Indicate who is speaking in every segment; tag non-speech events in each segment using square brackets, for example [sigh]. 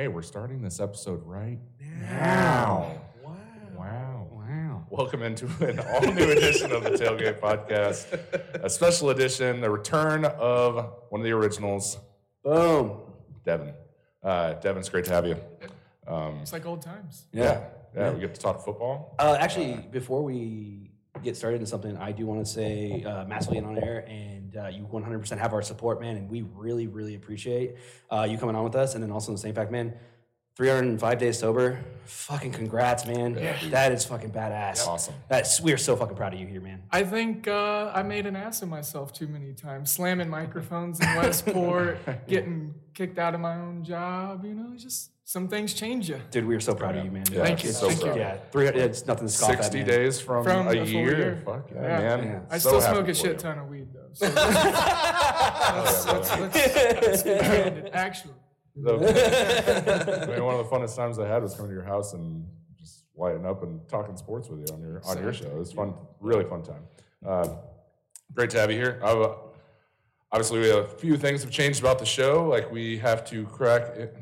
Speaker 1: Hey, we're starting this episode right now.
Speaker 2: Wow.
Speaker 1: Wow.
Speaker 3: Wow.
Speaker 1: Welcome into an all new edition of the Tailgate Podcast, a special edition, the return of one of the originals,
Speaker 3: Boom.
Speaker 1: Devin. Uh, Devin, it's great to have you. Um,
Speaker 2: It's like old times.
Speaker 1: yeah, yeah, we get to talk football.
Speaker 3: Uh, actually, before we get started into something, I do want to say uh, massively on air, and uh, you 100% have our support, man, and we really, really appreciate uh, you coming on with us. And then also, in the same fact, man, 305 days sober. Fucking congrats, man. Yeah. That is fucking badass.
Speaker 1: Awesome.
Speaker 3: That's we're so fucking proud of you here, man.
Speaker 2: I think uh, I made an ass of myself too many times, slamming microphones in [laughs] Westport, [laughs] getting kicked out of my own job. You know, just some things change you.
Speaker 3: Dude, we are so proud of you, man.
Speaker 1: Yeah,
Speaker 2: Thank you,
Speaker 1: so
Speaker 2: thank you.
Speaker 3: Yeah, 300, it's nothing to scoff at,
Speaker 1: 60
Speaker 3: man.
Speaker 1: days from,
Speaker 2: From
Speaker 1: a,
Speaker 2: a full
Speaker 1: year.
Speaker 2: year.
Speaker 1: Fuck yeah,
Speaker 2: Yeah.
Speaker 1: man.
Speaker 3: Yeah.
Speaker 2: I
Speaker 1: So
Speaker 2: still
Speaker 1: happy
Speaker 2: smoke a shit
Speaker 1: you.
Speaker 2: ton of weed though. So [laughs] let's, let's, let's, let's be candid. Actually,
Speaker 1: The- [laughs] I mean, one of the funnest times I had was coming to your house and just lighting up and talking sports with you on your on your show. It was fun, really fun time. Uh, great to have you here. Uh, obviously, we have a few things have changed about the show. Like we have to crack it.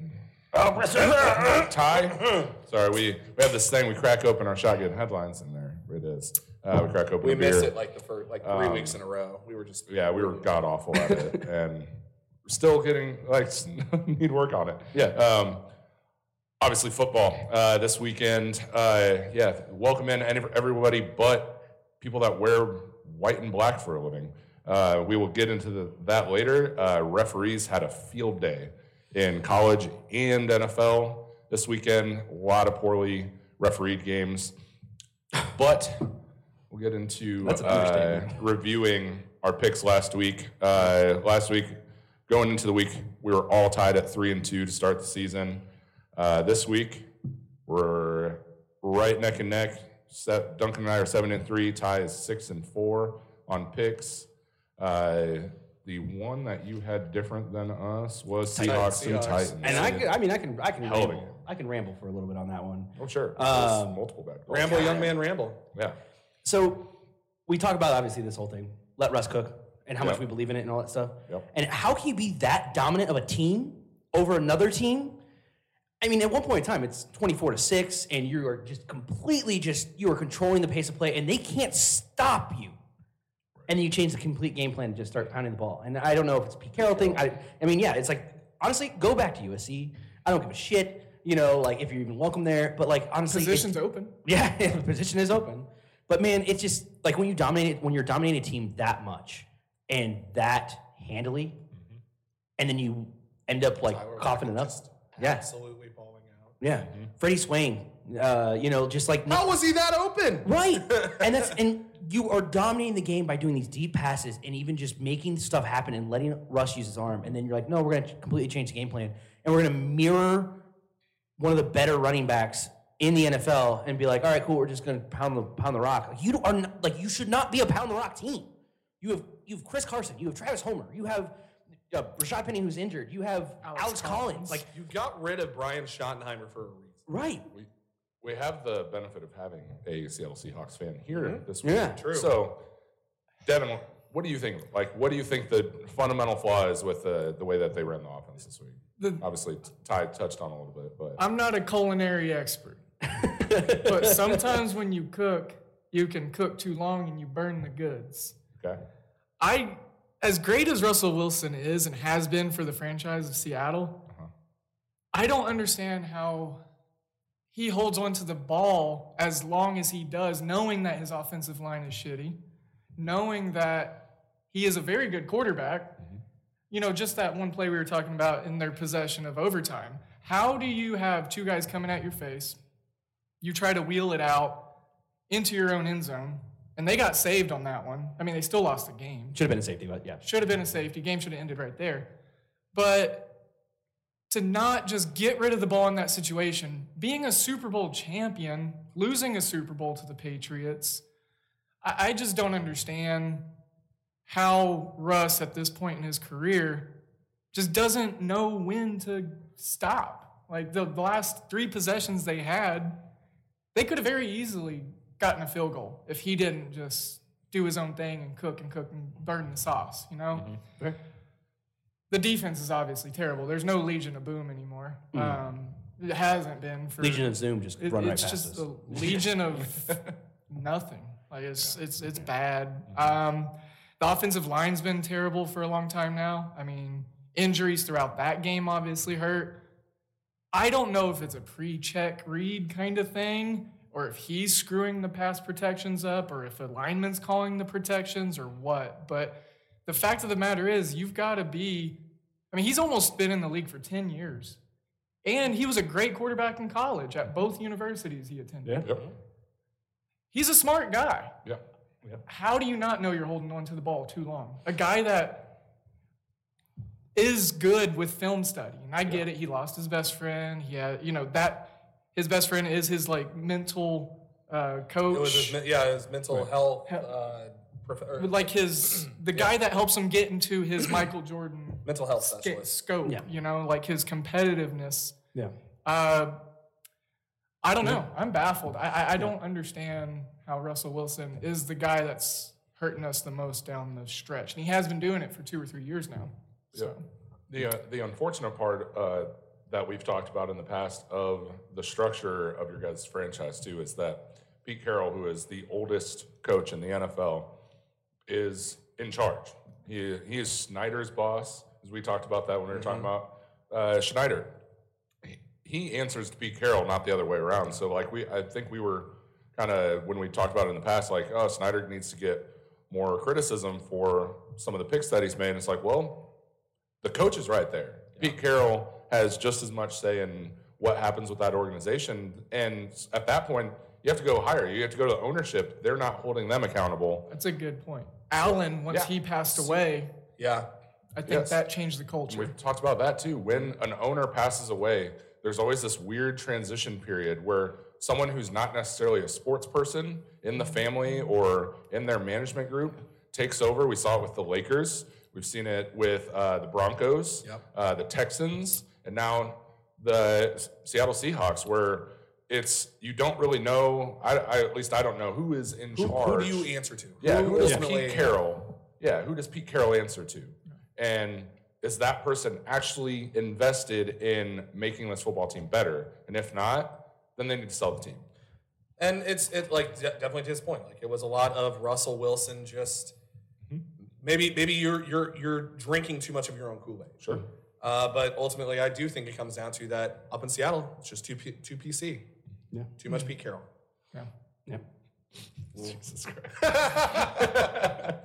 Speaker 1: Oh, Ty. Sorry, we, we have this thing. We crack open our shotgun headlines, and there it is. Uh, we crack open.
Speaker 4: We
Speaker 1: a beer.
Speaker 4: missed it like the first like three
Speaker 1: Um,
Speaker 4: weeks in a row. We were just
Speaker 1: Yeah, we were god awful at it, [laughs] and we're still getting like [laughs] need work on it. Yeah. Um, obviously, football uh, this weekend. Uh, yeah, welcome in any- everybody, but people that wear white and black for a living. Uh, we will get into the, that later. Uh, referees had a field day in college and NFL this weekend. A lot of poorly refereed games, but we'll get into uh, reviewing our picks last week. Uh, last week, going into the week, we were all tied at three and two to start the season. Uh, this week, we're right neck and neck. Set, Duncan and I are seven and three. Ty is six and four on picks. Uh, the one that you had different than us was Seahawks and Titans.
Speaker 3: And I, can- I mean, I can, I can
Speaker 1: Hell
Speaker 3: ramble.
Speaker 1: game.
Speaker 3: I can ramble for a little bit on that one.
Speaker 1: oh sure,
Speaker 3: Um,
Speaker 1: multiple bad calls.
Speaker 4: ramble, young man, ramble.
Speaker 1: Yeah,
Speaker 3: So we talk about obviously this whole thing. Let Russ cook and how much we believe in it and all that stuff.
Speaker 1: Yep.
Speaker 3: And how can you be that dominant of a team over another team? I mean, at one point in time, it's 24 to 6, and you are just completely just you are controlling the pace of play, and they can't stop you. And then you change the complete game plan and just start pounding the ball. And I don't know if it's a Pete Carroll thing. I, I mean, yeah, it's like honestly, go back to USC. I don't give a shit. You know, like if you're even welcome there. But like honestly, it's-
Speaker 2: position's open. [laughs]
Speaker 3: yeah, the position is open. But man, it's just like when you dominate when you're dominating a team that much and that handily, and then you end up like
Speaker 4: Tyler
Speaker 3: coughing it
Speaker 4: Lockett
Speaker 3: up.
Speaker 4: just
Speaker 3: Yeah,
Speaker 4: Absolutely balling out.
Speaker 3: yeah. Freddie Swain, uh, you know, just like
Speaker 4: How was he that open?
Speaker 3: right, [laughs] and that's and you are dominating the game by doing these deep passes and even just making stuff happen and letting Russ use his arm, and then you're like, no, we're gonna completely change the game plan and we're gonna mirror one of the better running backs in the NFL and be like, all right, cool, we're just gonna pound the pound the rock. Like, you are not, like you should not be a pound the rock team. You have you have Chris Carson, you have Travis Homer, you have uh, Rashad Penny who's injured, you have Alex,
Speaker 2: Alex
Speaker 3: Collins.
Speaker 2: Collins.
Speaker 3: like
Speaker 4: You got rid of Brian Schottenheimer for a reason.
Speaker 3: right.
Speaker 1: we we have the benefit of having a Seattle Seahawks fan here mm-hmm. this week.
Speaker 3: Yeah.
Speaker 4: True.
Speaker 1: So, Devin, what do you think? Like, what do you think the fundamental flaw is with the the way that they ran the offense this week?
Speaker 2: The-
Speaker 1: Obviously, Ty touched on a little bit, but
Speaker 2: I'm not a culinary expert, [laughs] but sometimes when you cook, you can cook too long and you burn the goods.
Speaker 1: okay.
Speaker 2: I, as great as Russell Wilson is and has been for the franchise of Seattle, uh-huh. I don't understand how he holds onto the ball as long as he does, knowing that his offensive line is shitty, knowing that he is a very good quarterback. Mm-hmm. You know, just that one play we were talking about in their possession of overtime. How do you have two guys coming at your face? You try to wheel it out into your own end zone, and they got saved on that one. I mean, they still lost the game.
Speaker 3: Should have been a safety, but yeah.
Speaker 2: Should have been a safety. Game should have ended right there. But to not just get rid of the ball in that situation, being a Super Bowl champion, losing a Super Bowl to the Patriots, I, I just don't understand how Russ, at this point in his career, just doesn't know when to stop. Like the, last three possessions they had, they could have very easily gotten a field goal if he didn't just do his own thing and cook and cook and burn the sauce, you know? Mm-hmm.
Speaker 3: Fair.
Speaker 2: The defense is obviously terrible. There's no Legion of Boom anymore. Um, It hasn't been for
Speaker 3: Legion of Zoom just
Speaker 2: It-
Speaker 3: run right
Speaker 2: it's just
Speaker 3: us.
Speaker 2: the [laughs] legion of nothing. Like it's it's it's bad. Um, the offensive line's been terrible for a long time now. I mean, injuries throughout that game obviously hurt. I don't know if it's a pre-check read kind of thing, or if he's screwing the pass protections up, or if a lineman's calling the protections, or what. But the fact of the matter is, you've got to be. I mean, he's almost been in the league for ten years. And he was a great quarterback in college at both universities he attended.
Speaker 1: Yep.
Speaker 2: He's a smart guy.
Speaker 1: Yep. Yep.
Speaker 2: How do you not know you're holding on to the ball too long? A guy that is good with film study. And I get it. He lost his best friend. He had, you know, that his best friend is his like mental uh, coach.
Speaker 4: It was his, yeah, his mental health. Uh, prof-
Speaker 2: like his [clears throat] the guy that helps him get into his [clears throat] Michael Jordan
Speaker 4: mental health
Speaker 2: sca-
Speaker 4: specialist.
Speaker 2: scope.
Speaker 3: Yeah.
Speaker 2: You know, like his competitiveness.
Speaker 3: yeah.
Speaker 2: Uh, I don't know. I'm baffled. I, I, I don't understand how Russell Wilson is the guy that's hurting us the most down the stretch, and he has been doing it for two or three years now. So
Speaker 1: The uh, the unfortunate part uh, that we've talked about in the past of the structure of your guys' franchise too is that Pete Carroll, who is the oldest coach in the NFL, is in charge. He he is Schneider's boss, as we talked about that when we were talking about uh, Schneider. He- answers to Pete Carroll, not the other way around. So like we, I think we were kind of when we talked about it in the past, like oh Snyder needs to get more criticism for some of the picks that he's made. It's like well the coach is right there. Pete Carroll has just as much say in what happens with that organization. And at that point, you have to go higher. You have to go to the ownership. They're not holding them accountable.
Speaker 2: that's a good point. Allen, once
Speaker 1: Yeah.
Speaker 2: he passed away,
Speaker 4: Yeah.
Speaker 2: I think
Speaker 1: Yes.
Speaker 2: that changed the culture.
Speaker 1: We've talked about that too. When an owner passes away, there's always this weird transition period where someone who's not necessarily a sports person in the family or in their management group takes over. We saw it with the Lakers. We've seen it with uh, the Broncos,
Speaker 4: Yep.
Speaker 1: uh, the Texans, and now the Seattle Seahawks, where it's you don't really know. I, I at least I don't know who is in
Speaker 4: Who,
Speaker 1: charge.
Speaker 4: who do you answer to?
Speaker 1: Yeah, who does
Speaker 4: ultimately-
Speaker 1: Pete Carroll? Yeah, who does Pete Carroll answer to? And is that person actually invested in making this football team better? And if not, then they need to sell the team.
Speaker 4: And it's it like definitely to his point. Like it was a lot of Russell Wilson just maybe maybe you're you're you're drinking too much of your own Kool Aid.
Speaker 1: Sure.
Speaker 4: Uh, but ultimately, I do think it comes down to that up in Seattle, it's just too P- too PC.
Speaker 3: Yeah.
Speaker 4: Too much Pete Carroll.
Speaker 2: Yeah.
Speaker 3: Yep. [laughs]
Speaker 1: Jesus Christ. [laughs]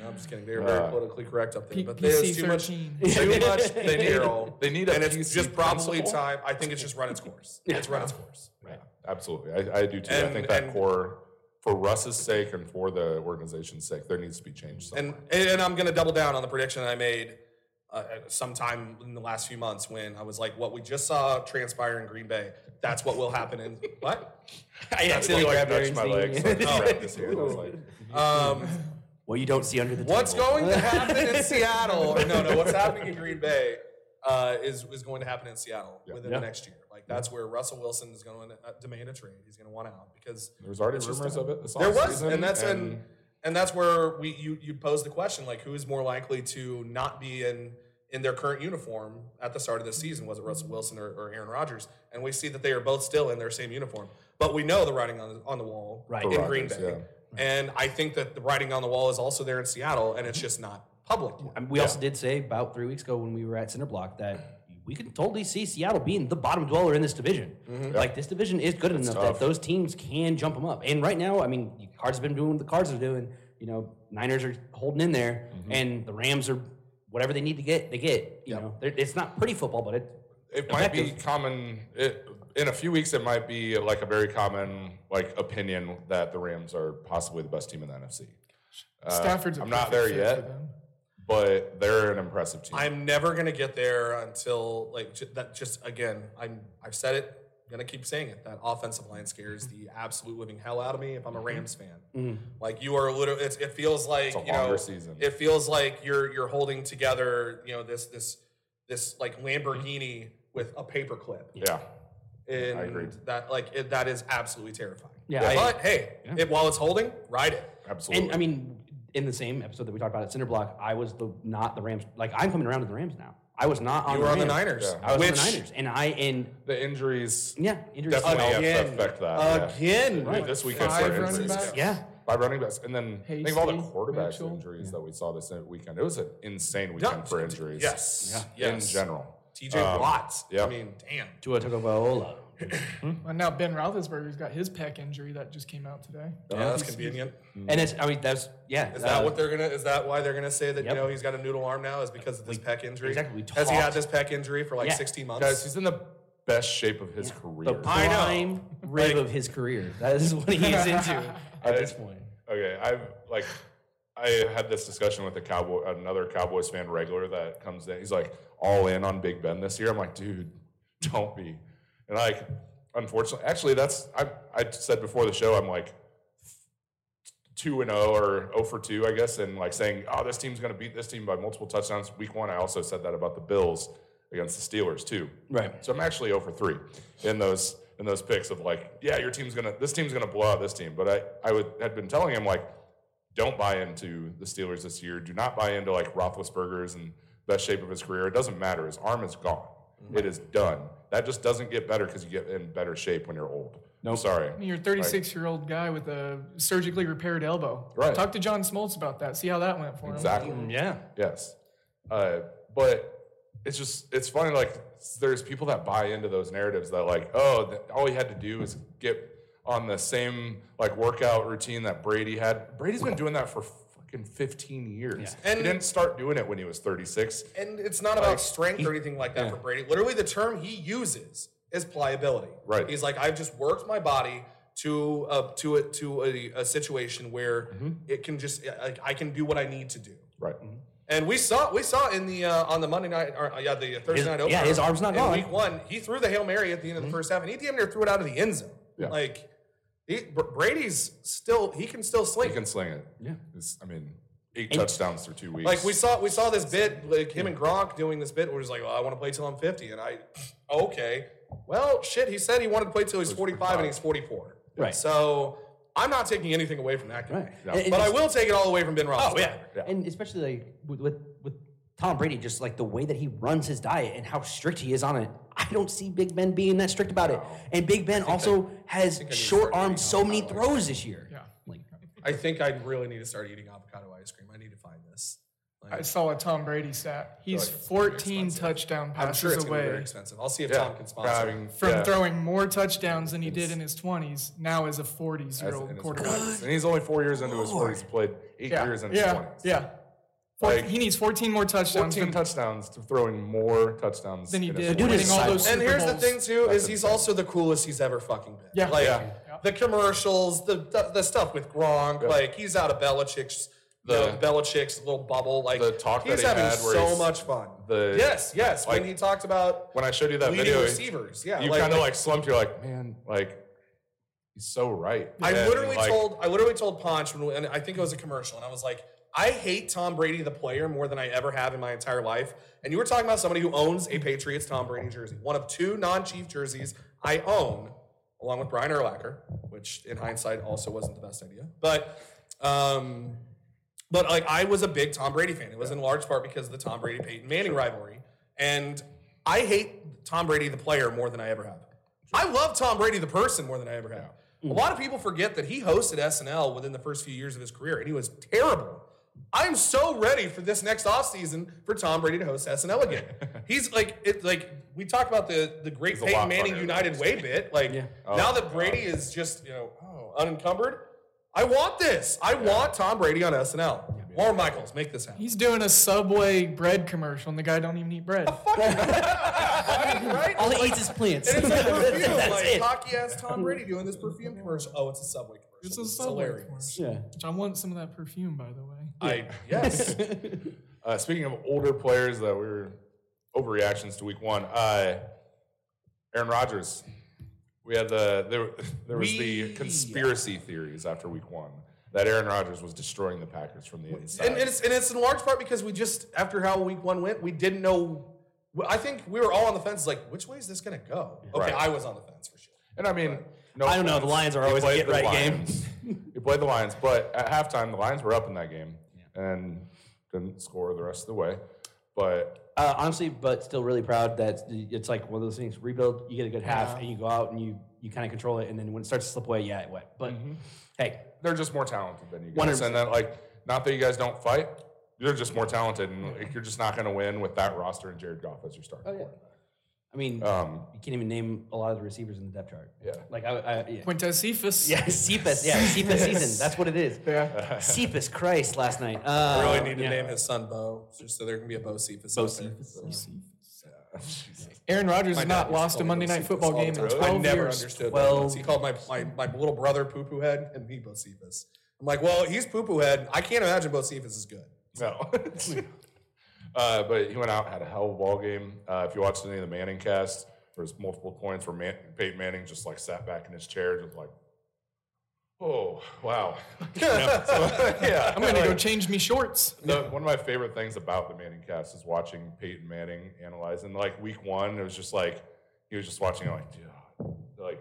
Speaker 4: No, I'm just kidding. They're very
Speaker 1: Uh,
Speaker 4: politically correct up there,
Speaker 2: P-
Speaker 4: but there's too much
Speaker 2: PC-13.
Speaker 4: too [laughs] much
Speaker 1: They
Speaker 4: Pete
Speaker 1: need-
Speaker 4: Carroll.
Speaker 1: they need a
Speaker 4: and it's
Speaker 1: PC
Speaker 4: just probably
Speaker 1: principal.
Speaker 4: time. I think it's just run its course. It's run its course.
Speaker 1: Yeah, absolutely. I, I do too. I
Speaker 4: And-
Speaker 1: think that
Speaker 4: and-
Speaker 1: core, for Russ's sake and for the organization's sake, there needs to be change. Somewhere.
Speaker 4: And and I'm going to double down on the prediction I made uh, sometime in the last few months when I was like, what we just saw transpire in Green Bay, that's what will happen in what? [laughs]
Speaker 3: I accidentally
Speaker 1: like
Speaker 3: grabbed
Speaker 1: my leg. So
Speaker 4: Oh.
Speaker 1: grabbed this hand. I was like,
Speaker 4: Um,
Speaker 3: What you don't see under the
Speaker 4: what's
Speaker 3: table.
Speaker 4: going to [laughs] happen in Seattle? No, no, what's happening in Green Bay uh, is is going to happen in Seattle within
Speaker 3: Yeah.
Speaker 4: the next year. Like that's where Russell Wilson is going to uh, demand a trade. He's going to want out because
Speaker 1: there was already
Speaker 4: It's just
Speaker 1: rumors of it. This
Speaker 4: there was,
Speaker 1: offseason,
Speaker 4: and that's and and that's where we you you pose the question like who is more likely to not be in in their current uniform at the start of the season was it Russell mm-hmm. Wilson or, or Aaron Rodgers and we see that they are both still in their same uniform but we know the writing on the, on the wall
Speaker 3: Right.
Speaker 4: in
Speaker 1: For
Speaker 4: Green Bay
Speaker 1: yeah.
Speaker 4: and I think that the writing on the wall is also there in Seattle and it's mm-hmm. just not public.
Speaker 3: I mean, we also did say about three weeks ago when we were at Cinderblock that we can totally see Seattle being the bottom dweller in this division. Mm-hmm. Like this division is good enough
Speaker 1: tough.
Speaker 3: that those teams can jump them up. And right now, I mean, the Cards have been doing what the Cards are doing. You know, Niners are holding in there, and the Rams are whatever they need to get, they get. You know, They're- it's not pretty football, but it
Speaker 1: it might be
Speaker 3: effective.
Speaker 1: common it, in a few weeks it might be like a very common like opinion that the rams are possibly the best team in the nfc Uh,
Speaker 2: Stafford's a
Speaker 1: i'm not
Speaker 2: perfect
Speaker 1: there
Speaker 2: fit
Speaker 1: yet
Speaker 2: them.
Speaker 1: but they're an impressive team
Speaker 4: I'm never gonna get there until like ju- that. Just again, I'm I've said it. Gonna keep saying it. That offensive line scares the absolute living hell out of me. If I'm a Rams fan, like you are literally, it's, it feels like
Speaker 1: Mm-hmm. a
Speaker 4: you know,
Speaker 1: season.
Speaker 4: it feels like you're you're holding together, you know, this this this like Lamborghini with a paperclip.
Speaker 1: yeah
Speaker 4: And
Speaker 1: agree.
Speaker 4: that like it, that is absolutely terrifying.
Speaker 3: Yeah, I-
Speaker 4: but hey, it, while it's holding, ride it.
Speaker 1: absolutely
Speaker 3: And I mean, in the same episode that we talked about at Cinderblock, I was the not the Rams. Like I'm coming around to the Rams now. I was not on
Speaker 4: You were on the
Speaker 3: Rams.
Speaker 4: Niners.
Speaker 1: Yeah.
Speaker 3: I was
Speaker 4: which,
Speaker 3: on the Niners, and I and
Speaker 1: The injuries
Speaker 3: yeah, injuries.
Speaker 1: definitely have
Speaker 4: Again.
Speaker 1: to affect that. yeah.
Speaker 4: Again.
Speaker 1: Dude, This weekend
Speaker 2: Five
Speaker 1: for
Speaker 2: running
Speaker 1: injuries.
Speaker 2: backs?
Speaker 3: Yeah,
Speaker 1: Five running backs, and then think of all the
Speaker 2: Hasty,
Speaker 1: quarterbacks
Speaker 2: Mitchell.
Speaker 1: injuries that we saw this weekend. It was an insane weekend for injuries.
Speaker 4: Yes.
Speaker 1: in
Speaker 4: Yes.
Speaker 1: general.
Speaker 4: TJ
Speaker 1: Um,
Speaker 4: Watt.
Speaker 1: yeah.
Speaker 4: I mean, damn.
Speaker 3: Tua Tagovailoa. Hmm?
Speaker 2: And now Ben Roethlisberger's got his pec injury that just came out today.
Speaker 4: Oh, that's convenient. Mm-hmm.
Speaker 3: And it's I mean that's yeah.
Speaker 4: Is
Speaker 3: uh,
Speaker 4: that what they're gonna? Is that why they're gonna say that
Speaker 3: Yep.
Speaker 4: you know he's got a noodle arm now? Is uh, because of this pec injury?
Speaker 3: exactly, we
Speaker 4: Has he had
Speaker 3: talked-
Speaker 4: this pec injury for like
Speaker 3: Yeah.
Speaker 4: 16 months?
Speaker 1: Guys, he's in the best shape of his
Speaker 3: the
Speaker 1: career.
Speaker 4: I know.
Speaker 3: prime rib
Speaker 4: Like-
Speaker 3: of his career? That is what he is into [laughs] at this point.
Speaker 1: Okay, I've like I had this discussion with a cowboy, another Cowboys fan regular that comes in. He's like all in on Big Ben this year. I'm like, dude, don't be. And I, unfortunately, actually, that's I I said before the show. I'm like two and zero or zero for two, I guess, and like saying, oh, this team's going to beat this team by multiple touchdowns. Week one, I also said that about the Bills against the Steelers too.
Speaker 3: Right.
Speaker 1: So I'm actually 0 for 3 in those in those picks of like, yeah, your team's gonna this team's gonna blow out this team. But I I would had been telling him like, don't buy into the Steelers this year. Do not buy into like Roethlisberger's and best shape of his career. It doesn't matter. His arm is gone. It is done. That just doesn't get better because you get in better shape when you're old. No, sorry.
Speaker 2: I mean, you're a 36 year old guy with a surgically repaired elbow.
Speaker 1: Right.
Speaker 2: Talk to John Smoltz about that. See how that went for him.
Speaker 1: Exactly.
Speaker 3: Yeah.
Speaker 1: Yes. Uh, but it's just, it's funny, like, there's people that buy into those narratives that, like, oh, that all he had to do is get on the same, like, workout routine that Brady had. Brady's been doing that for fucking 15 years.
Speaker 4: And-
Speaker 1: he didn't start doing it when he was 36.
Speaker 4: and it's not about strength or anything like that for Brady. Literally, the term he uses is pliability.
Speaker 1: Right.
Speaker 4: He's like, I've just worked my body to a to a to a, a situation where
Speaker 1: Mm-hmm.
Speaker 4: it can just like I can do what I need to do.
Speaker 1: Right.
Speaker 4: And we saw we saw in the uh, on the Monday night or uh, yeah the Thursday
Speaker 3: His-
Speaker 4: night opener.
Speaker 3: yeah, his arm's not
Speaker 4: in
Speaker 3: gone.
Speaker 4: Week one, he threw the hail mary at the end of the first half, and he damn near threw it out of the end zone.
Speaker 1: Yeah.
Speaker 4: Like he, Brady's still he can still sling.
Speaker 1: He
Speaker 4: it.
Speaker 1: can sling it.
Speaker 3: Yeah.
Speaker 1: It's, I mean, eight touchdowns through two weeks.
Speaker 4: Like we saw, we saw this bit, like him and Gronk doing this bit, where he's like, "Well, I want to play till I'm 50," and I, [laughs] okay, well, shit. He said he wanted to play till he's 45, and he's 44.
Speaker 3: Right.
Speaker 4: So I'm not taking anything away from that guy,
Speaker 3: Right.
Speaker 1: Yeah.
Speaker 3: And- and
Speaker 4: but I will take it all away from Ben Roethlisberger.
Speaker 3: Oh yeah.
Speaker 1: Yeah.
Speaker 3: and especially like with, with with Tom Brady, just like the way that he runs his diet and how strict he is on it. I don't see Big Ben being that strict about it. And Big Ben also has
Speaker 4: I need to
Speaker 3: short
Speaker 4: start
Speaker 3: armed so many
Speaker 4: avocado
Speaker 3: throws this year.
Speaker 2: Yeah.
Speaker 3: Like
Speaker 4: I think I really need to start eating avocado ice cream. I need to find this.
Speaker 2: I saw a Tom Brady stat. He's
Speaker 4: like it's
Speaker 2: 14
Speaker 4: expensive.
Speaker 2: touchdown
Speaker 4: I'm
Speaker 2: passes
Speaker 4: sure it's going to be very
Speaker 2: away
Speaker 4: expensive. I'll see if
Speaker 1: yeah,
Speaker 4: Tom can sponsor.
Speaker 1: having-
Speaker 2: from
Speaker 1: yeah.
Speaker 2: throwing more touchdowns than he did in his 20s, now as a 40s year old quarterback.
Speaker 1: And he's only four years into his 40s. Played eight
Speaker 2: Yeah.
Speaker 1: years in his
Speaker 2: yeah.
Speaker 1: 20s.
Speaker 2: Yeah. Four,
Speaker 1: Like,
Speaker 2: he needs 14 more touchdowns
Speaker 1: 14
Speaker 2: than,
Speaker 1: touchdowns to throwing more touchdowns
Speaker 2: than he did
Speaker 3: dude is
Speaker 2: winning all those
Speaker 4: And
Speaker 2: Super
Speaker 4: here's the thing too:
Speaker 1: That's
Speaker 4: is he's
Speaker 1: insane.
Speaker 4: also the coolest he's ever fucking been.
Speaker 2: Yeah.
Speaker 4: like
Speaker 1: Yeah.
Speaker 4: the commercials, the, the the stuff with Gronk. Like he's out of Belichick's the,
Speaker 1: The-
Speaker 4: Belichick's little bubble. Like
Speaker 1: the talk that
Speaker 4: he's
Speaker 1: he
Speaker 4: having
Speaker 1: had where
Speaker 4: so
Speaker 1: he's-
Speaker 4: much fun.
Speaker 1: the-
Speaker 4: yes, yes. when he talked about
Speaker 1: When I showed you that
Speaker 4: leading
Speaker 1: video,
Speaker 4: receivers, yeah,
Speaker 1: you
Speaker 4: like-
Speaker 1: kind of
Speaker 4: like-
Speaker 1: like slumped. You're like, man, like he's so right.
Speaker 4: I
Speaker 1: And,
Speaker 4: literally
Speaker 1: like,
Speaker 4: told I literally told Ponch when and I think it was a commercial, and I was like, I hate Tom Brady the player more than I ever have in my entire life. And you were talking about somebody who owns a Patriots Tom Brady jersey, one of two non-Chief jerseys I own, along with Brian Urlacher, which in hindsight also wasn't the best idea. But um, but like I was a big Tom Brady fan. It was in large part because of the Tom Brady Peyton Manning rivalry, and I hate Tom Brady the player more than I ever have. I love Tom Brady the person more than I ever have. A lot of people forget that he hosted SNL within the first few years of his career, and he was terrible. I'm so ready for this next offseason for Tom Brady to host SNL again. [laughs] He's like, it, like we talked about the the great
Speaker 1: He's
Speaker 4: Peyton Manning United Way bit. Like
Speaker 1: Oh,
Speaker 4: now that Brady is just you know oh, unencumbered, I want this. I want Tom Brady on SNL. Lorne Michaels, make this happen.
Speaker 2: He's doing a Subway bread commercial, and the guy don't even eat bread. [laughs]
Speaker 4: right?
Speaker 3: all he eats is plants.
Speaker 4: And it's [laughs] like perfume,
Speaker 3: That's
Speaker 4: like
Speaker 3: it.
Speaker 4: cocky ass Tom Brady doing this perfume commercial. Oh, it's a Subway commercial.
Speaker 2: It's a Subway
Speaker 4: hilarious.
Speaker 3: Yeah.
Speaker 2: Which I want some of that perfume, by the way.
Speaker 4: I yes. [laughs]
Speaker 1: Uh, speaking of older players that were overreactions to week one, uh, Aaron Rodgers. We had the there, there was the
Speaker 4: We-
Speaker 1: conspiracy theories after week one that Aaron Rodgers was destroying the Packers from the inside.
Speaker 4: and, and it's and it's in large part because we just after how week one went, we didn't know. I think we were all on the fence, like which way is this going to go? Okay,
Speaker 1: Right.
Speaker 4: I was on the fence for sure.
Speaker 1: And I mean, no
Speaker 3: I don't know, the. Lions are always a get right game.
Speaker 1: Lions. you played the Lions, but at halftime, the Lions were up in that game and didn't score the rest of the way. But
Speaker 3: Uh, honestly, but still really proud that it's like one of those things. Rebuild, you get a good half,
Speaker 2: Yeah.
Speaker 3: and you go out and you you kind of control it, and then when it starts to slip away, yeah, it went. But hey,
Speaker 1: They're just more talented than you guys,
Speaker 3: 100%.
Speaker 1: and that like not that you guys don't fight. You're just more talented, and like, you're just not going to win with that roster and Jared Goff as your starter.
Speaker 3: Oh, yeah. I mean,
Speaker 1: Um,
Speaker 3: you can't even name a lot of the receivers in the depth chart.
Speaker 1: Yeah.
Speaker 3: like I, I yeah.
Speaker 2: Quintez Cephus.
Speaker 3: Yeah, [laughs] Cephus. Yeah, Cephus season. That's what it is.
Speaker 2: Yeah.
Speaker 3: Cephus Christ last night.
Speaker 4: I
Speaker 3: Uh,
Speaker 4: really need to
Speaker 3: yeah.
Speaker 4: name his son Bo, just so there can be a Bo Cephus.
Speaker 3: Bo
Speaker 4: out there.
Speaker 3: Cephus. [laughs]
Speaker 2: Aaron Rodgers has not lost a Monday night football game in
Speaker 4: time.
Speaker 2: 12
Speaker 4: I never
Speaker 2: years.
Speaker 4: understood
Speaker 3: Well-
Speaker 4: that. once. He called my, my, my little brother Poo Poo Head and me Bo Cephus. I'm like, well, he's Poo Poo Head. I can't imagine Bo Cephus is good.
Speaker 1: No. [laughs] uh, but he went out, had a hell of a ball game. Uh, if you watched any of the Manning cast, there was multiple points where Man- Peyton Manning just like sat back in his chair, just like, oh wow. [laughs] You so, [laughs] yeah,
Speaker 2: I'm going to go change me shorts.
Speaker 1: the, one of my favorite things about the Manning cast is watching Peyton Manning analyze. And like week one, it was just like he was just watching, like, dude, like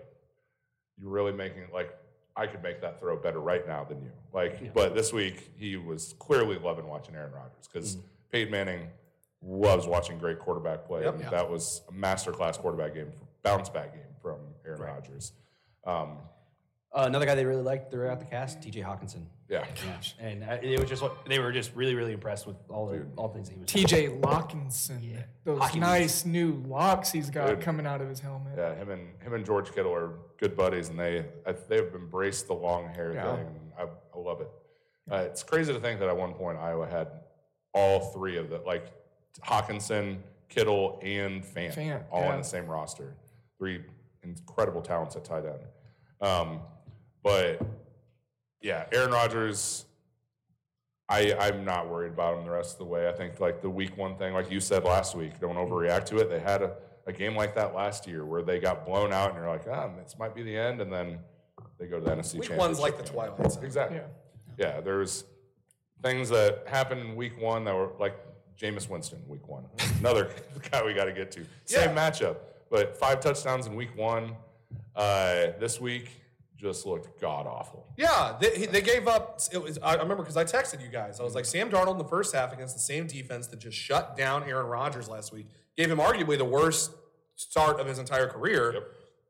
Speaker 1: you're really making it like I could make that throw better right now than you. Like, but this week he was clearly loving watching Aaron Rodgers because Peyton Manning loves watching great quarterback play.
Speaker 4: Yep.
Speaker 2: Yeah.
Speaker 1: That was a masterclass quarterback game, bounce back game from Aaron Rodgers. Um,
Speaker 3: Uh, another guy they really liked throughout the cast, T.J. Hockenson.
Speaker 1: yeah.
Speaker 3: Yeah, and uh, it was just what they were just really, really impressed with all the all the things he was.
Speaker 2: TJ Lockinson. Those
Speaker 3: Hockey
Speaker 2: nice new locks he's got
Speaker 1: Dude.
Speaker 2: coming out of his helmet.
Speaker 1: Yeah, him and him and George Kittle are good buddies, and they they've embraced the long hair
Speaker 2: Yeah.
Speaker 1: thing. And I, I love it. Uh, it's crazy to think that at one point Iowa had all three of the like Hockenson, Kittle, and Fant,
Speaker 2: Fant,
Speaker 1: all
Speaker 2: yeah.
Speaker 1: on the same roster. Three incredible talents at tight end. Um, but yeah, Aaron Rodgers. I, I'm not worried about him the rest of the way. I think like the week one thing, like you said last week, don't overreact to it. They had a, a game like that last year where they got blown out, and you're like, ah, this might be the end, and then they go to the NFC
Speaker 4: Week
Speaker 1: Championship.
Speaker 4: one's like the
Speaker 1: game.
Speaker 4: Twilight Zone.
Speaker 1: Exactly.
Speaker 2: Yeah.
Speaker 1: Yeah, there's things that happened in week one that were like Jameis Winston, week one. [laughs] Another guy we got to get to. Same
Speaker 4: Yeah.
Speaker 1: matchup, but five touchdowns in week one. Uh, this week just looked god awful.
Speaker 4: Yeah, they, he- they gave up. It was, I remember because I texted you guys. I was like, Sam Darnold in the first half against the same defense that just shut down Aaron Rodgers last week, gave him arguably the worst start of his entire career.
Speaker 1: Yep.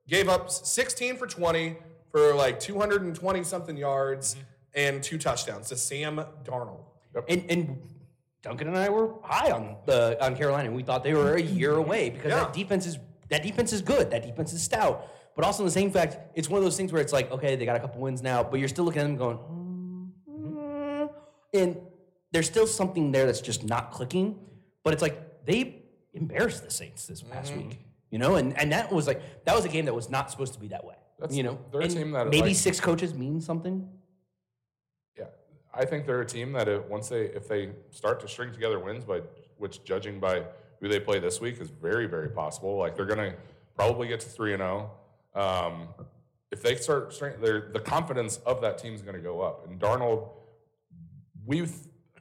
Speaker 4: Gave up 16 for 20 for like 220 something yards and two touchdowns to Sam Darnold.
Speaker 3: And and Duncan and I were high on the on Carolina. We thought they were a year away because
Speaker 4: Yeah.
Speaker 3: that defense is that defense is good. That defense is stout. But also in the same fact, it's one of those things where it's like, okay, they got a couple wins now, but you're still looking at them going, mm, and there's still something there that's just not clicking. But it's like they embarrassed the Saints this past week, you know, and and that was like that was a game that was not supposed to be that way.
Speaker 1: That's-
Speaker 3: you know,
Speaker 1: they're a
Speaker 3: And
Speaker 1: team that,
Speaker 3: maybe
Speaker 1: like-
Speaker 3: six coaches mean something.
Speaker 1: I think they're a team that it, once they if they start to string together wins by which judging by who they play this week is very very possible. Like they're gonna probably get to three and zero. Um, if they start string, their the confidence of that team is going to go up. And Darnold, we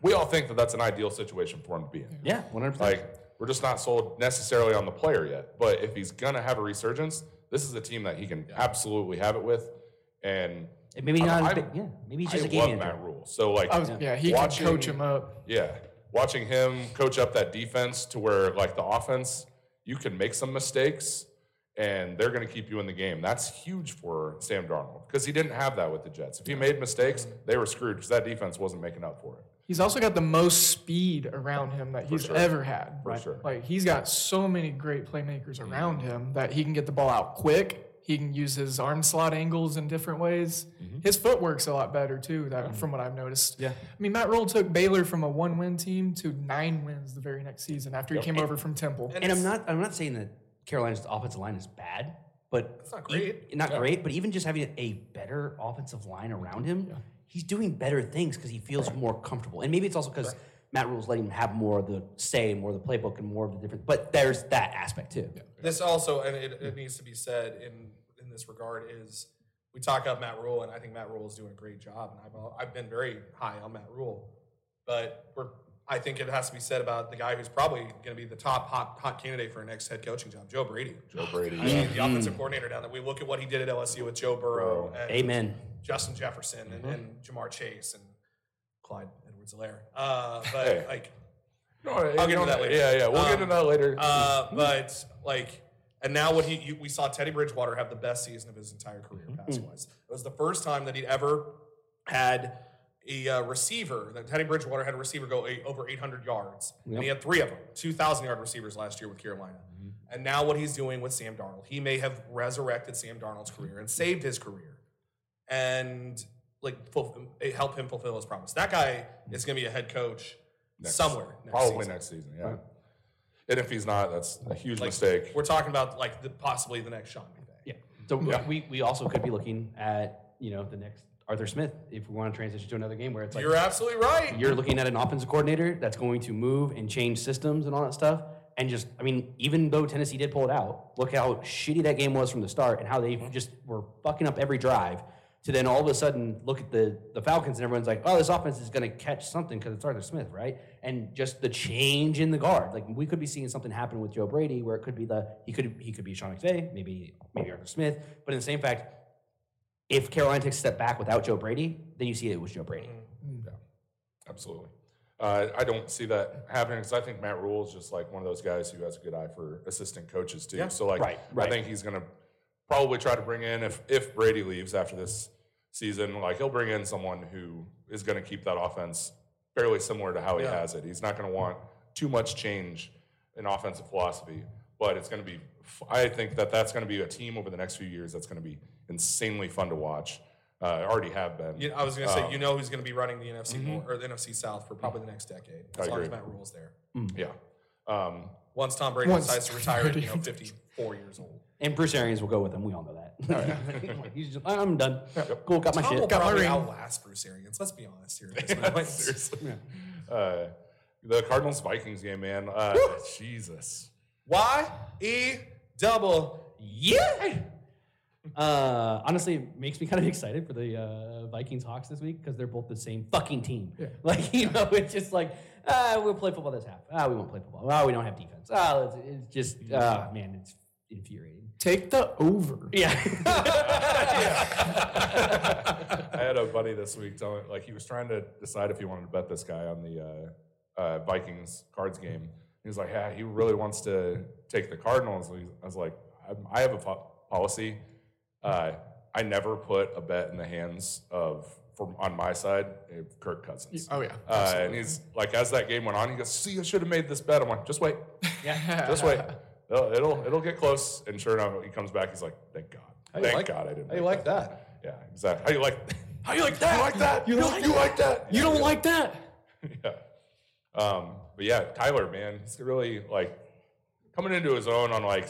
Speaker 1: we all think that that's an ideal situation for him to be in.
Speaker 3: Yeah, one hundred percent.
Speaker 1: Like we're just not sold necessarily on the player yet. But if he's gonna have a resurgence, this is a team that he can absolutely have it with. And
Speaker 3: And maybe not. Big- yeah, maybe he's just a game
Speaker 1: love
Speaker 3: manager.
Speaker 1: Matt Rhule. So like,
Speaker 2: I was, yeah, he can
Speaker 1: watching-
Speaker 2: coach him up.
Speaker 1: Yeah, watching him coach up that defense to where like the offense, you can make some mistakes, and they're going to keep you in the game. That's huge for Sam Darnold because he didn't have that with the Jets. If he made mistakes, they were screwed because that defense wasn't making up for it.
Speaker 2: He's also got the most speed around him that he's
Speaker 1: sure.
Speaker 2: ever had.
Speaker 1: For sure.
Speaker 2: Like he's got so many great playmakers around him that he can get the ball out quick. He can use his arm slot angles in different ways. Mm-hmm. His footwork's a lot better too, that mm-hmm. from what I've noticed.
Speaker 3: Yeah.
Speaker 2: I mean, Matt Rhule took Baylor from a one-win team to nine wins the very next season after he came over from Temple.
Speaker 4: And
Speaker 3: And I'm not I'm not saying that Carolina's offensive line is bad, but it's
Speaker 4: not great.
Speaker 3: not great, but even just having a better offensive line around him, he's doing better things because he feels more comfortable. And maybe it's also because Matt Rhule's letting him have more of the say, more of the playbook, and more of the different. But there's that aspect too.
Speaker 4: This also, and it, it needs to be said in in this regard, is we talk up Matt Rhule, and I think Matt Rhule is doing a great job, and I've I've been very high on Matt Rhule, but we're I think it has to be said about the guy who's probably going to be the top hot hot candidate for a next head coaching job, Joe Brady.
Speaker 1: Joe Brady.
Speaker 4: I mean, the offensive coordinator down there. We look at what he did at LSU with Joe Burrow and
Speaker 3: Amen.
Speaker 4: Justin Jefferson and, mm-hmm. and Ja'Marr Chase and Clyde Edwards-Helaire. Uh, but
Speaker 1: Hey.
Speaker 4: like,
Speaker 1: No,
Speaker 4: I'll
Speaker 1: you
Speaker 4: get into
Speaker 1: don't-
Speaker 4: that later.
Speaker 1: Yeah, yeah. We'll get
Speaker 4: Um,
Speaker 1: into that later.
Speaker 4: Uh, but like, and now what he you, we saw Teddy Bridgewater have the best season of his entire career,
Speaker 1: Mm-hmm.
Speaker 4: pass wise. It was the first time that he'd ever had a uh, receiver that Teddy Bridgewater had a receiver go eight, over 800 yards, and he had three of them, 2,000 yard receivers last year with Carolina.
Speaker 1: Mm-hmm.
Speaker 4: And now what he's doing with Sam Darnold, he may have resurrected Sam Darnold's career and saved his career, and like fulf- it help him fulfill his promise. That guy is going to be a head coach
Speaker 1: Next-
Speaker 4: somewhere. Next
Speaker 1: Probably
Speaker 4: season.
Speaker 1: next season, yeah. And if he's not, that's a huge
Speaker 4: Like,
Speaker 1: mistake.
Speaker 4: We're talking about like the, possibly the next Sean McVay.
Speaker 3: Yeah. So
Speaker 1: Yeah.
Speaker 3: we we also could be looking at you know the next Arthur Smith if we want to transition to another game where it's like
Speaker 4: You're absolutely right.
Speaker 3: you're looking at an offensive coordinator that's going to move and change systems and all that stuff. And just, I mean, even though Tennessee did pull it out, look how shitty that game was from the start and how they mm-hmm. just were fucking up every drive. To then all of a sudden look at the the Falcons and everyone's like, oh, this offense is going to catch something because it's Arthur Smith, right? And just the change in the guard, like we could be seeing something happen with Joe Brady where it could be the he could he could be Sean McVay, maybe maybe Arthur Smith, but in the same fact, if Carolina takes a step back without Joe Brady, then you see it was Joe Brady. Yeah.
Speaker 1: Absolutely. Uh, I don't see that happening because I think Matt Rhule is just like one of those guys who has a good eye for assistant coaches too.
Speaker 4: Yeah.
Speaker 1: So like,
Speaker 3: Right, right.
Speaker 1: I think he's going to probably try to bring in if if Brady leaves after this season, like he'll bring in someone who is going to keep that offense fairly similar to how he
Speaker 4: Yeah.
Speaker 1: has it. He's not going to want too much change in offensive philosophy, but it's going to be. I think that that's going to be a team over the next few years that's going to be insanely fun to watch. Uh, already have been.
Speaker 4: You- I was going to say,
Speaker 1: Um,
Speaker 4: you know, who's going to be running the NFC North, or the NFC South for probably the next decade, as
Speaker 1: I
Speaker 4: long as
Speaker 1: agree.
Speaker 4: Matt Rhule's there.
Speaker 1: Yeah. Um,
Speaker 4: Once Tom Brady
Speaker 2: Once
Speaker 4: decides to retire, at, you know, 54 years old.
Speaker 3: And Bruce Arians will go with him. We all know that. [laughs] He's just, I'm done. Cool, got my
Speaker 4: Tom will
Speaker 3: shit.
Speaker 2: Got my
Speaker 4: probably
Speaker 2: ring.
Speaker 4: outlast Bruce Arians. Let's be honest here. at this moment.
Speaker 1: Seriously. Uh, the Cardinals Vikings game, man. Uh, Jesus.
Speaker 4: Y E double yeah.
Speaker 3: Uh, honestly, it makes me kind of excited for the uh, Vikings Hawks this week because they're both the same fucking team. [laughs] Like you know, it's just like ah, we'll play football this half. Ah, we won't play football. Ah, we don't have defense. Ah, it's, it's just ah, man, it's infuriating.
Speaker 2: Take the over.
Speaker 3: Yeah. [laughs] [laughs]
Speaker 1: I had a buddy this week telling, like, he was trying to decide if he wanted to bet this guy on the uh, uh, Vikings Cards game. He was like, yeah, he really wants to take the Cardinals. I was like, I'm- have a po- policy. Uh, I never put a bet in the hands of, from on my side, uh, Kirk Cousins.
Speaker 2: Oh, yeah.
Speaker 1: Uh, and he's like, as that game went on, he goes, "See, I should have made this bet." I'm like, "Just wait,
Speaker 3: yeah.
Speaker 1: just wait. It'll, it'll it'll get close." And sure enough, he comes back. He's like, "Thank God,
Speaker 4: you
Speaker 1: thank
Speaker 4: like-
Speaker 1: God, I didn't."
Speaker 4: How you like that?
Speaker 1: Yeah, exactly. How you like? How you like that? You like that? You,
Speaker 2: like
Speaker 1: you like that?
Speaker 2: You don't like that? [laughs]
Speaker 1: yeah. Um, but yeah, Tyler, man, he's really like coming into his own on like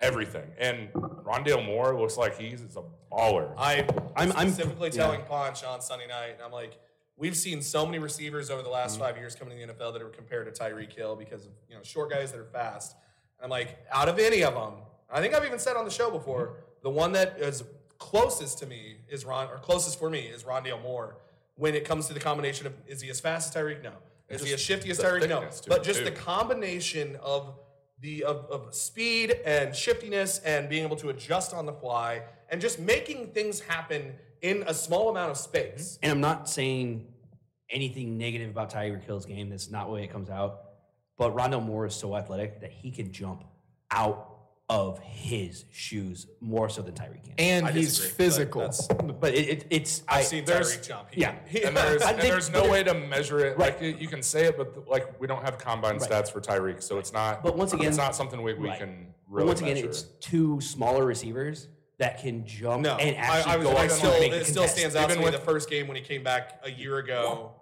Speaker 1: everything. And Rondale Moore looks like he's a baller.
Speaker 4: I
Speaker 3: I'm- I'm-
Speaker 4: specifically
Speaker 3: yeah.
Speaker 4: telling Ponch on Sunday night, and I'm like, we've seen so many receivers over the last
Speaker 3: Mm-hmm.
Speaker 4: five years coming to the NFL that are compared to Tyreek Hill because of you know short guys that are fast. And I'm like, out of any of them, I think I've even said on the show before,
Speaker 3: Mm-hmm.
Speaker 4: the one that is closest to me is Ron, or closest for me is Rondale Moore. When it comes to the combination of is he as fast as Tyreek? No. Is he as shifty as Tyreek? No. But just
Speaker 1: too.
Speaker 4: the combination of the of, of speed and shiftiness and being able to adjust on the fly and just making things happen in a small amount of space.
Speaker 3: And I'm not saying anything negative about Tyreek Hill's game. That's not the way it comes out. But Rondale Moore is so athletic that he can jump out of his shoes more so than Tyreek can.
Speaker 2: And
Speaker 4: I
Speaker 2: he's
Speaker 4: disagree, but
Speaker 2: physical.
Speaker 4: that's-
Speaker 3: but it, it, it's
Speaker 4: I've
Speaker 3: I,
Speaker 4: seen Tyreek jump. He-
Speaker 3: yeah.
Speaker 4: he- [laughs]
Speaker 1: and there's, and
Speaker 3: think-
Speaker 1: there's no
Speaker 3: it-
Speaker 1: way to measure it.
Speaker 3: Right.
Speaker 1: Like you- you can say it, but like we don't have combine
Speaker 3: Right.
Speaker 1: stats for Tyreek, so it's not.
Speaker 3: But once again-
Speaker 1: it's not something we, we
Speaker 3: Right.
Speaker 1: can
Speaker 3: but once again,
Speaker 1: measure.
Speaker 3: it's two smaller receivers that can jump
Speaker 4: no,
Speaker 3: and actually
Speaker 4: I, I was,
Speaker 3: go
Speaker 4: I
Speaker 3: out
Speaker 4: still,
Speaker 3: and make
Speaker 4: it
Speaker 3: the
Speaker 4: still
Speaker 3: contest.
Speaker 4: stands out to
Speaker 1: Even
Speaker 4: me
Speaker 1: with-
Speaker 4: the first game when he came back a year ago.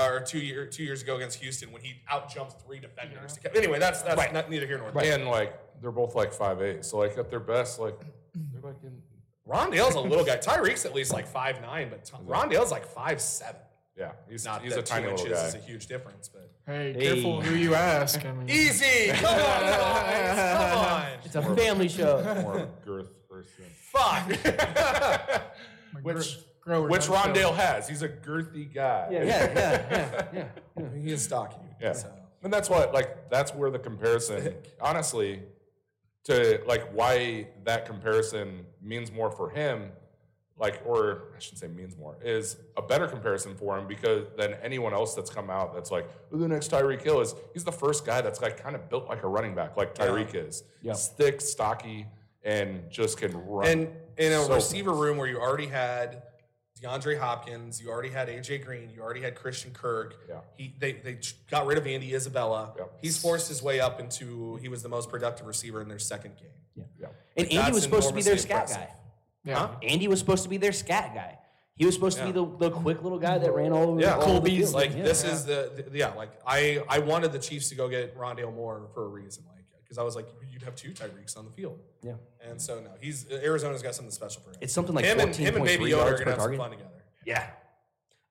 Speaker 4: Or two year two years ago against Houston when he out jumped three defenders. to Anyway, that's that's
Speaker 3: Right.
Speaker 4: not, neither here nor there.
Speaker 1: and like they're both like five eight, so like at their best, like they're like in
Speaker 4: Rondale's a little guy. Tyreek's at least like five nine, but Tom, Rondale's like five seven.
Speaker 1: yeah, he's
Speaker 4: Not
Speaker 1: he's
Speaker 4: that
Speaker 1: a tiny
Speaker 4: two
Speaker 1: little
Speaker 4: inches
Speaker 1: guy.
Speaker 4: is a huge difference, but
Speaker 2: hey,
Speaker 3: Hey.
Speaker 2: careful who you ask. I mean,
Speaker 4: easy. [laughs] Come on, guys. Come on.
Speaker 3: It's a family show.
Speaker 1: More girth person.
Speaker 4: Fuck.
Speaker 2: my
Speaker 1: Which
Speaker 2: gro- grower
Speaker 1: which
Speaker 2: don't show.
Speaker 1: Rondale has. He's a girthy guy.
Speaker 3: yeah, yeah, yeah, yeah, yeah. [laughs]
Speaker 4: he is stocky.
Speaker 1: Yeah.
Speaker 4: So.
Speaker 1: And that's what like that's where the comparison honestly to like why that comparison means more for him like, or I shouldn't say means more, is a better comparison for him because than anyone else that's come out that's like, who the next Tyreek Hill is. He's the first guy that's like kind of built like a running back, like Tyreek is.
Speaker 3: Yeah.
Speaker 1: He's thick, stocky, and just can run.
Speaker 4: And in a
Speaker 1: so
Speaker 4: receiver room where you already had DeAndre Hopkins, you already had AJ Green, you already had Christian Kirk.
Speaker 1: Yeah.
Speaker 4: He they they got rid of Andy Isabella.
Speaker 1: Yep.
Speaker 4: He's forced his way up into he was the most productive receiver in their second game.
Speaker 1: Yeah.
Speaker 3: And Andy was supposed to be their
Speaker 4: enormously
Speaker 3: scat
Speaker 4: impressive.
Speaker 3: guy.
Speaker 2: Yeah.
Speaker 4: Huh?
Speaker 3: Andy was supposed to be their scat guy. He was supposed to be the, the quick little guy that ran all over,
Speaker 4: Yeah.
Speaker 3: all
Speaker 4: Cole
Speaker 3: the
Speaker 2: Beasley.
Speaker 3: field.
Speaker 4: Like
Speaker 3: Yeah.
Speaker 4: this is the, the- yeah. Like I I wanted the Chiefs to go get Rondale Moore for a reason. Like because I was like you'd have two Tyreeks on the field.
Speaker 3: Yeah.
Speaker 4: And so no, he's Arizona's got something special for him.
Speaker 3: It's something like
Speaker 4: him and him and
Speaker 3: 14.3
Speaker 4: Baby Yoda are
Speaker 3: yards
Speaker 4: gonna
Speaker 3: per
Speaker 4: have some
Speaker 3: target.
Speaker 4: fun together.
Speaker 3: Yeah.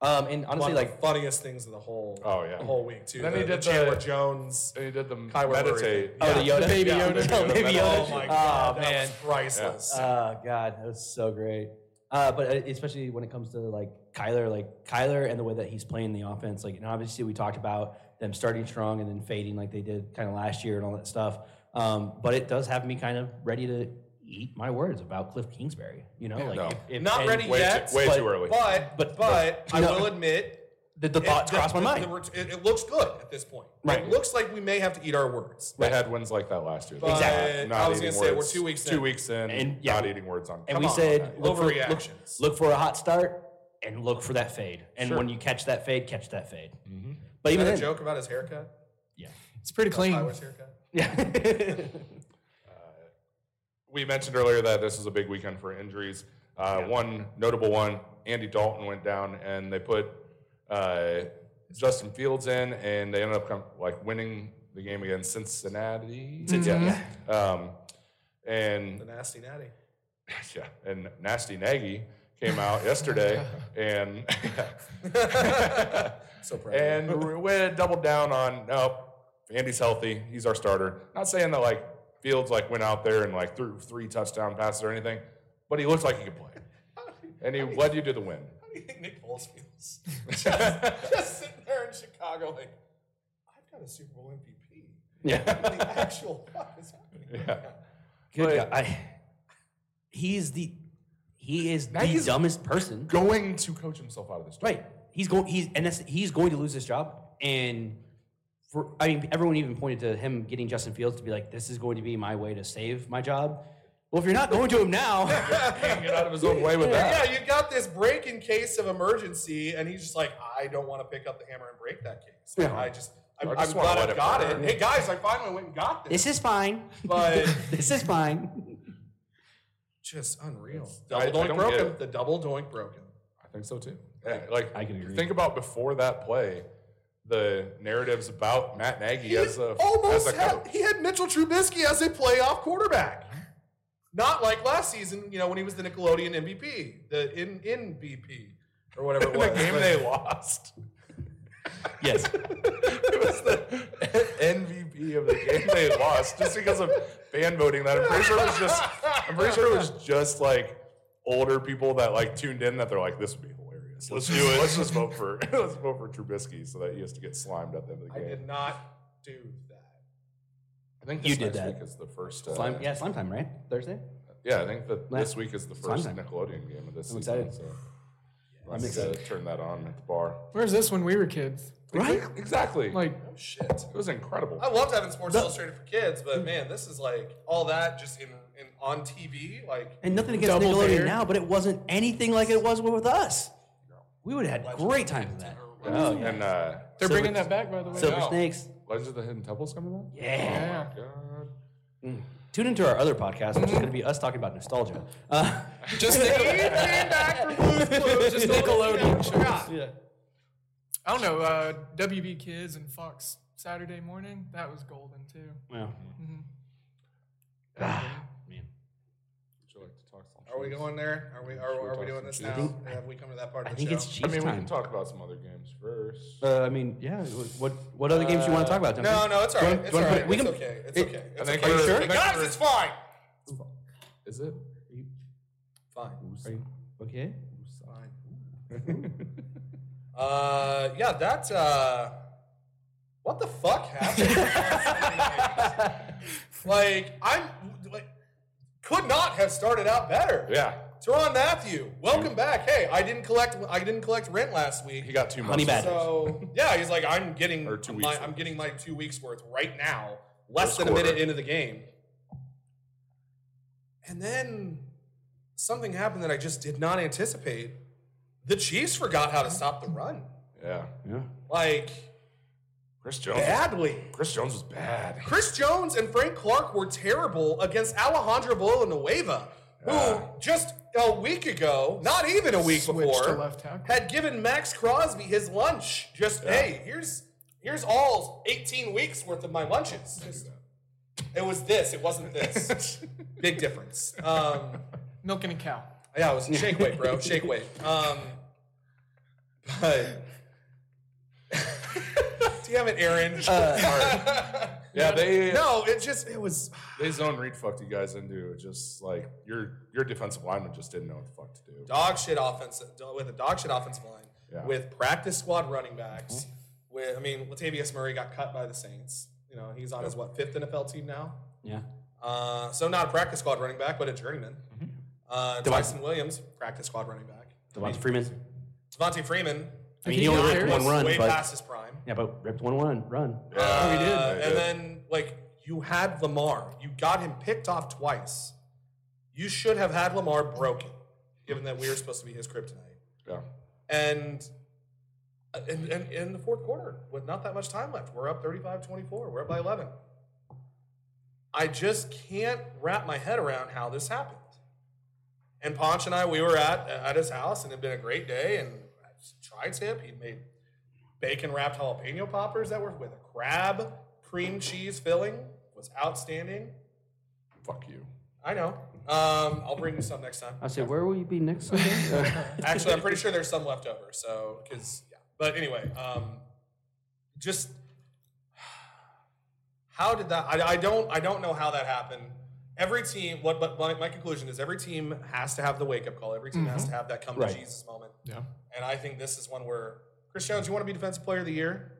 Speaker 3: Um, and
Speaker 4: One
Speaker 3: honestly,
Speaker 4: of
Speaker 3: like
Speaker 4: the funniest things of the whole
Speaker 1: Oh, yeah.
Speaker 4: the whole week too.
Speaker 1: Then
Speaker 4: the,
Speaker 1: he
Speaker 4: the
Speaker 1: did
Speaker 4: Chandler
Speaker 1: the-
Speaker 4: Jones.
Speaker 1: And he did the
Speaker 4: Kyler
Speaker 1: meditate.
Speaker 4: thing.
Speaker 3: oh, the
Speaker 4: Yeah.
Speaker 3: Yoda,
Speaker 2: Baby
Speaker 1: Yeah,
Speaker 2: Yoda.
Speaker 1: the
Speaker 3: oh, baby
Speaker 1: meditate.
Speaker 3: Yoda.
Speaker 4: Oh my
Speaker 3: oh
Speaker 4: god, that
Speaker 3: man,
Speaker 4: was priceless.
Speaker 3: Oh god, that was so great. Uh, but uh, especially when it comes to like Kyler, like Kyler and the way that he's playing the offense, like and obviously we talked about them starting strong and then fading like they did kind of last year and all that stuff. Um, but it does have me kind of ready to eat my words about Cliff Kingsbury. You know, like
Speaker 1: no.
Speaker 3: if- if-
Speaker 4: Not ready
Speaker 1: Way,
Speaker 4: yet,
Speaker 1: too, way
Speaker 3: but-
Speaker 1: too early.
Speaker 4: but
Speaker 3: But-
Speaker 4: but,
Speaker 3: but-
Speaker 4: I
Speaker 3: no.
Speaker 4: will admit
Speaker 3: The, the thoughts
Speaker 4: it,
Speaker 3: crossed my mind.
Speaker 4: the ret- it, it looks good at this point.
Speaker 3: Right.
Speaker 4: It looks like we may have to eat our words.
Speaker 1: They had wins like that last year.
Speaker 4: But
Speaker 3: Exactly.
Speaker 4: I was
Speaker 1: eating
Speaker 4: gonna say we're
Speaker 1: words.
Speaker 4: two weeks
Speaker 1: Two
Speaker 4: in.
Speaker 1: weeks in,
Speaker 3: And, yeah.
Speaker 1: not eating words on.
Speaker 3: and we
Speaker 1: on,
Speaker 3: said look for, look, look for a hot start and look for that fade. And
Speaker 1: Sure.
Speaker 3: when you catch that fade, catch that fade.
Speaker 1: Mm-hmm.
Speaker 3: But
Speaker 4: Is
Speaker 3: even
Speaker 4: that a
Speaker 3: then,
Speaker 4: joke about his haircut?
Speaker 3: yeah,
Speaker 2: It's pretty clean.
Speaker 4: Tyler's haircut. [laughs]
Speaker 3: yeah.
Speaker 1: we mentioned earlier that this was a big weekend for injuries. Uh, One notable one, Andy Dalton went down, and they put uh, Justin Fields in, and they ended up com- like winning the game against Cincinnati.
Speaker 3: Yeah.
Speaker 1: Um, and
Speaker 4: The nasty natty. [laughs]
Speaker 1: yeah, and Nasty Nagy came out yesterday, [laughs] and [laughs]
Speaker 4: So proud.
Speaker 1: and we doubled down on nope. Andy's healthy. He's our starter. Not saying that like Fields like went out there and like threw three touchdown passes or anything, but he looked like he could play, and he led you to the win.
Speaker 4: How do you think Nick Foles feels? just, [laughs] just sitting there in Chicago, like, I've got a Super Bowl MVP.
Speaker 3: yeah.
Speaker 4: What the actual fuck is happening?
Speaker 1: Yeah.
Speaker 3: Good
Speaker 1: But-
Speaker 3: guy. I, he's the he is the
Speaker 1: Nagy's-
Speaker 3: dumbest person.
Speaker 1: Going to coach himself out of this. job.
Speaker 3: Right. He's going. He's and that's, he's going to lose his job. And for I mean, everyone even pointed to him getting Justin Fields to be like, "This is going to be my way to save my job." Well, if you're not going to him now, [laughs]
Speaker 1: Can't get out of his own way with that.
Speaker 4: Yeah, you got this break in case of emergency, and he's just like, I don't want to pick up the hammer and break that case.
Speaker 3: Yeah.
Speaker 4: I just, I'm,
Speaker 1: I just
Speaker 4: I'm glad I got
Speaker 1: burn.
Speaker 4: it. Hey guys, I finally went and got this.
Speaker 3: this is fine.
Speaker 4: but [laughs]
Speaker 3: this is fine.
Speaker 4: Just unreal.
Speaker 1: I-
Speaker 4: Double
Speaker 1: I
Speaker 4: doink
Speaker 1: don't
Speaker 4: broken.
Speaker 1: it.
Speaker 4: The double doink broken.
Speaker 1: I think so too. Yeah, like
Speaker 3: I can agree.
Speaker 1: Think about before that play, the narratives about Matt Nagy
Speaker 4: He
Speaker 1: as a
Speaker 4: almost
Speaker 1: as a
Speaker 4: had,
Speaker 1: coach.
Speaker 4: he had Mitchell Trubisky as a playoff quarterback. Not like last season, you know, when he was the Nickelodeon MVP, the in in BP or whatever it [laughs]
Speaker 1: In
Speaker 4: was.
Speaker 1: the game
Speaker 4: But-
Speaker 1: they lost.
Speaker 3: Yes. [laughs]
Speaker 1: it was the MVP of the game they lost just because of fan voting. That I'm pretty sure it was just. I'm pretty sure it was just like older people that like tuned in that they're like, this would be hilarious. Let's do it. Let's just vote for [laughs] let's vote for Trubisky so that he has to get slimed at the end of the game.
Speaker 4: I
Speaker 1: game.
Speaker 4: did not do that.
Speaker 1: I think
Speaker 3: You
Speaker 1: this
Speaker 3: did
Speaker 1: next
Speaker 3: that.
Speaker 1: week is the first. Uh,
Speaker 3: Slime, yeah, slime time, right? Thursday.
Speaker 1: Yeah, I think that this week is the
Speaker 3: Slime
Speaker 1: first
Speaker 3: time.
Speaker 1: Nickelodeon game of this
Speaker 3: I'm
Speaker 1: season.
Speaker 3: excited.
Speaker 1: So
Speaker 3: I'm
Speaker 1: I'm
Speaker 3: excited.
Speaker 1: excited to turn that on at the bar.
Speaker 2: Where's this when we were kids?
Speaker 3: Right?
Speaker 1: Exactly.
Speaker 2: Like,
Speaker 4: Oh shit.
Speaker 1: it was incredible.
Speaker 4: I loved having Sports
Speaker 3: The-
Speaker 4: Illustrated for kids, but man, this is like all that just in, in on TV. Like
Speaker 3: And nothing against
Speaker 2: Double
Speaker 3: Nickelodeon
Speaker 2: Dare.
Speaker 3: now, but it wasn't anything like it was with us. We would have had great times with that. Oh, yeah.
Speaker 1: And uh,
Speaker 2: they're
Speaker 3: Silver-
Speaker 2: bringing that back, by the way.
Speaker 3: Silver
Speaker 1: No.
Speaker 3: Snakes.
Speaker 1: Legends of the Hidden Temple's coming back.
Speaker 3: Yeah.
Speaker 2: Yeah.
Speaker 1: God.
Speaker 3: Tune into our other podcast, which is going to be us talking about nostalgia. Uh, [laughs]
Speaker 2: Just [laughs] Nickelodeon. Just Nickelodeon shows.
Speaker 3: yeah.
Speaker 2: I don't know. Uh, WB Kids and Fox Saturday Morning. That was golden too.
Speaker 3: Well,
Speaker 2: Mhm.
Speaker 3: ah, man.
Speaker 1: Would you like to talk some
Speaker 4: Are we going there? Are we are, are we doing this now?
Speaker 3: think-
Speaker 4: Have we come to that part of
Speaker 3: I
Speaker 4: the
Speaker 3: think
Speaker 4: show?
Speaker 3: it's
Speaker 1: I
Speaker 3: Chiefs
Speaker 1: mean, we
Speaker 3: time.
Speaker 1: can talk about some other games first.
Speaker 3: Uh, I mean, yeah. What what other games do you want to talk about?
Speaker 4: no,
Speaker 3: Duncan?
Speaker 4: no, it's all
Speaker 3: Do you
Speaker 4: right.
Speaker 3: want-
Speaker 4: It's
Speaker 3: do you
Speaker 4: all
Speaker 3: want to
Speaker 4: right.
Speaker 3: put- we
Speaker 4: It's
Speaker 3: can-
Speaker 4: okay. It's
Speaker 3: it-
Speaker 4: okay.
Speaker 1: I
Speaker 4: It's
Speaker 1: think
Speaker 4: okay.
Speaker 1: we're-
Speaker 3: sure?
Speaker 4: Hey, guys, it's fine.
Speaker 1: Is it?
Speaker 4: Fine.
Speaker 3: Are you okay?
Speaker 4: Fine. [laughs] Uh, yeah, that. Uh, what the fuck happened? [laughs] like, I'm like, could not have started out better.
Speaker 1: Yeah.
Speaker 4: Tyrann Mathieu, welcome back. Hey, I didn't collect I didn't collect rent last week.
Speaker 1: He got two
Speaker 3: Honey
Speaker 1: months.
Speaker 3: badger.
Speaker 4: So yeah, he's like, I'm getting
Speaker 1: Or two
Speaker 4: my,
Speaker 1: weeks
Speaker 4: I'm
Speaker 1: worth.
Speaker 4: getting my two weeks worth right now, less
Speaker 1: First
Speaker 4: than a minute into the game. And then something happened that I just did not anticipate. The Chiefs forgot how to stop the run.
Speaker 1: Yeah.
Speaker 3: Yeah.
Speaker 4: Like
Speaker 1: Chris Jones. Was,
Speaker 4: badly.
Speaker 1: Chris Jones was bad.
Speaker 4: Chris Jones and Frank Clark were terrible against Alejandro Villanueva, who
Speaker 1: Yeah.
Speaker 4: just a week ago, not even a week
Speaker 2: Switched
Speaker 4: before,
Speaker 2: left
Speaker 4: had given Maxx Crosby his lunch. Just hey, here's here's all 18 weeks worth of my lunches. Just- it was this. It wasn't this. [laughs] Big difference. Um,
Speaker 2: Milking a cow.
Speaker 4: yeah, it was shake weight, bro. Shake weight. Um, but do you have an errand?
Speaker 1: Yeah, they
Speaker 4: no, it just it was. [sighs]
Speaker 1: they zone read fucked you guys into just like your your defensive lineman just didn't know what the fuck to do.
Speaker 4: dog shit offense with a dog shit offensive line
Speaker 1: Yeah.
Speaker 4: with practice squad running backs. With I mean, Latavius Murray got cut by the Saints. You know, he's on his what fifth NFL team now.
Speaker 3: Yeah.
Speaker 4: Uh, so not a practice squad running back, but a journeyman. Uh, Ty'Son Williams, practice squad running back.
Speaker 3: Devonta Freeman.
Speaker 4: Devonta Freeman,
Speaker 3: I mean,
Speaker 2: he
Speaker 3: he only ripped one run,
Speaker 4: way
Speaker 3: but
Speaker 4: past his prime.
Speaker 3: yeah, but ripped one run. Run.
Speaker 1: Yeah,
Speaker 4: Uh,
Speaker 1: he did.
Speaker 4: and
Speaker 1: He
Speaker 4: then like you had Lamar, you got him picked off twice. You should have had Lamar broken, given that we were supposed to be his kryptonite.
Speaker 1: yeah.
Speaker 4: And uh, in, in, in the fourth quarter, with not that much time left, we're up 35 24. We're up by 11. I just can't wrap my head around how this happened. And Ponch and I, we were at, at his house, and it had been a great day. And tri tip, he made bacon wrapped jalapeno poppers that were with a crab cream cheese filling, was outstanding.
Speaker 1: Fuck you.
Speaker 4: I know. Um, I'll bring you some next time.
Speaker 3: I said, where will you be next Sunday? [laughs]
Speaker 4: Actually, I'm pretty sure there's some left over. So, because yeah. But anyway, um, just [sighs] how did that? I, I don't. I don't know how that happened. Every team. What? But my, my conclusion is every team has to have the wake up call. Every team has mm-hmm. to have that come
Speaker 3: Right.
Speaker 4: to Jesus moment.
Speaker 2: Yeah.
Speaker 4: And I think this is one where Chris Jones, you want to be defensive player of the year?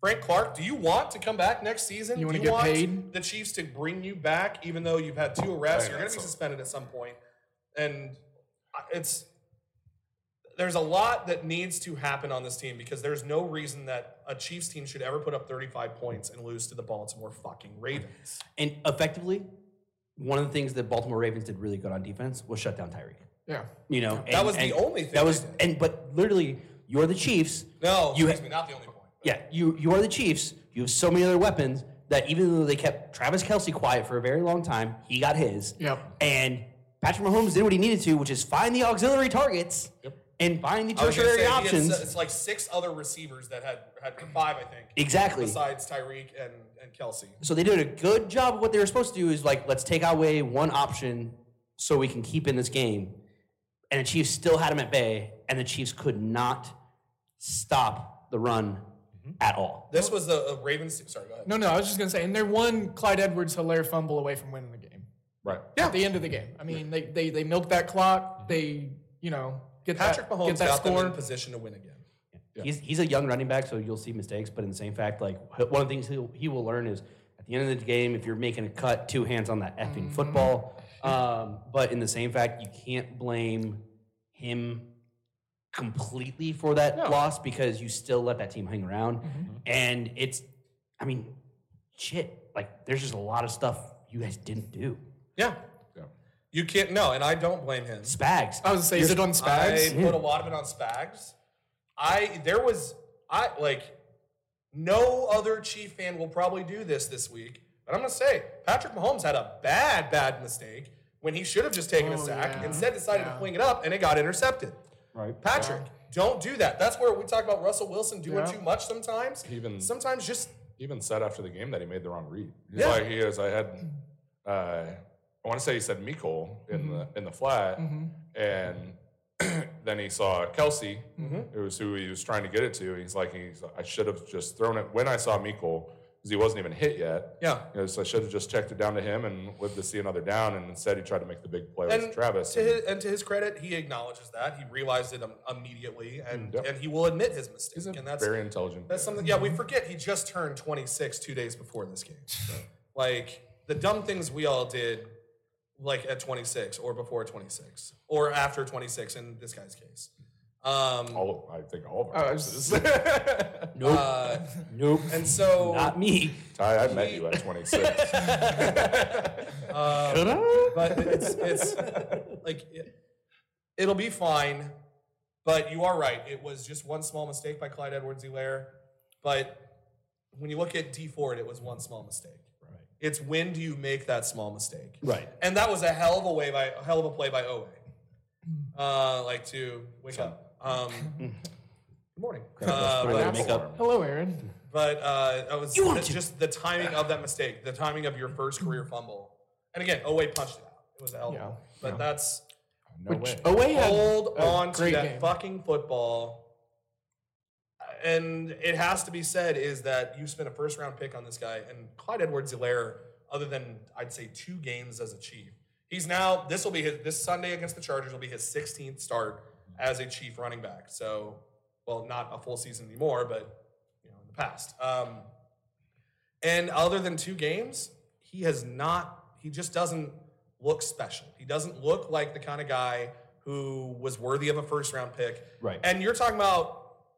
Speaker 4: Frank Clark, do you want to come back next season?
Speaker 2: You
Speaker 4: do
Speaker 2: wanna
Speaker 4: you
Speaker 2: get
Speaker 4: want
Speaker 2: paid?
Speaker 4: the Chiefs to bring you back, even though you've had two arrests?
Speaker 1: Right,
Speaker 4: You're going to be
Speaker 1: that's a-
Speaker 4: suspended at some point? point, and it's there's a lot that needs to happen on this team because there's no reason that a Chiefs team should ever put up 35 points and lose to the Baltimore fucking Ravens.
Speaker 3: and effectively, one of the things that Baltimore Ravens did really good on defense was shut down Tyreek.
Speaker 2: Yeah.
Speaker 3: You know,
Speaker 4: That
Speaker 3: and-
Speaker 4: was the only thing
Speaker 3: That was, and but literally, you're the Chiefs.
Speaker 4: No,
Speaker 3: You
Speaker 4: excuse
Speaker 3: ha-
Speaker 4: me, not the only point.
Speaker 3: Yeah, you you are the Chiefs. You have so many other weapons that even though they kept Travis Kelce quiet for a very long time, he got his.
Speaker 2: Yep.
Speaker 3: And Patrick Mahomes did what he needed to, which is find the auxiliary targets and find the
Speaker 4: I was gonna
Speaker 3: tertiary
Speaker 4: say,
Speaker 3: options.
Speaker 4: s- it's like six other receivers that had had five, I think.
Speaker 3: Exactly.
Speaker 4: Besides Tyreek and, and Kelce.
Speaker 3: So they did a good job of what they were supposed to do is like, let's take away one option so we can keep in this game. And the Chiefs still had him at bay, and the Chiefs could not stop the run at all.
Speaker 4: This was the uh, Ravens. Sorry, go ahead.
Speaker 2: No, no, I was just gonna say, and they're one Clyde Edwards Helaire fumble away from winning the game.
Speaker 1: Right. Yeah.
Speaker 2: At the end of the game. I mean, they they they milk that clock. They, you know, get
Speaker 4: Patrick
Speaker 2: that
Speaker 4: Mahomes
Speaker 2: get that
Speaker 4: got them
Speaker 2: score.
Speaker 4: in position to win again.
Speaker 3: He's, he's a young running back, so you'll see mistakes. But in the same fact, like one of the things he'll, he will learn is at the end of the game, if you're making a cut, two hands on that effing football. Um, but in the same fact, you can't blame him completely for that loss because you still let that team hang around. And it's, I mean, shit. Like there's just a lot of stuff you guys didn't do.
Speaker 4: Yeah.
Speaker 1: Yeah.
Speaker 4: You can't, no, and I don't blame him.
Speaker 3: Spags.
Speaker 2: I was gonna say, is it on Spags?
Speaker 4: I put a lot of it on Spags. I, there was, I, like, no other Chief fan will probably do this this week. But I'm going to say, Patrick Mahomes had a bad, bad mistake when he should have just taken a
Speaker 2: Oh,
Speaker 4: sack.
Speaker 2: yeah.
Speaker 4: Instead, decided
Speaker 2: Yeah.
Speaker 4: to fling it up, and it got intercepted.
Speaker 3: Right.
Speaker 4: Patrick, don't do that. That's where we talk about Russell Wilson doing
Speaker 2: Yeah.
Speaker 4: too much sometimes.
Speaker 1: Even
Speaker 4: Sometimes just
Speaker 1: he even said after the game that he made the wrong read. He's
Speaker 4: Yeah.
Speaker 1: like he is. I had uh, I want to say he said Miko in the mm-hmm. in the flat, mm-hmm. and [clears throat] then he saw Kelce, mm-hmm. who was who he was trying to get it to. He's like, he's I should have just thrown it when I saw Miko because he wasn't even hit yet.
Speaker 4: Yeah.
Speaker 1: You know, so I should have just checked it down to him and lived to see another down. And instead, he tried to make the big play with Travis.
Speaker 4: To
Speaker 1: and-
Speaker 4: his, and to his credit, he acknowledges that he realized it immediately, and mm,
Speaker 1: Yep.
Speaker 4: and he will admit his mistake.
Speaker 1: he's a
Speaker 4: and that's
Speaker 1: very intelligent.
Speaker 4: that's something. Yeah, we forget he just turned 26 two days before this game. [laughs] Like the dumb things we all did like at 26 or before 26 or after 26 in this guy's case. Um,
Speaker 1: All of, I think all of
Speaker 2: Oh,
Speaker 1: our
Speaker 2: was-
Speaker 1: guesses. [laughs]
Speaker 3: Nope.
Speaker 4: uh,
Speaker 3: nope.
Speaker 4: and so
Speaker 3: Not me.
Speaker 1: Ty, I met you at 26. [laughs]
Speaker 4: Um, but it's it's like it, it'll be fine. But you are right. It was just one small mistake by Clyde Edwards-Helaire. But when you look at D Ford, it was one small mistake.
Speaker 1: Right.
Speaker 4: It's when do you make that small mistake?
Speaker 3: Right.
Speaker 4: And that was a hell of a way by a hell of a play by Oweh. Uh, like to wake up. Um, good morning. Uh,
Speaker 3: Put away the
Speaker 4: but-
Speaker 3: makeup.
Speaker 2: Hello, Aaron.
Speaker 4: but uh, that was
Speaker 3: You want
Speaker 4: the-
Speaker 3: to.
Speaker 4: just the timing of that mistake, the timing of your first career fumble. And again, Oweh punched it out. It was a hell of a
Speaker 2: Yeah,
Speaker 4: play. But that's
Speaker 1: No
Speaker 2: Which
Speaker 1: way.
Speaker 2: Oweh had
Speaker 4: hold
Speaker 2: a
Speaker 4: on to
Speaker 2: great
Speaker 4: that
Speaker 2: game.
Speaker 4: fucking football. And it has to be said is that you spent a first round pick on this guy, and Clyde Edwards Helaire, other than I'd say two games as a Chief, he's now this will be his this Sunday against the Chargers will be his 16th start as a Chief running back. So, well, not a full season anymore, but you know, in the past. Um, and other than two games, he has not, he just doesn't look special. He doesn't look like the kind of guy who was worthy of a first round pick.
Speaker 3: Right.
Speaker 4: And you're talking about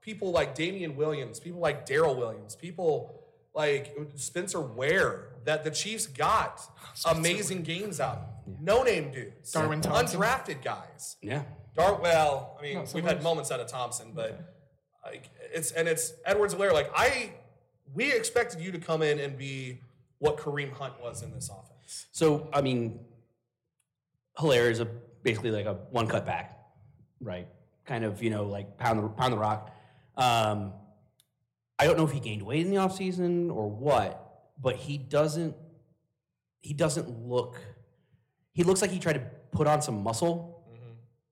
Speaker 4: people like Damien Williams, people like Darrel Williams, people like Spencer Ware that the Chiefs got amazing games out of. No name dudes.
Speaker 2: Darwin Thompson.
Speaker 4: Undrafted guys.
Speaker 3: Yeah.
Speaker 4: Dar- well, I mean,
Speaker 2: No,
Speaker 4: we've
Speaker 2: some
Speaker 4: had moments out of Thompson, but like it's and it's Edwards Helaire. Like I, we expected you to come in and be what Kareem Hunt was in this offense.
Speaker 3: So I mean, Helaire is a basically like a one cut back, right? Kind of you know like pound the pound the rock. Um, I don't know if he gained weight in the offseason or what, but he doesn't. He doesn't look. He looks like he tried to put on some muscle,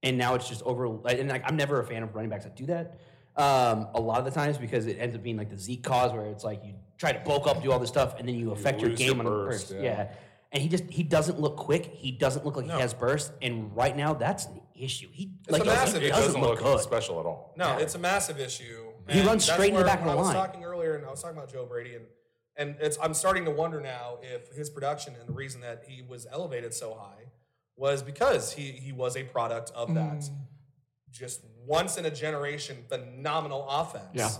Speaker 3: and now it's just over. And like, I'm never a fan of running backs that do that. Um, a lot of the times because it ends up being like the Zeke cause, where it's like you try to bulk up, do all this stuff, and then you affect your
Speaker 1: lose your
Speaker 3: game on the
Speaker 1: burst,
Speaker 3: burst.
Speaker 1: yeah.
Speaker 3: yeah. And he just he doesn't look quick. He doesn't look like
Speaker 4: No.
Speaker 3: he has burst. And right now, that's issue. He
Speaker 4: It's
Speaker 3: like
Speaker 4: a
Speaker 3: doesn't-
Speaker 4: massive
Speaker 1: It
Speaker 4: issue.
Speaker 1: doesn't look
Speaker 3: good.
Speaker 1: special at all.
Speaker 4: No, it's a massive issue.
Speaker 3: He
Speaker 4: And
Speaker 3: runs
Speaker 4: that's
Speaker 3: straight in the
Speaker 4: where
Speaker 3: back of
Speaker 4: when
Speaker 3: the
Speaker 4: I was
Speaker 3: line.
Speaker 4: talking earlier, and I was talking about Joe Brady, and and it's I'm starting to wonder now if his production and the reason that he was elevated so high was because he he was a product of that
Speaker 2: Mm.
Speaker 4: just once in a generation phenomenal offense.
Speaker 2: Yeah.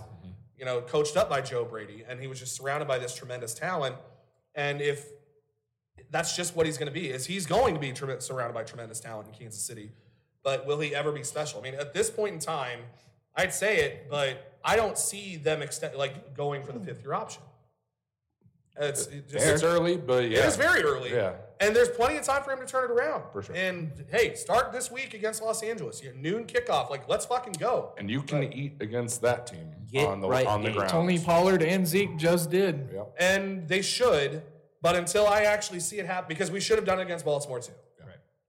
Speaker 4: You know, coached up by Joe Brady, and he was just surrounded by this tremendous talent. And if that's just what he's going to be, is he's going to be trem- surrounded by tremendous talent in Kansas City. But will he ever be special? I mean, at this point in time, I'd say it, but I don't see them extend like going for the fifth year option. It's it just,
Speaker 1: It's early, but yeah.
Speaker 4: it is very early.
Speaker 1: Yeah.
Speaker 4: And there's plenty of time for him to turn it around.
Speaker 1: For sure.
Speaker 4: And hey, start this week against Los Angeles. Your noon kickoff. Like, let's fucking go.
Speaker 1: And you can eat against that team on the
Speaker 3: right
Speaker 1: on the ground.
Speaker 2: Tony Pollard and Zeke just did.
Speaker 1: Yep.
Speaker 4: And they should, but until I actually see it happen, because we should have done it against Baltimore too.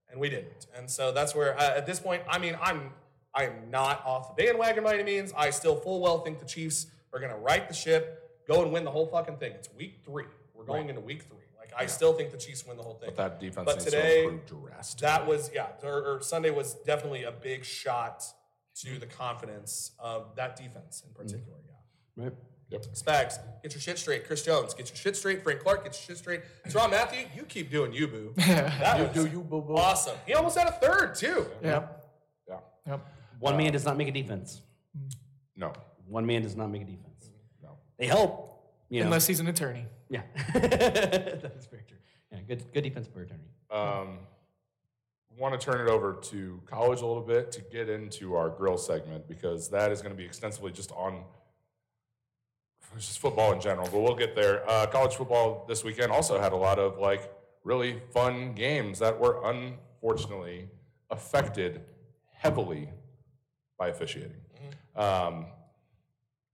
Speaker 1: Right.
Speaker 4: And we didn't. And so that's where, uh, at this point, I mean, I'm I'm not off the bandwagon by any means. I still full well think the Chiefs are going to right the ship, go and win the whole fucking thing. It's week three. We're going into week three. Like, I still think the Chiefs win the whole thing.
Speaker 1: But that defense
Speaker 4: But today,
Speaker 1: to.
Speaker 4: That was yeah, or, or Sunday was definitely a big shot to the confidence of that defense in particular. Yeah.
Speaker 3: Right.
Speaker 1: Yep.
Speaker 4: Spags, get your shit straight. Chris Jones, get your shit straight. Frank Clark, get your shit straight. Ron Mathieu, you keep doing you, boo. [laughs] That was
Speaker 1: you, boo, boo.
Speaker 4: awesome. He almost had a third too.
Speaker 2: Yep.
Speaker 1: Yeah.
Speaker 2: Yep.
Speaker 3: One man does not make a defense.
Speaker 1: No.
Speaker 3: One man does not make a defense.
Speaker 1: No.
Speaker 3: They help. You know.
Speaker 2: Unless he's an attorney.
Speaker 3: yeah. [laughs] That's very true. Yeah. Good. Good defensive attorney.
Speaker 1: Um, want to turn it over to college a little bit to get into our grill segment because that is going to be extensively just on it's just football in general, but we'll get there. Uh, college football this weekend also had a lot of like really fun games that were unfortunately affected heavily by officiating. Um,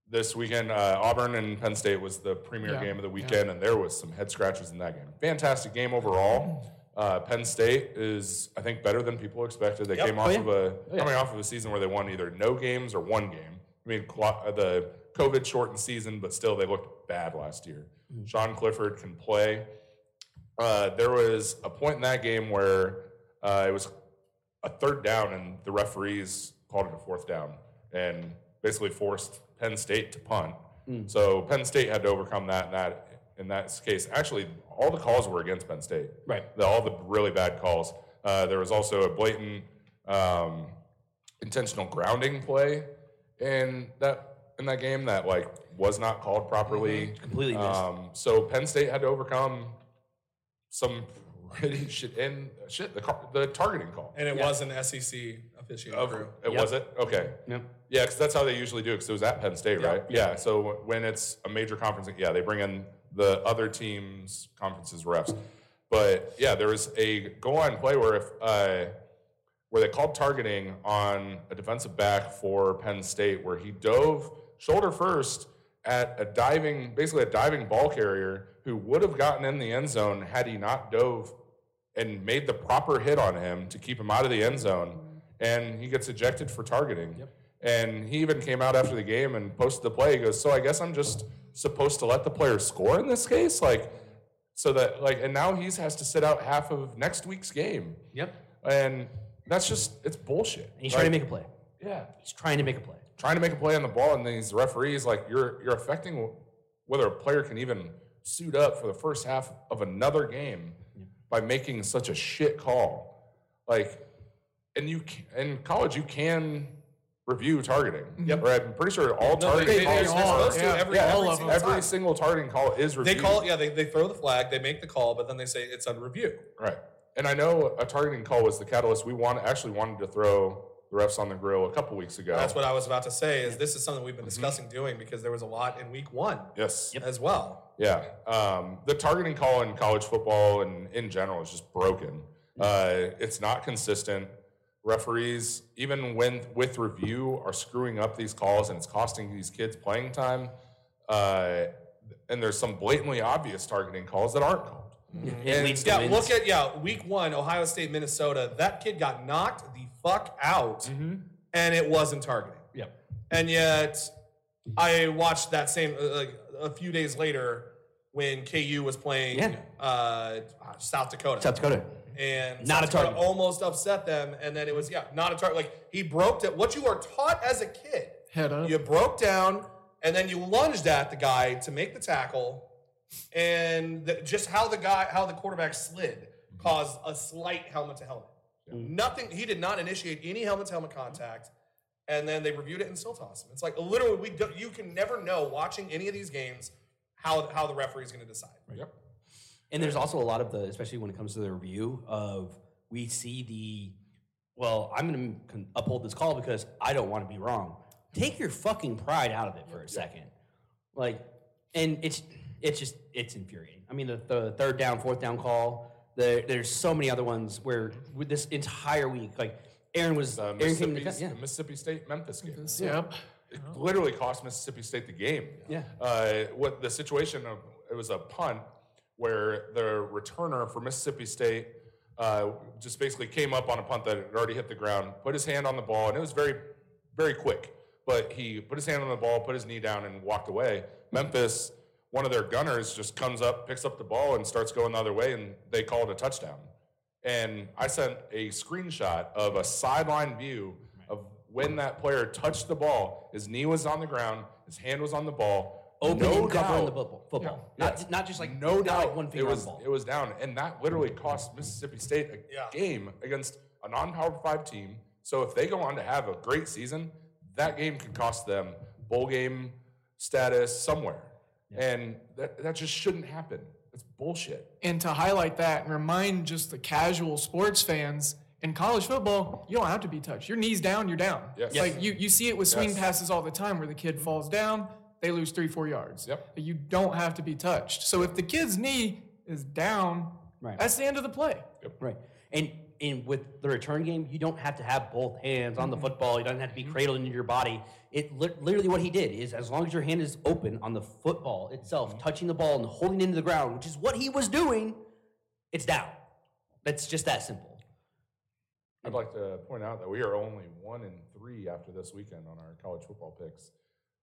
Speaker 1: this weekend, uh, Auburn and Penn State was the premier
Speaker 2: Yeah,
Speaker 1: game of the
Speaker 2: yeah.
Speaker 1: weekend, and there was some head scratches in that game. Fantastic game overall. Uh, Penn State is, I think, better than people expected. They
Speaker 4: Yep.
Speaker 1: came
Speaker 3: Oh,
Speaker 1: off
Speaker 3: yeah.
Speaker 1: of a coming off of a season where they won either no games or one game. I mean, uh, the COVID shortened season, but still they looked bad last year. Sean Clifford can play. Uh, there was a point in that game where uh, it was a third down, and the referees called it a fourth down and basically forced Penn State to punt. So Penn State had to overcome that, and that in that case. Actually, all the calls were against Penn State.
Speaker 3: Right.
Speaker 1: The, all the really bad calls. Uh, there was also a blatant um, intentional grounding play in that in that game that like was not called properly.
Speaker 3: Completely missed.
Speaker 1: Um, so Penn State had to overcome some pretty [laughs] shit and shit the car- the targeting call.
Speaker 4: And it was an SEC officiating
Speaker 1: Of-
Speaker 4: crew.
Speaker 1: it
Speaker 3: Yep.
Speaker 1: was it okay.
Speaker 3: Yep.
Speaker 1: Yeah, because that's how they usually do. Because it was at Penn State,
Speaker 4: Yeah.
Speaker 1: right? Yeah. So when it's a major conference, yeah, they bring in the other team's conferences refs. But yeah, there was a goal line play where if uh, where they called targeting on a defensive back for Penn State, where he dove shoulder first at a diving, basically a diving ball carrier who would have gotten in the end zone had he not dove and made the proper hit on him to keep him out of the end zone, and he gets ejected for targeting. And he even came out after the game and posted the play. He goes, "So I guess I'm just supposed to let the player score in this case, like, so that like." And now he has to sit out half of next week's game,
Speaker 3: Yep.
Speaker 1: and that's just it's bullshit.
Speaker 3: And he's trying to make a play.
Speaker 1: yeah,
Speaker 3: He's trying to make a play.
Speaker 1: Trying to make a play on the ball, and these referees like you're you're affecting whether a player can even suit up for the first half of another game by making such a shit call. Like, and you can, in college you can review targeting.
Speaker 2: Yep.
Speaker 1: Right? I'm pretty sure all
Speaker 4: No,
Speaker 1: targeting
Speaker 4: they, they,
Speaker 1: calls.
Speaker 4: they're
Speaker 2: all,
Speaker 4: supposed to
Speaker 2: yeah.
Speaker 4: every,
Speaker 1: yeah,
Speaker 4: every
Speaker 2: all of
Speaker 4: single
Speaker 2: them.
Speaker 1: every single targeting call is reviewed.
Speaker 4: They
Speaker 1: reviewed.
Speaker 4: call, yeah, they, they throw the flag, they make the call, but then they say it's under review.
Speaker 1: Right. And I know a targeting call was the catalyst. We want, actually wanted to throw the refs on the grill a couple weeks ago.
Speaker 4: That's what I was about to say. Is this is something we've been discussing doing because there was a lot in week one
Speaker 1: yes.
Speaker 4: as well.
Speaker 1: Yeah. Um, the targeting call in college football and in general is just broken. Uh, it's not consistent. Referees, even when with review, are screwing up these calls and it's costing these kids playing time. Uh, and there's some blatantly obvious targeting calls that aren't called.
Speaker 3: It leads to
Speaker 4: Yeah,
Speaker 3: wins.
Speaker 4: look at yeah, week one, Ohio State, Minnesota. That kid got knocked the fuck out, and it wasn't targeting.
Speaker 3: Yep.
Speaker 4: And yet, I watched that same uh, like a few days later when KU was playing
Speaker 3: Yeah.
Speaker 4: uh, South Dakota.
Speaker 3: South Dakota.
Speaker 4: and
Speaker 3: Not
Speaker 4: South
Speaker 3: a
Speaker 4: Dakota
Speaker 3: target.
Speaker 4: almost upset them, and then it was yeah, not a target. Like he broke it. What you are taught as a kid,
Speaker 2: Head up.
Speaker 4: you broke down, and then you lunged at the guy to make the tackle, and the, just how the guy, how the quarterback slid, caused a slight helmet to helmet. Mm-hmm. Nothing. He did not initiate any helmet to helmet contact, and then they reviewed it and still tossed him. It's like literally, we do, you can never know watching any of these games how how the referee is going to decide.
Speaker 1: Yep.
Speaker 3: And there's also a lot of the, especially when it comes to the review of, we see the, well, I'm going to uphold this call because I don't want to be wrong. Take your fucking pride out of it for a second. Like, and it's it's just it's infuriating. I mean, the, the third down, fourth down call. The, there's so many other ones where with this entire week, like Aaron was,
Speaker 1: The
Speaker 3: Aaron came
Speaker 1: Mississippi,
Speaker 3: to, yeah,
Speaker 1: the Mississippi State Memphis game.
Speaker 2: Yep.
Speaker 1: It literally cost Mississippi State the game.
Speaker 3: Yeah.
Speaker 1: Uh, what the situation of it was a punt where the returner for Mississippi State uh, just basically came up on a punt that had already hit the ground, put his hand on the ball, and it was very, very quick. But he put his hand on the ball, put his knee down, and walked away. Memphis, one of their gunners, just comes up, picks up the ball, and starts going the other way, and they call it a touchdown. And I sent a screenshot of a sideline view of when that player touched the ball. His knee was on the ground, his hand was on the ball.
Speaker 3: open
Speaker 1: no
Speaker 3: and covering
Speaker 1: doubt,
Speaker 3: the football. football.
Speaker 1: Yeah.
Speaker 3: Not, not just like,
Speaker 1: no
Speaker 3: not
Speaker 1: doubt,
Speaker 3: like one
Speaker 1: it was
Speaker 3: on the ball.
Speaker 1: it was down, and that literally cost Mississippi State a
Speaker 4: Yeah.
Speaker 1: game against a non-power five team. So if they go on to have a great season, that game could cost them bowl game status somewhere, and that that just shouldn't happen. It's bullshit.
Speaker 2: And to highlight that and remind just the casual sports fans in college football, you don't have to be touched. Your knees down, you're down.
Speaker 1: Yes.
Speaker 2: Like you, you see it with swing
Speaker 1: Yes.
Speaker 2: passes all the time where the kid falls down, they lose three, four yards.
Speaker 1: Yep.
Speaker 2: You don't have to be touched. So if the kid's knee is down,
Speaker 3: Right.
Speaker 2: that's the end of the play. Yep.
Speaker 3: Right. And in with the return game, you don't have to have both hands on the mm-hmm. football. You don't have to be mm-hmm. cradled into your body. It literally what he did is as long as your hand is open on the football itself, mm-hmm. touching the ball and holding it into the ground, which is what he was doing, it's down. That's just that simple.
Speaker 1: I'd like to point out that we are only one and three after this weekend on our college football picks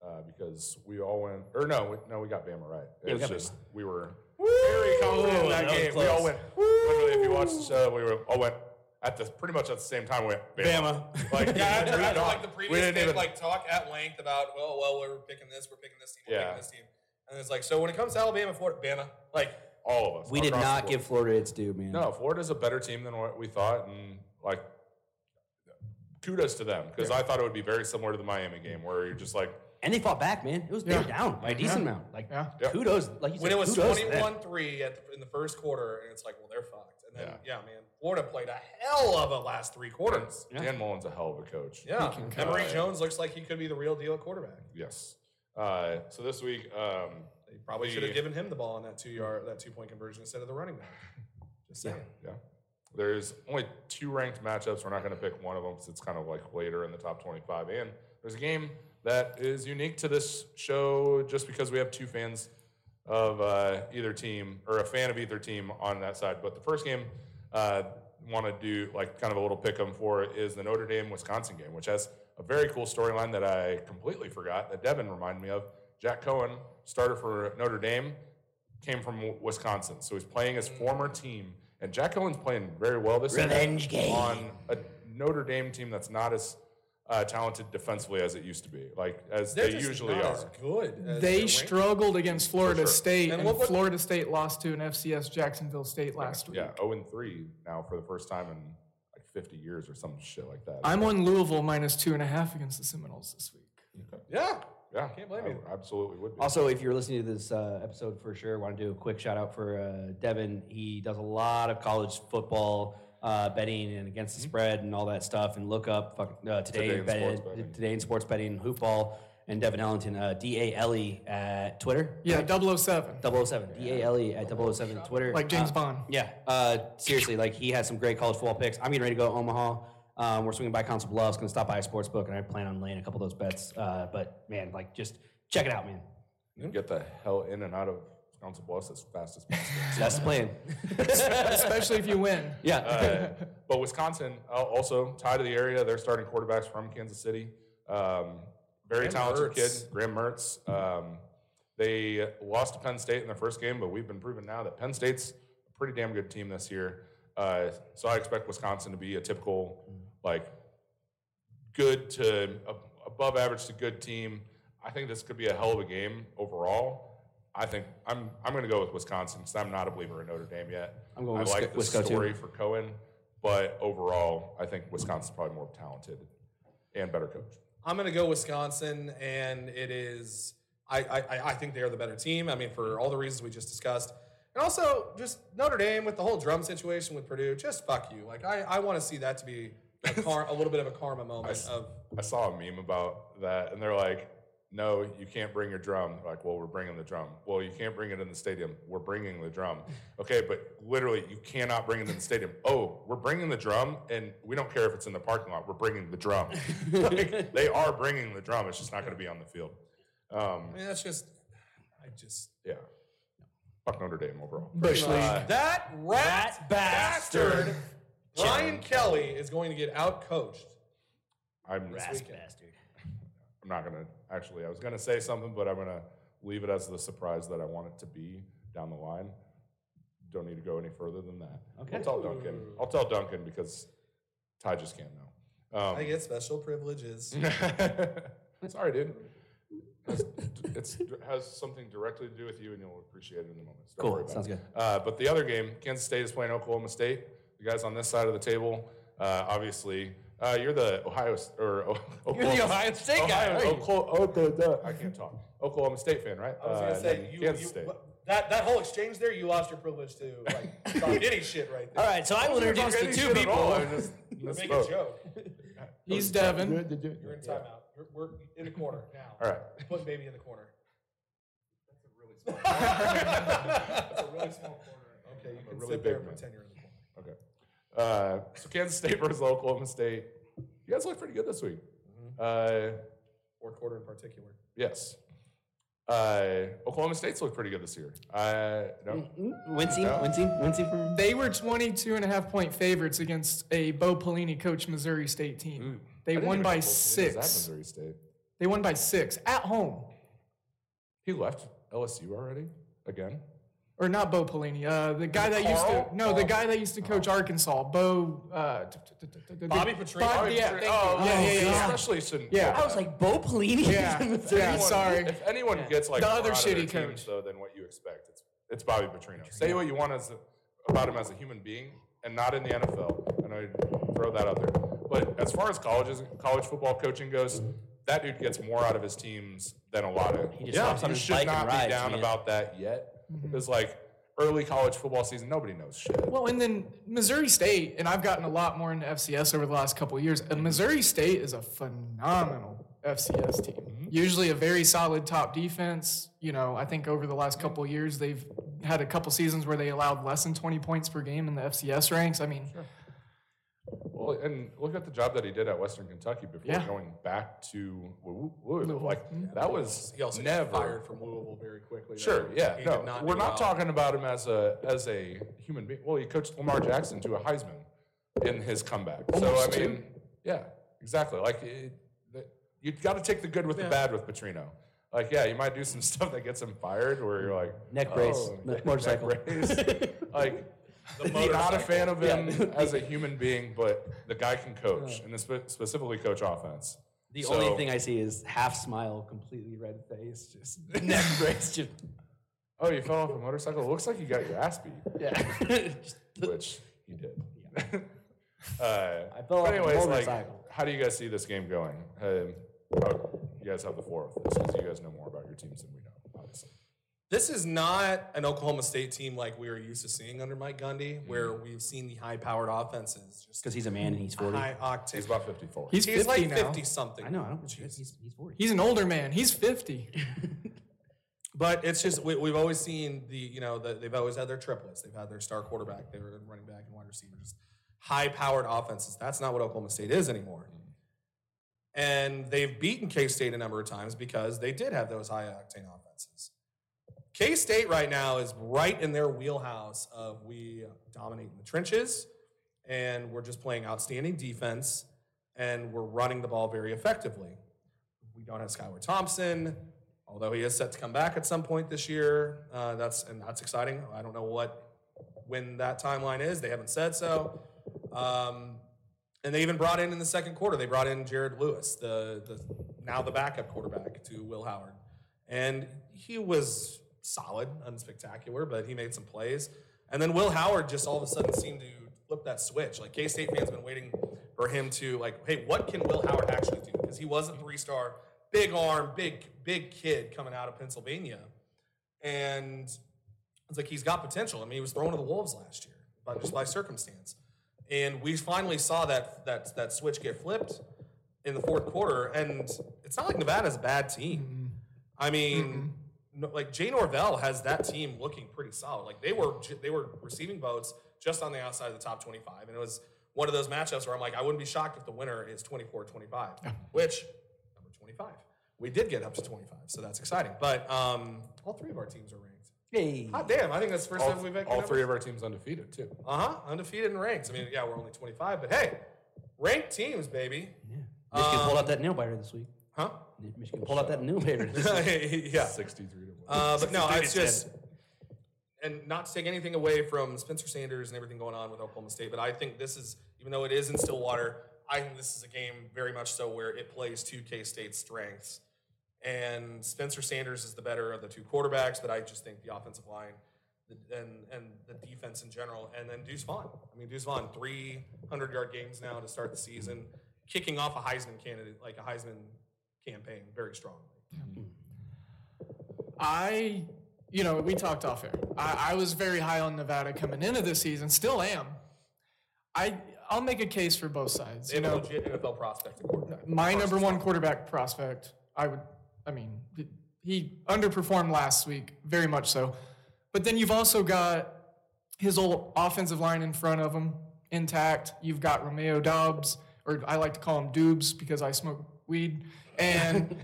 Speaker 1: uh, because we all went, or no, we, no, we got Bama right.
Speaker 3: Yeah, we
Speaker 1: It's
Speaker 3: got
Speaker 1: just we were very confident in that,
Speaker 3: that was
Speaker 1: game. We all
Speaker 3: close.
Speaker 1: went. Literally, if you watch the show, we were all went at the pretty much at the same time. We went Bama. Like,
Speaker 4: Yeah, after,
Speaker 1: we
Speaker 4: after
Speaker 1: moved
Speaker 4: like
Speaker 1: on.
Speaker 4: the
Speaker 1: we
Speaker 4: previous
Speaker 1: didn't
Speaker 4: pick,
Speaker 1: even
Speaker 4: like talk at length about, well, well, we're picking this, we're picking this team, we're
Speaker 1: Yeah.
Speaker 4: picking this team, And it's like, so when it comes to Alabama, Florida, Bama, like,
Speaker 1: All of us.
Speaker 3: We did
Speaker 1: across the
Speaker 3: not
Speaker 1: board.
Speaker 3: give Florida its due, man.
Speaker 1: No, Florida's a better team than what we thought, and like, kudos to them because I thought it would be very similar to the Miami game where you're just like,
Speaker 3: And they fought back, man. It was they were down by a decent amount. Like
Speaker 2: Yeah.
Speaker 1: Yeah.
Speaker 3: kudos, like you
Speaker 4: when
Speaker 3: said,
Speaker 4: it was
Speaker 3: kudos to them.
Speaker 4: 21 3 in the first quarter, and it's like, well, they're fucked. And then,
Speaker 1: Yeah.
Speaker 4: yeah, man, Florida played a hell of a last three quarters.
Speaker 1: Dan Mullen's a hell of a coach.
Speaker 4: Yeah.
Speaker 2: can
Speaker 4: Emory. Jones looks like he could be the real deal at quarterback.
Speaker 1: Yes. Uh, so this week, um,
Speaker 4: They probably
Speaker 1: The-
Speaker 4: should have given him the ball on that two yard, that two point conversion instead of the running back. Just saying.
Speaker 1: yeah, there's only two ranked matchups. We're not going to pick one of them because it's kind of like later in the top 25. And there's a game that is unique to this show just because we have two fans of uh, either team or a fan of either team on that side. But the first game uh, want to do like kind of a little pick 'em for is the Notre Dame Wisconsin game, which has a very cool storyline that I completely forgot that Devin reminded me of. Jack Coan, starter for Notre Dame, came from Wisconsin, so he's playing his former team. And Jack Coan's playing very well this year
Speaker 3: Revenge game.
Speaker 1: on a Notre Dame team that's not as uh, talented defensively as it used to be, like as
Speaker 4: They're
Speaker 1: they
Speaker 4: just
Speaker 1: usually
Speaker 4: not
Speaker 1: are.
Speaker 4: good. as
Speaker 2: They
Speaker 4: the
Speaker 2: struggled against Florida
Speaker 1: sure.
Speaker 2: State,
Speaker 4: And
Speaker 2: and,
Speaker 4: what- what-
Speaker 2: Florida State lost to an FCS Jacksonville State last week.
Speaker 1: Yeah, zero and three now for the first time in like 50 years or some shit like that.
Speaker 2: I'm on Louisville minus two and a half against the Seminoles this week.
Speaker 4: Yeah.
Speaker 1: yeah,
Speaker 4: can't blame
Speaker 1: I
Speaker 4: you.
Speaker 1: Absolutely would be.
Speaker 3: Also, if you're listening to this uh, episode for sure, want to do a quick shout out for uh, Devin. He does a lot of college football uh, betting and against the spread and all that stuff. And look up fuck, uh, today,
Speaker 1: Today in
Speaker 3: bet-
Speaker 1: sports betting.
Speaker 3: today in sports betting, hoopball, and Devin Ellington, uh, D A L E at Twitter.
Speaker 2: Yeah, 007.
Speaker 3: 007, D A L E at 007 Twitter.
Speaker 2: Like James
Speaker 3: Uh,
Speaker 2: Bond.
Speaker 3: Yeah, uh, seriously, like he has some great college football picks. I'm getting ready to go to Omaha. Um, we're swinging by Council Bluffs, going to stop by a sports book, and I plan on laying a couple of those bets. Uh, but man, like just check it out, man.
Speaker 1: You can get the hell in and out of Wisconsin Bluffs as fast as possible. [laughs]
Speaker 3: That's the plan. [laughs]
Speaker 2: Especially if you win.
Speaker 3: yeah.
Speaker 1: Uh, but Wisconsin uh, also tied to the area. They're starting quarterbacks from Kansas City. Um, very
Speaker 4: Graham
Speaker 1: talented
Speaker 4: Mertz.
Speaker 1: kid, Graham Mertz. Um, they lost to Penn State in their first game, but we've been proven now that Penn State's a pretty damn good team this year. Uh, so I expect Wisconsin to be a typical, like, good to ab- above average to good team. I think this could be a hell of a game overall. I think I'm I'm going to go with Wisconsin because I'm not a believer in Notre Dame yet.
Speaker 3: I'm going
Speaker 1: I
Speaker 3: with
Speaker 1: like
Speaker 3: Wisco-
Speaker 1: the
Speaker 3: Wisco too.
Speaker 1: story for Coan, but overall, I think Wisconsin's probably more talented and better coach.
Speaker 4: I'm going to go Wisconsin, and it is. I, I I- I think they are the better team. I mean, for all the reasons we just discussed, and also just Notre Dame with the whole drum situation with Purdue. Just fuck you. Like I, I want to see that to be a, car, a little bit of a karma [laughs] moment
Speaker 1: s-
Speaker 4: of
Speaker 1: I saw a meme about that, and they're like, "No, you can't bring your drum." Like, well, we're bringing the drum. Well, you can't bring it in the stadium. We're bringing the drum. Okay, but literally, you cannot bring it in the stadium. Oh, we're bringing the drum, and we don't care if it's in the parking lot. We're bringing the drum. [laughs] like, they are bringing the drum. It's just not going to be on the field. Um,
Speaker 4: I mean, that's just. I just.
Speaker 1: yeah. Fuck Notre Dame overall.
Speaker 2: Bush League.
Speaker 1: Uh,
Speaker 4: That rat
Speaker 3: bastard.
Speaker 4: bastard, Brian Kelly is going to get out coached.
Speaker 1: I'm,
Speaker 3: Ass bastard.
Speaker 1: I'm not gonna actually. I was gonna say something, but I'm gonna leave it as the surprise that I want it to be down the line. Don't need to go any further than that.
Speaker 3: Okay.
Speaker 1: I'll tell Duncan. I'll tell Duncan because Ty just can't know. Um,
Speaker 4: I get special privileges. [laughs] [laughs]
Speaker 1: sorry, dude. It's, it's has something directly to do with you, and you'll appreciate it in a moment. So don't
Speaker 3: Cool.
Speaker 1: worry about
Speaker 3: Sounds
Speaker 1: it.
Speaker 3: good.
Speaker 1: Uh, but the other game, Kansas State is playing Oklahoma State. The guys on this side of the table, uh, obviously, uh, you're the Ohio S- or O- [laughs] Oklahoma,
Speaker 3: Ohio State guy,
Speaker 1: Ohio-
Speaker 3: aren't?
Speaker 1: Oklahoma, oh, the, the, I can't talk. Oklahoma State fan, right?
Speaker 4: I was
Speaker 1: Uh,
Speaker 4: gonna
Speaker 1: and
Speaker 4: say you,
Speaker 1: Kansas
Speaker 4: you
Speaker 1: State.
Speaker 4: that that whole exchange there, you lost your privilege to like [laughs] talk any shit right there.
Speaker 3: All right, so I will
Speaker 1: Didn't
Speaker 3: introduce the two
Speaker 1: shit at all.
Speaker 3: people.
Speaker 1: I just [laughs]
Speaker 4: Make a joke.
Speaker 2: He's Devin.
Speaker 4: You're in timeout. We're, we're in the corner now.
Speaker 1: All right.
Speaker 4: Putting baby in the corner.
Speaker 1: That's a really small.
Speaker 4: That's a really small corner. Okay, you can
Speaker 1: really
Speaker 4: sit there
Speaker 1: big
Speaker 4: and
Speaker 1: man.
Speaker 4: pretend you're in the corner.
Speaker 1: Okay. Uh, so Kansas State [laughs] versus Oklahoma State. You guys look pretty good this week. Uh,
Speaker 4: Fourth quarter in particular.
Speaker 1: yes. Uh, Oklahoma State's looked pretty good this year. Uh, no.
Speaker 3: Wincing,
Speaker 1: Yeah.
Speaker 3: wincing, wincing from.
Speaker 2: They were 22 and a half point favorites against a Bo Pelini coached Missouri State team. They won by
Speaker 1: know Oklahoma was at
Speaker 2: six.
Speaker 1: Missouri State.
Speaker 2: They won by six at home.
Speaker 1: He left LSU already again.
Speaker 2: Or not Bo Pelini. Uh, the guy that used to no, the guy that used to coach Arkansas. Bo. Uh, t- t- t- t- t-
Speaker 4: Bobby
Speaker 2: the-
Speaker 4: Petrino?
Speaker 2: Bob-
Speaker 4: Bobby
Speaker 2: yeah,
Speaker 1: Petrino.
Speaker 2: thank
Speaker 1: oh,
Speaker 2: you. yeah, yeah, yeah, yeah.
Speaker 1: Especially since
Speaker 2: Yeah.
Speaker 3: I was like, Bo Pelini?
Speaker 2: Yeah, [laughs] yeah,
Speaker 1: anyone-
Speaker 2: sorry.
Speaker 1: If anyone gets like
Speaker 2: The other
Speaker 1: out of their
Speaker 2: shitty
Speaker 1: teams, though, than what you expect, it's it's Bobby Petrino. Say what you want as a, about him as a human being, and not in the NFL. And I throw that out there. But as far as colleges, college football coaching goes, that dude gets more out of his teams than a lot of.
Speaker 3: He just hops on
Speaker 1: you should not be down
Speaker 3: man.
Speaker 1: about that yet. Mm-hmm. Because like early college football season, nobody knows shit.
Speaker 2: Well, and then Missouri State, and I've gotten a lot more into FCS over the last couple of years. And Missouri State is a phenomenal FCS team. Mm-hmm. Usually a very solid top defense. You know, I think over the last couple of years they've had a couple seasons where they allowed less than 20 points per game in the FCS ranks. I mean,
Speaker 1: Well, and look at the job that he did at Western Kentucky before
Speaker 2: Yeah.
Speaker 1: going back to Louisville. Louisville.
Speaker 2: Louisville.
Speaker 1: Like mm-hmm. that was
Speaker 4: He also
Speaker 1: never
Speaker 4: got fired from Louisville very quickly. though.
Speaker 1: Sure, yeah,
Speaker 4: He
Speaker 1: no,
Speaker 4: did not
Speaker 1: we're
Speaker 4: do
Speaker 1: not
Speaker 4: well.
Speaker 1: talking about him as a as a human being. Well, he coached Lamar Jackson to a Heisman in his comeback. so
Speaker 2: Almost
Speaker 1: I
Speaker 2: two.
Speaker 1: mean, yeah, exactly. Like it, the- you got to take the good with the bad with Petrino. Like, yeah, you might do some [laughs] stuff that gets him fired, where you're like
Speaker 3: Neck brace,
Speaker 1: oh,
Speaker 3: mo- motorcycle. [laughs]
Speaker 1: neck brace. [laughs] like.
Speaker 4: The [laughs]
Speaker 1: not a fan of him as a human being, but the guy can coach, and spe- specifically coach offense.
Speaker 3: The
Speaker 1: So-
Speaker 3: only thing I see is half smile, completely red face, just [laughs] neck brace, just
Speaker 1: Oh, you fell off a motorcycle? It looks like you got your ass beat. [laughs]
Speaker 3: yeah.
Speaker 1: which you did. uh,
Speaker 3: I fell off
Speaker 1: but
Speaker 3: a
Speaker 1: anyways, like,
Speaker 3: motorcycle.
Speaker 1: how do you guys see this game going? Um, oh, you guys have the floor with this because you guys know more about your teams than we.
Speaker 4: This is not an Oklahoma State team like we were used to seeing under Mike Gundy,
Speaker 1: Mm-hmm.
Speaker 4: where we've seen the high-powered offenses, just
Speaker 3: Because he's a man and he's 40.
Speaker 4: high octane.
Speaker 1: He's about 54.
Speaker 2: he's,
Speaker 4: He's
Speaker 2: 50
Speaker 4: like
Speaker 2: now.
Speaker 4: fifty something.
Speaker 3: I know, I don't he's, he's 40.
Speaker 2: He's an older man. He's 50. [laughs]
Speaker 4: But it's just we, we've always seen the you know the, they've always had their triplets. They've had their star quarterback, they were running back and wide receivers, high powered offenses. That's not what Oklahoma State is anymore. And they've beaten K State a number of times because they did have those high octane offenses. K State right now is right in their wheelhouse of we dominate in the trenches, and we're just playing outstanding defense, and we're running the ball very effectively. We don't have Skylar Thompson, although he is set to come back at some point this year. Uh, that's and that's exciting. I don't know what when that timeline is. They haven't said so. Um, and they even brought in in the second quarter. They brought in Jaren Lewis, the the now the backup quarterback to Will Howard, and he was solid, unspectacular, but he made some plays. And then Will Howard just all of a sudden seemed to flip that switch. Like K State fans have been waiting for him to like, hey, what can Will Howard actually do? Because he was a three star, big arm, big big kid coming out of Pennsylvania, and it's like he's got potential. I mean, he was thrown to the wolves last year, but just by circumstance. And we finally saw that that that switch get flipped in the fourth quarter. And it's not like Nevada's a bad team. Mm-hmm. I mean, no, like Jay Norvell has that team looking pretty solid. Like they were they were receiving votes just on the outside of the top 25, and it was one of those matchups where I'm like, I wouldn't be shocked if the winner is 24-25, which number 25. We did get up to 25, so that's exciting. But um, all three of our teams are ranked.
Speaker 3: Hey.
Speaker 4: Hot damn! I think that's the first
Speaker 1: All,
Speaker 4: time we've had
Speaker 1: all three of our teams undefeated, too.
Speaker 4: uh huh. Undefeated in ranks. I mean, yeah, we're only 25, but hey, ranked teams, baby. Yeah.
Speaker 3: Michigan
Speaker 4: Um,
Speaker 3: pulled out that nail biter this week.
Speaker 4: Huh?
Speaker 3: Michigan pulled out that nail biter [laughs]
Speaker 4: yeah. [laughs]
Speaker 1: 63 to 1.
Speaker 4: Uh, but no, it's just, and not to take anything away from Spencer Sanders and everything going on with Oklahoma State, but I think this is, even though it is in Stillwater, I think this is a game very much so where it plays to K State's strengths. And Spencer Sanders is the better of the two quarterbacks, but I just think the offensive line and and the defense in general, and then Deuce Vaughn. I mean, Deuce Vaughn, 300 yard games now to start the season, kicking off a Heisman candidate, like a Heisman campaign, very strongly. Mm-hmm. Hmm.
Speaker 2: I, you know, we talked off air. I, I was very high on Nevada coming into this season, still am. I, I'll make a case for both sides.
Speaker 4: They
Speaker 2: You
Speaker 4: have a
Speaker 2: know,
Speaker 4: legit NFL prospect at quarterback.
Speaker 2: my number one quarterback prospect, I would, I mean, he- he underperformed last week, very much so. But then you've also got his old offensive line in front of him intact. You've got Romeo Doubs, or I like to call him Doobs because I smoke weed. And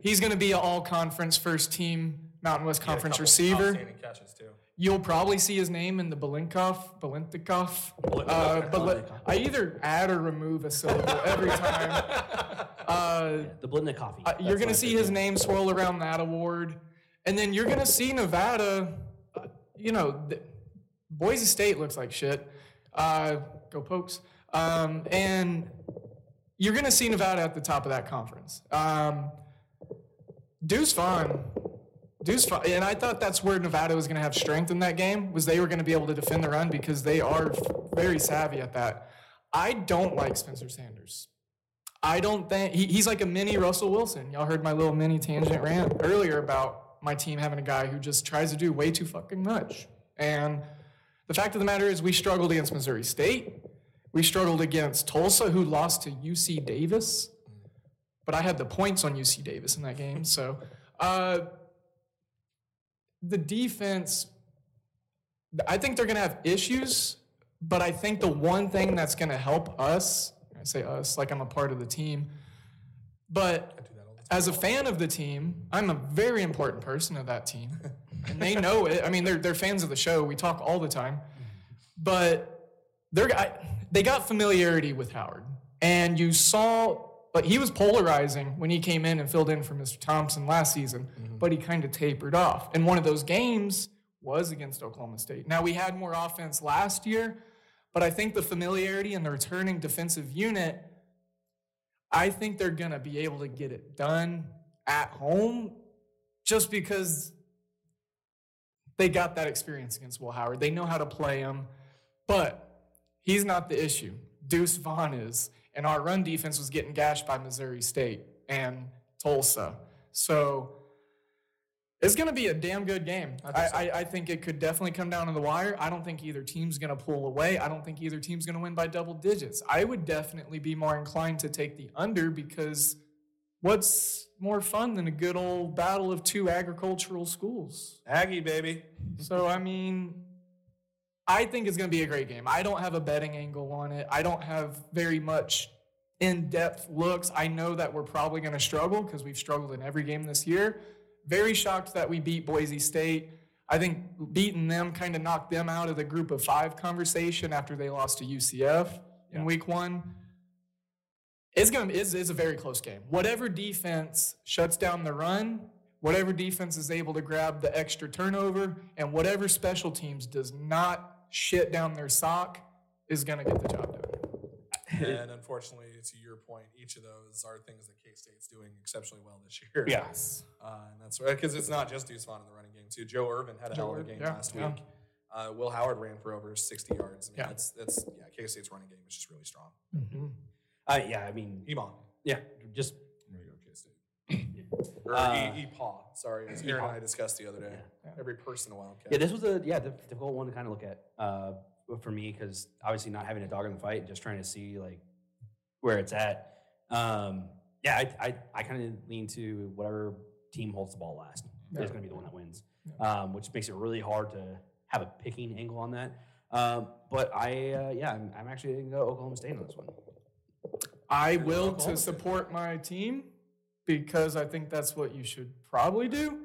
Speaker 2: he's going to be an all conference first team Mountain West
Speaker 4: He had a
Speaker 2: Conference receiver.
Speaker 4: catches too.
Speaker 2: You'll probably see his name in the Belinkov, Belintikoff. Uh, but I either add or remove a syllable every time. [laughs] Uh,
Speaker 3: The Blitna coffee.
Speaker 2: uh, you're going to see his name swirl around that award. And then you're going to see Nevada. uh, you know, th- Boise State looks like shit. Uh, go Pokes. Um, and you're going to see Nevada at the top of that conference. Um, Deuce Vaughn, Deuce Vaughn, and I thought that's where Nevada was going to have strength in that game, was they were going to be able to defend the run because they are very savvy at that. I don't like Spencer Sanders. I don't think he, he's like a mini Russell Wilson. Y'all heard my little mini tangent rant earlier about my team having a guy who just tries to do way too fucking much. And the fact of the matter is, we struggled against Missouri State. We struggled against Tulsa, who lost to UC Davis. But I had the points on UC Davis in that game. So uh, the defense, I think they're going to have issues. But I think the one thing that's going to help us, I say us like I'm a part of the team, but as a fan of the team, I'm a very important person of that team. And they know it. I mean, they're, they're fans of the show. We talk all the time. [laughs] But they're, they got familiarity with Howard. And you saw, but he was polarizing when he came in and filled in for Mr. Thompson last season, mm-hmm. but he kind of tapered off. And one of those games was against Oklahoma State. Now, we had more offense last year, but I think the familiarity and the returning defensive unit I think they're going to be able to get it done at home just because they got that experience against Will Howard. They know how to play him, but he's not the issue. Deuce Vaughn is. And our run defense was getting gashed by Missouri State and Tulsa. So it's going to be a damn good game. I, I, I think it could definitely come down to the wire. I don't think either team's going to pull away. I don't think either team's going to win by double digits. I would definitely be more inclined to take the under because what's more fun than a good old battle of two agricultural schools?
Speaker 4: Aggie, baby.
Speaker 2: So, I mean, I think it's going to be a great game. I don't have a betting angle on it. I don't have very much in depth looks. I know that we're probably going to struggle because we've struggled in every game this year. Very shocked that we beat Boise State. I think beating them kind of knocked them out of the group of five conversation after they lost to UCF in week one. It's gonna it's, it's a very close game. Whatever defense shuts down the run, whatever defense is able to grab the extra turnover, and whatever special teams does not shit down their sock is gonna get the job done.
Speaker 4: and unfortunately, to your point, each of those are things that K State's doing exceptionally well this year.
Speaker 3: Yes.
Speaker 4: Uh, and that's right, because it's not just Deuce Vaughn in the running game, too. Joe Ervin had a hell of a game
Speaker 2: yeah,
Speaker 4: last
Speaker 2: yeah.
Speaker 4: week. Uh, Will Howard ran for over 60 yards. I mean,
Speaker 2: Yeah.
Speaker 4: that's, that's, yeah, K State's running game is just really strong.
Speaker 3: Uh, yeah, I mean,
Speaker 4: Emon.
Speaker 3: yeah, just
Speaker 4: Or
Speaker 3: Uh,
Speaker 4: e, Epaw, sorry, as Aaron and I discussed the other day. Every person a Wildcat.
Speaker 3: yeah. This was a yeah difficult one to kind of look at uh, for me because obviously not having a dog in the fight, just trying to see like where it's at. Um, yeah, I I, I kind of lean to whatever team holds the ball last is going to be the one that wins, um, which makes it really hard to have a picking angle on that. Um, but I uh, yeah, I'm, I'm actually going to go Oklahoma State on this one.
Speaker 2: I will
Speaker 4: Oklahoma
Speaker 2: to
Speaker 4: State.
Speaker 2: support my team because I think that's what you should probably do.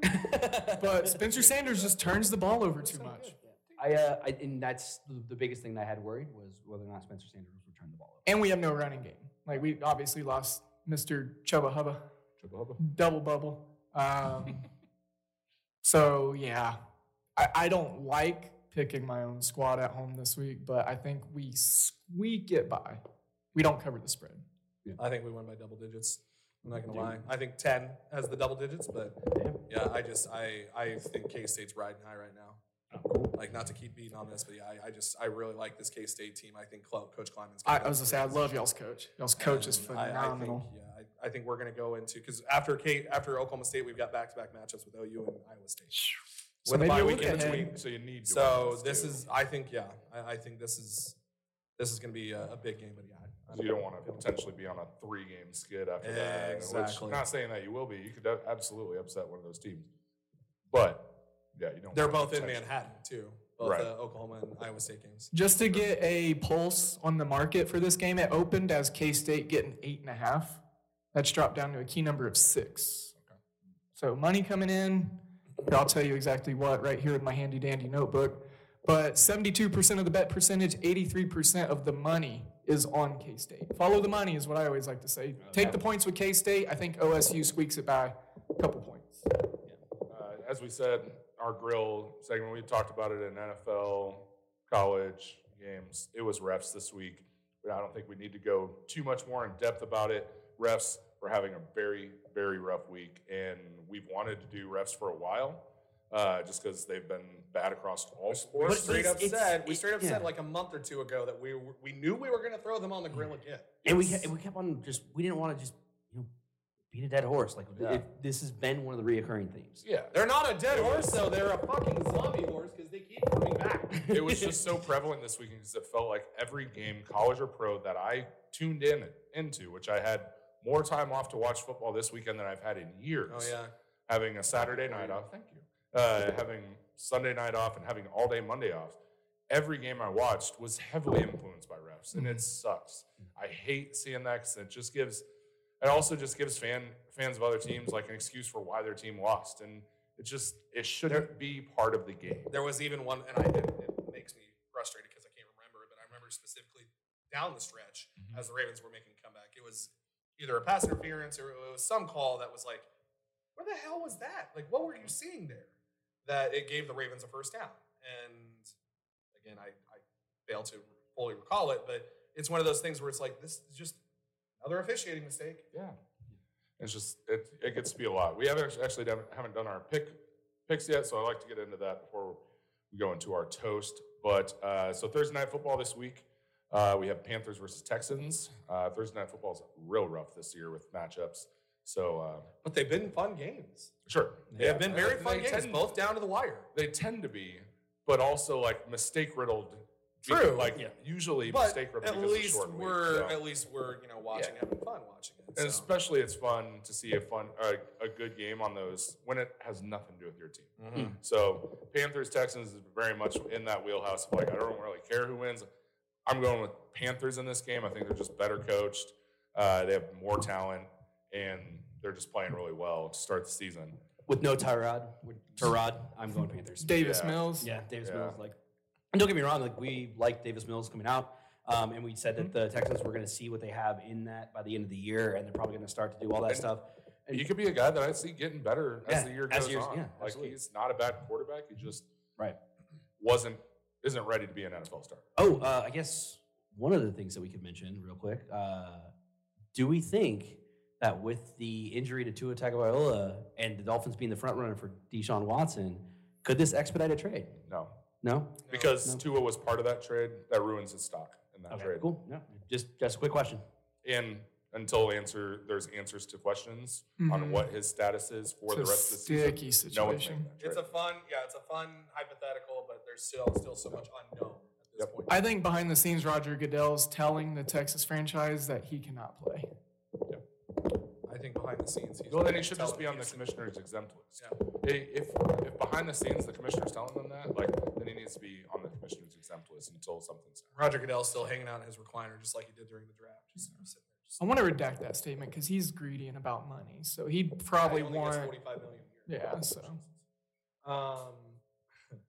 Speaker 2: but [laughs] Spencer Sanders just turns the ball over too much.
Speaker 3: I, uh, I and that's the, the biggest thing that I had worried was whether or not Spencer Sanders would return the ball. Over.
Speaker 2: And we have no running game. Like we obviously lost Mr. Chubba Hubba, double bubble. Um, [laughs] so yeah, I, I don't like picking my own squad at home this week, but I think we squeak it by. We don't cover the spread.
Speaker 4: I think we won by double digits. I'm not gonna lie. I think 10 has the double digits, but yeah, I just I I think K State's riding high right now. Oh, like not to keep beating on this, but yeah, I, I just I really like this K State team. I think Clo- Coach Klieman's.
Speaker 2: I,
Speaker 4: got
Speaker 2: I was gonna say I love y'all's coach. Y'all's coach is
Speaker 4: And I-
Speaker 2: phenomenal.
Speaker 4: I think, yeah, I, I think we're gonna go into because after K after Oklahoma State, we've got back to back matchups with OU and Iowa State.
Speaker 2: So
Speaker 4: With the
Speaker 2: maybe
Speaker 4: bye
Speaker 2: a
Speaker 4: week
Speaker 2: look
Speaker 4: in
Speaker 2: ahead.
Speaker 4: between.
Speaker 1: So you need to.
Speaker 4: So this
Speaker 1: too.
Speaker 4: is I think yeah I, I think this is this is gonna be a, a big game, but yeah. I-
Speaker 1: So you don't want to potentially be on a three-game skid after that.
Speaker 4: Exactly.
Speaker 1: Which, not saying that you will be. You could absolutely upset one of those teams. But yeah, you don't.
Speaker 4: They're both in Manhattan too, both
Speaker 1: Right.
Speaker 4: uh, Oklahoma and Iowa State games.
Speaker 2: Just to get a pulse on the market for this game, it opened as K State getting eight and a half. That's dropped down to a key number of six. Okay. So money coming in. I'll tell you exactly what right here with my handy dandy notebook. But 72% of the bet percentage, 83% of the money is on K State. Follow the money is what I always like to say. Take the points with K State. I think OSU squeaks it by a couple points.
Speaker 1: Uh, as we said, our grill segment. We talked about it in NFL, college games. It was refs this week. But I don't think we need to go too much more in depth about it. Refs were having a very, very rough week, and we've wanted to do refs for a while, uh, just because they've been bad across all
Speaker 4: We
Speaker 1: sports.
Speaker 4: straight up
Speaker 3: it's-
Speaker 4: said we straight up
Speaker 3: yeah.
Speaker 4: said like a month or two ago that we were- we knew we were going to throw them on the grill again.
Speaker 3: And we, and we kept on just, we didn't want to just, you know, beat a dead horse. Like,
Speaker 1: Yeah.
Speaker 3: it, this has been one of the reoccurring themes.
Speaker 1: yeah,
Speaker 4: They're not a dead
Speaker 1: It
Speaker 4: horse
Speaker 1: was-
Speaker 4: though. They're a fucking zombie horse because they keep coming back. [laughs]
Speaker 1: it was [laughs] just so prevalent this weekend because it felt like every game, college or pro, that I tuned in into, which I had more time off to watch football this weekend than I've had in years.
Speaker 4: Oh yeah.
Speaker 1: having a Saturday night off. Thank you. Uh, having Sunday night off and having all day Monday off. Every game I watched was heavily influenced by refs, and it sucks. I hate seeing that because it just gives. It also just gives fan fans of other teams like an excuse for why their team lost, and it just it shouldn't be part of the game.
Speaker 4: There was even one, and I it, it makes me frustrated because I can't remember it, but I remember specifically down the stretch
Speaker 1: Mhm.
Speaker 4: as the Ravens were making a comeback. It was either a pass interference or it was some call that was like, "Where the hell was that? Like, what were you seeing there?" That it gave the Ravens a first down, and again, I I fail to fully recall it, but it's one of those things where it's like this is just another officiating mistake.
Speaker 1: Yeah, it's just it, it gets to be a lot. We haven't actually- done, haven't done our pick picks yet, so I'd like to get into that before we go into our toast. But uh, so Thursday night football this week, uh, we have Panthers versus Texans. Uh, Thursday night football is real rough this year with matchups. So uh,
Speaker 4: But they've been fun games.
Speaker 1: sure,
Speaker 4: They have been very
Speaker 1: They
Speaker 4: fun games,
Speaker 1: tend-
Speaker 4: both down to the wire.
Speaker 1: They tend to be, but also like mistake riddled.
Speaker 4: True.
Speaker 1: Like
Speaker 3: Yeah.
Speaker 1: usually
Speaker 4: But
Speaker 1: mistake riddled.
Speaker 4: at
Speaker 1: because of
Speaker 4: least
Speaker 1: short week,
Speaker 4: we're
Speaker 1: so.
Speaker 4: at least we're you know watching,
Speaker 1: Yeah.
Speaker 4: having fun watching it.
Speaker 1: And
Speaker 4: so.
Speaker 1: especially it's fun to see a fun a, a good game on those when it has nothing to do with your team.
Speaker 4: Mhm.
Speaker 1: So Panthers Texans is very much in that wheelhouse of like I don't really care who wins. I'm going with Panthers in this game. I think they're just better coached. Uh, they have more talent and they're just playing really well to start the season.
Speaker 3: With no Tyrod, with Tyrod, I'm going Panthers.
Speaker 2: Davis
Speaker 1: Yeah.
Speaker 2: Mills.
Speaker 3: Yeah, Davis
Speaker 1: Yeah.
Speaker 3: Mills. Like, and don't get me wrong, like we like Davis Mills coming out, um, and we said that the Texans were going to see what they have in that by the end of the year, and they're probably going to start to do all that
Speaker 1: And
Speaker 3: stuff. And
Speaker 1: He could be a guy that I see getting better as
Speaker 3: Yeah,
Speaker 1: the year
Speaker 3: as
Speaker 1: goes
Speaker 3: years-
Speaker 1: on.
Speaker 3: yeah,
Speaker 1: like
Speaker 3: absolutely.
Speaker 1: he's not a bad quarterback. He just
Speaker 3: right.
Speaker 1: wasn't isn't ready to be an NFL star.
Speaker 3: Oh, uh, I guess one of the things that we could mention real quick. Uh, do we think that with the injury to Tua Tagovailoa and the Dolphins being the front runner for Deshaun Watson, could this expedite a trade?
Speaker 1: No,
Speaker 3: No.
Speaker 1: because
Speaker 3: No.
Speaker 1: Tua was part of that trade. That ruins his stock in that
Speaker 3: Okay.
Speaker 1: trade.
Speaker 3: Cool. Yeah. Just just a quick question.
Speaker 1: and until answer there's answers to questions on
Speaker 2: Mhm.
Speaker 1: what his status is for the
Speaker 2: It's a
Speaker 1: rest of the season.
Speaker 2: sticky
Speaker 1: No one's
Speaker 2: situation.
Speaker 1: making
Speaker 4: It's a fun, yeah, it's a fun hypothetical, but there's still still so much unknown at this
Speaker 1: Yep.
Speaker 4: point.
Speaker 2: I think behind the scenes, Roger Goodell's telling the Texas franchise that he cannot play.
Speaker 4: I think behind the scenes, he's
Speaker 1: well, then he should just be on the commissioner's exempt list.
Speaker 4: Yeah.
Speaker 1: Hey, If if behind the scenes the commissioner's telling them that, like, then he needs to be on the commissioner's exempt list until something's.
Speaker 4: Roger Goodell's still hanging out in his recliner, just like he did during the draft. Just you know, sitting there. Just,
Speaker 2: I want to redact that statement because he's greedy and about money. So he'd probably
Speaker 4: he only gets
Speaker 2: want.
Speaker 4: 45 million a year.
Speaker 2: Yeah, so.
Speaker 4: Um, [laughs]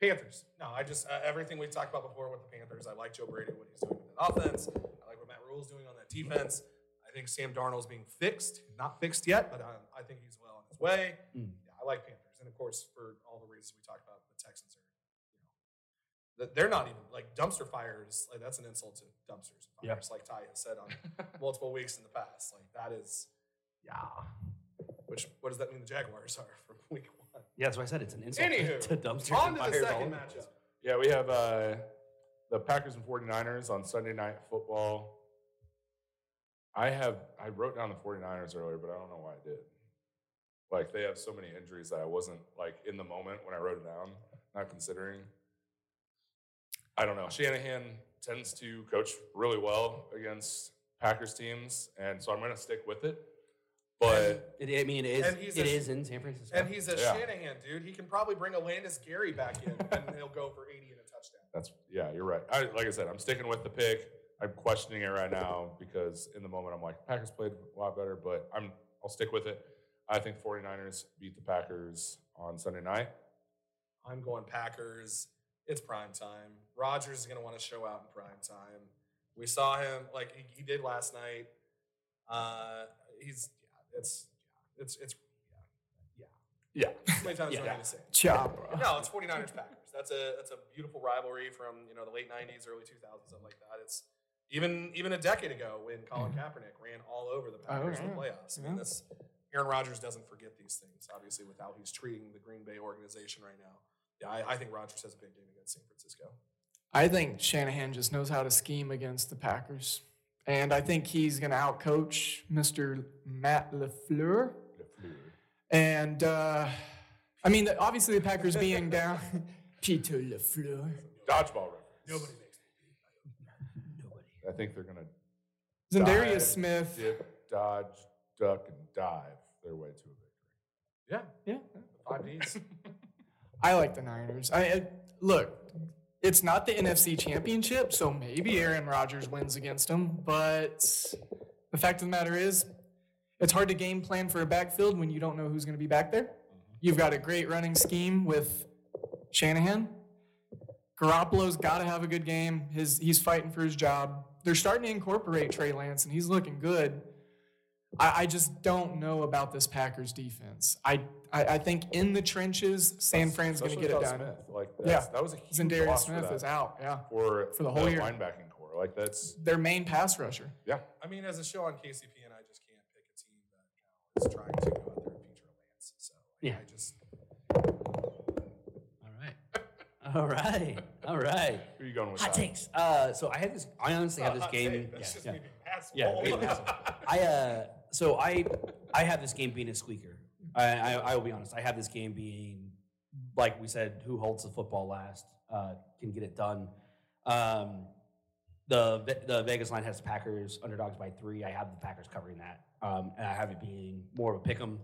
Speaker 4: Panthers. No, I just uh, everything we've talked about before with the Panthers. I like Joe Brady, what he's doing with that offense. I like what Matt Rhule's doing on that defense. I think Sam Darnold's being fixed, not fixed yet, but um, I think he's well on his way.
Speaker 3: Mm.
Speaker 4: Yeah, I like Panthers, and of course, for all the reasons we talked about, the Texans are, you know, they're not even like dumpster fires. Like that's an insult to dumpsters and
Speaker 3: Yep.
Speaker 4: like Ty has said on [laughs] multiple weeks in the past. Like that is, yeah. Which what does that mean? The Jaguars are from [laughs] week one.
Speaker 3: Yeah, that's why I said it's an insult
Speaker 4: Anywho,
Speaker 3: to dumpsters
Speaker 4: On
Speaker 3: and
Speaker 4: to the
Speaker 3: fires all
Speaker 4: second
Speaker 3: over the place.
Speaker 4: matchup.
Speaker 1: Yeah, we have uh, the Packers and 49ers on Sunday night football. I have I wrote down the 49ers earlier, but I don't know why I did. Like they have so many injuries that I wasn't like in the moment when I wrote it down, not considering. I don't know. Shanahan tends to coach really well against Packers teams, and so I'm going to stick with it. But
Speaker 3: It, I mean, it is.
Speaker 4: And
Speaker 3: It
Speaker 4: a-
Speaker 3: is in San Francisco.
Speaker 4: And he's a
Speaker 1: Yeah.
Speaker 4: Shanahan dude. He can probably bring a Landis Gary back in, and [laughs] he'll go for 80 and a touchdown.
Speaker 1: That's yeah, you're right. I, like I said, I'm sticking with the pick. I'm questioning it right now because in the moment I'm like, Packers played a lot better, but I'm I'll stick with it. I think 49ers beat the Packers on Sunday night.
Speaker 4: I'm going Packers. It's prime time. Rodgers is going to want to show out in prime time. We saw him like he, he did last night. Uh, he's yeah, it's yeah, it's it's yeah, yeah.
Speaker 1: Yeah.
Speaker 4: How many times do I need to say? it? No, it's 49ers Packers. That's a that's a beautiful rivalry from you know the late 90s, early 2000s, something like that. It's even even a decade ago when Colin Kaepernick ran all over the Packers in the playoffs. I mean, this Aaron Rodgers doesn't forget these things. Obviously, with how he's treating the Green Bay organization right now. Yeah, I, I think Rodgers has a big game against San Francisco.
Speaker 2: I think Shanahan just knows how to scheme against the Packers. And I think he's going to outcoach Mr. Matt LaFleur. Lafleur. And uh, I mean, obviously, the Packers being down. [laughs] Peter LaFleur.
Speaker 1: Dodgeball reference.
Speaker 4: Nobody.
Speaker 1: I think they're gonna
Speaker 2: Za'Darius
Speaker 1: Dive,
Speaker 2: Smith.
Speaker 1: dip, dodge, duck, and dive their way to a victory.
Speaker 4: Yeah,
Speaker 2: Yeah.
Speaker 4: five Ds. [laughs]
Speaker 2: I like the Niners. I, I look. It's not the NFC Championship, so maybe Aaron Rodgers wins against them. But the fact of the matter is, it's hard to game plan for a backfield when you don't know who's going to be back there. Mm-hmm. You've got a great running scheme with Shanahan. Garoppolo's got to have a good game. His he's fighting for his job. They're starting to incorporate Trey Lance, and he's looking good. I, I just don't know about this Packers defense. I, I I think in the trenches, San Fran's going to get it done.
Speaker 1: Smith. Like
Speaker 2: Yeah.
Speaker 1: that was a huge
Speaker 2: Za'Darius
Speaker 1: loss for
Speaker 2: Smith
Speaker 1: that-
Speaker 2: is out. Yeah,
Speaker 1: for
Speaker 2: for the whole year.
Speaker 1: linebacking core. Like that's
Speaker 2: their main pass rusher.
Speaker 1: yeah.
Speaker 4: I mean, as a show on KCP, and I just can't pick a team that you know, is trying to go out there and feature Lance. So
Speaker 3: Yeah.
Speaker 4: I just
Speaker 3: All right. [laughs] All right. All right. [laughs]
Speaker 1: Who are you going with?
Speaker 3: Hot
Speaker 1: Ty?
Speaker 3: takes. Uh, so I have this. I honestly have this game.
Speaker 4: take. That's
Speaker 3: yeah,
Speaker 4: just
Speaker 3: yeah.
Speaker 4: me.
Speaker 3: Yeah, being an asshole. I uh, so I I have this game being a squeaker. I, I I will be honest. I have this game being like we said, who holds the football last uh, can get it done. Um, the the Vegas line has Packers underdogs by three. I have the Packers covering that, um, and I have it being more of a pick 'em.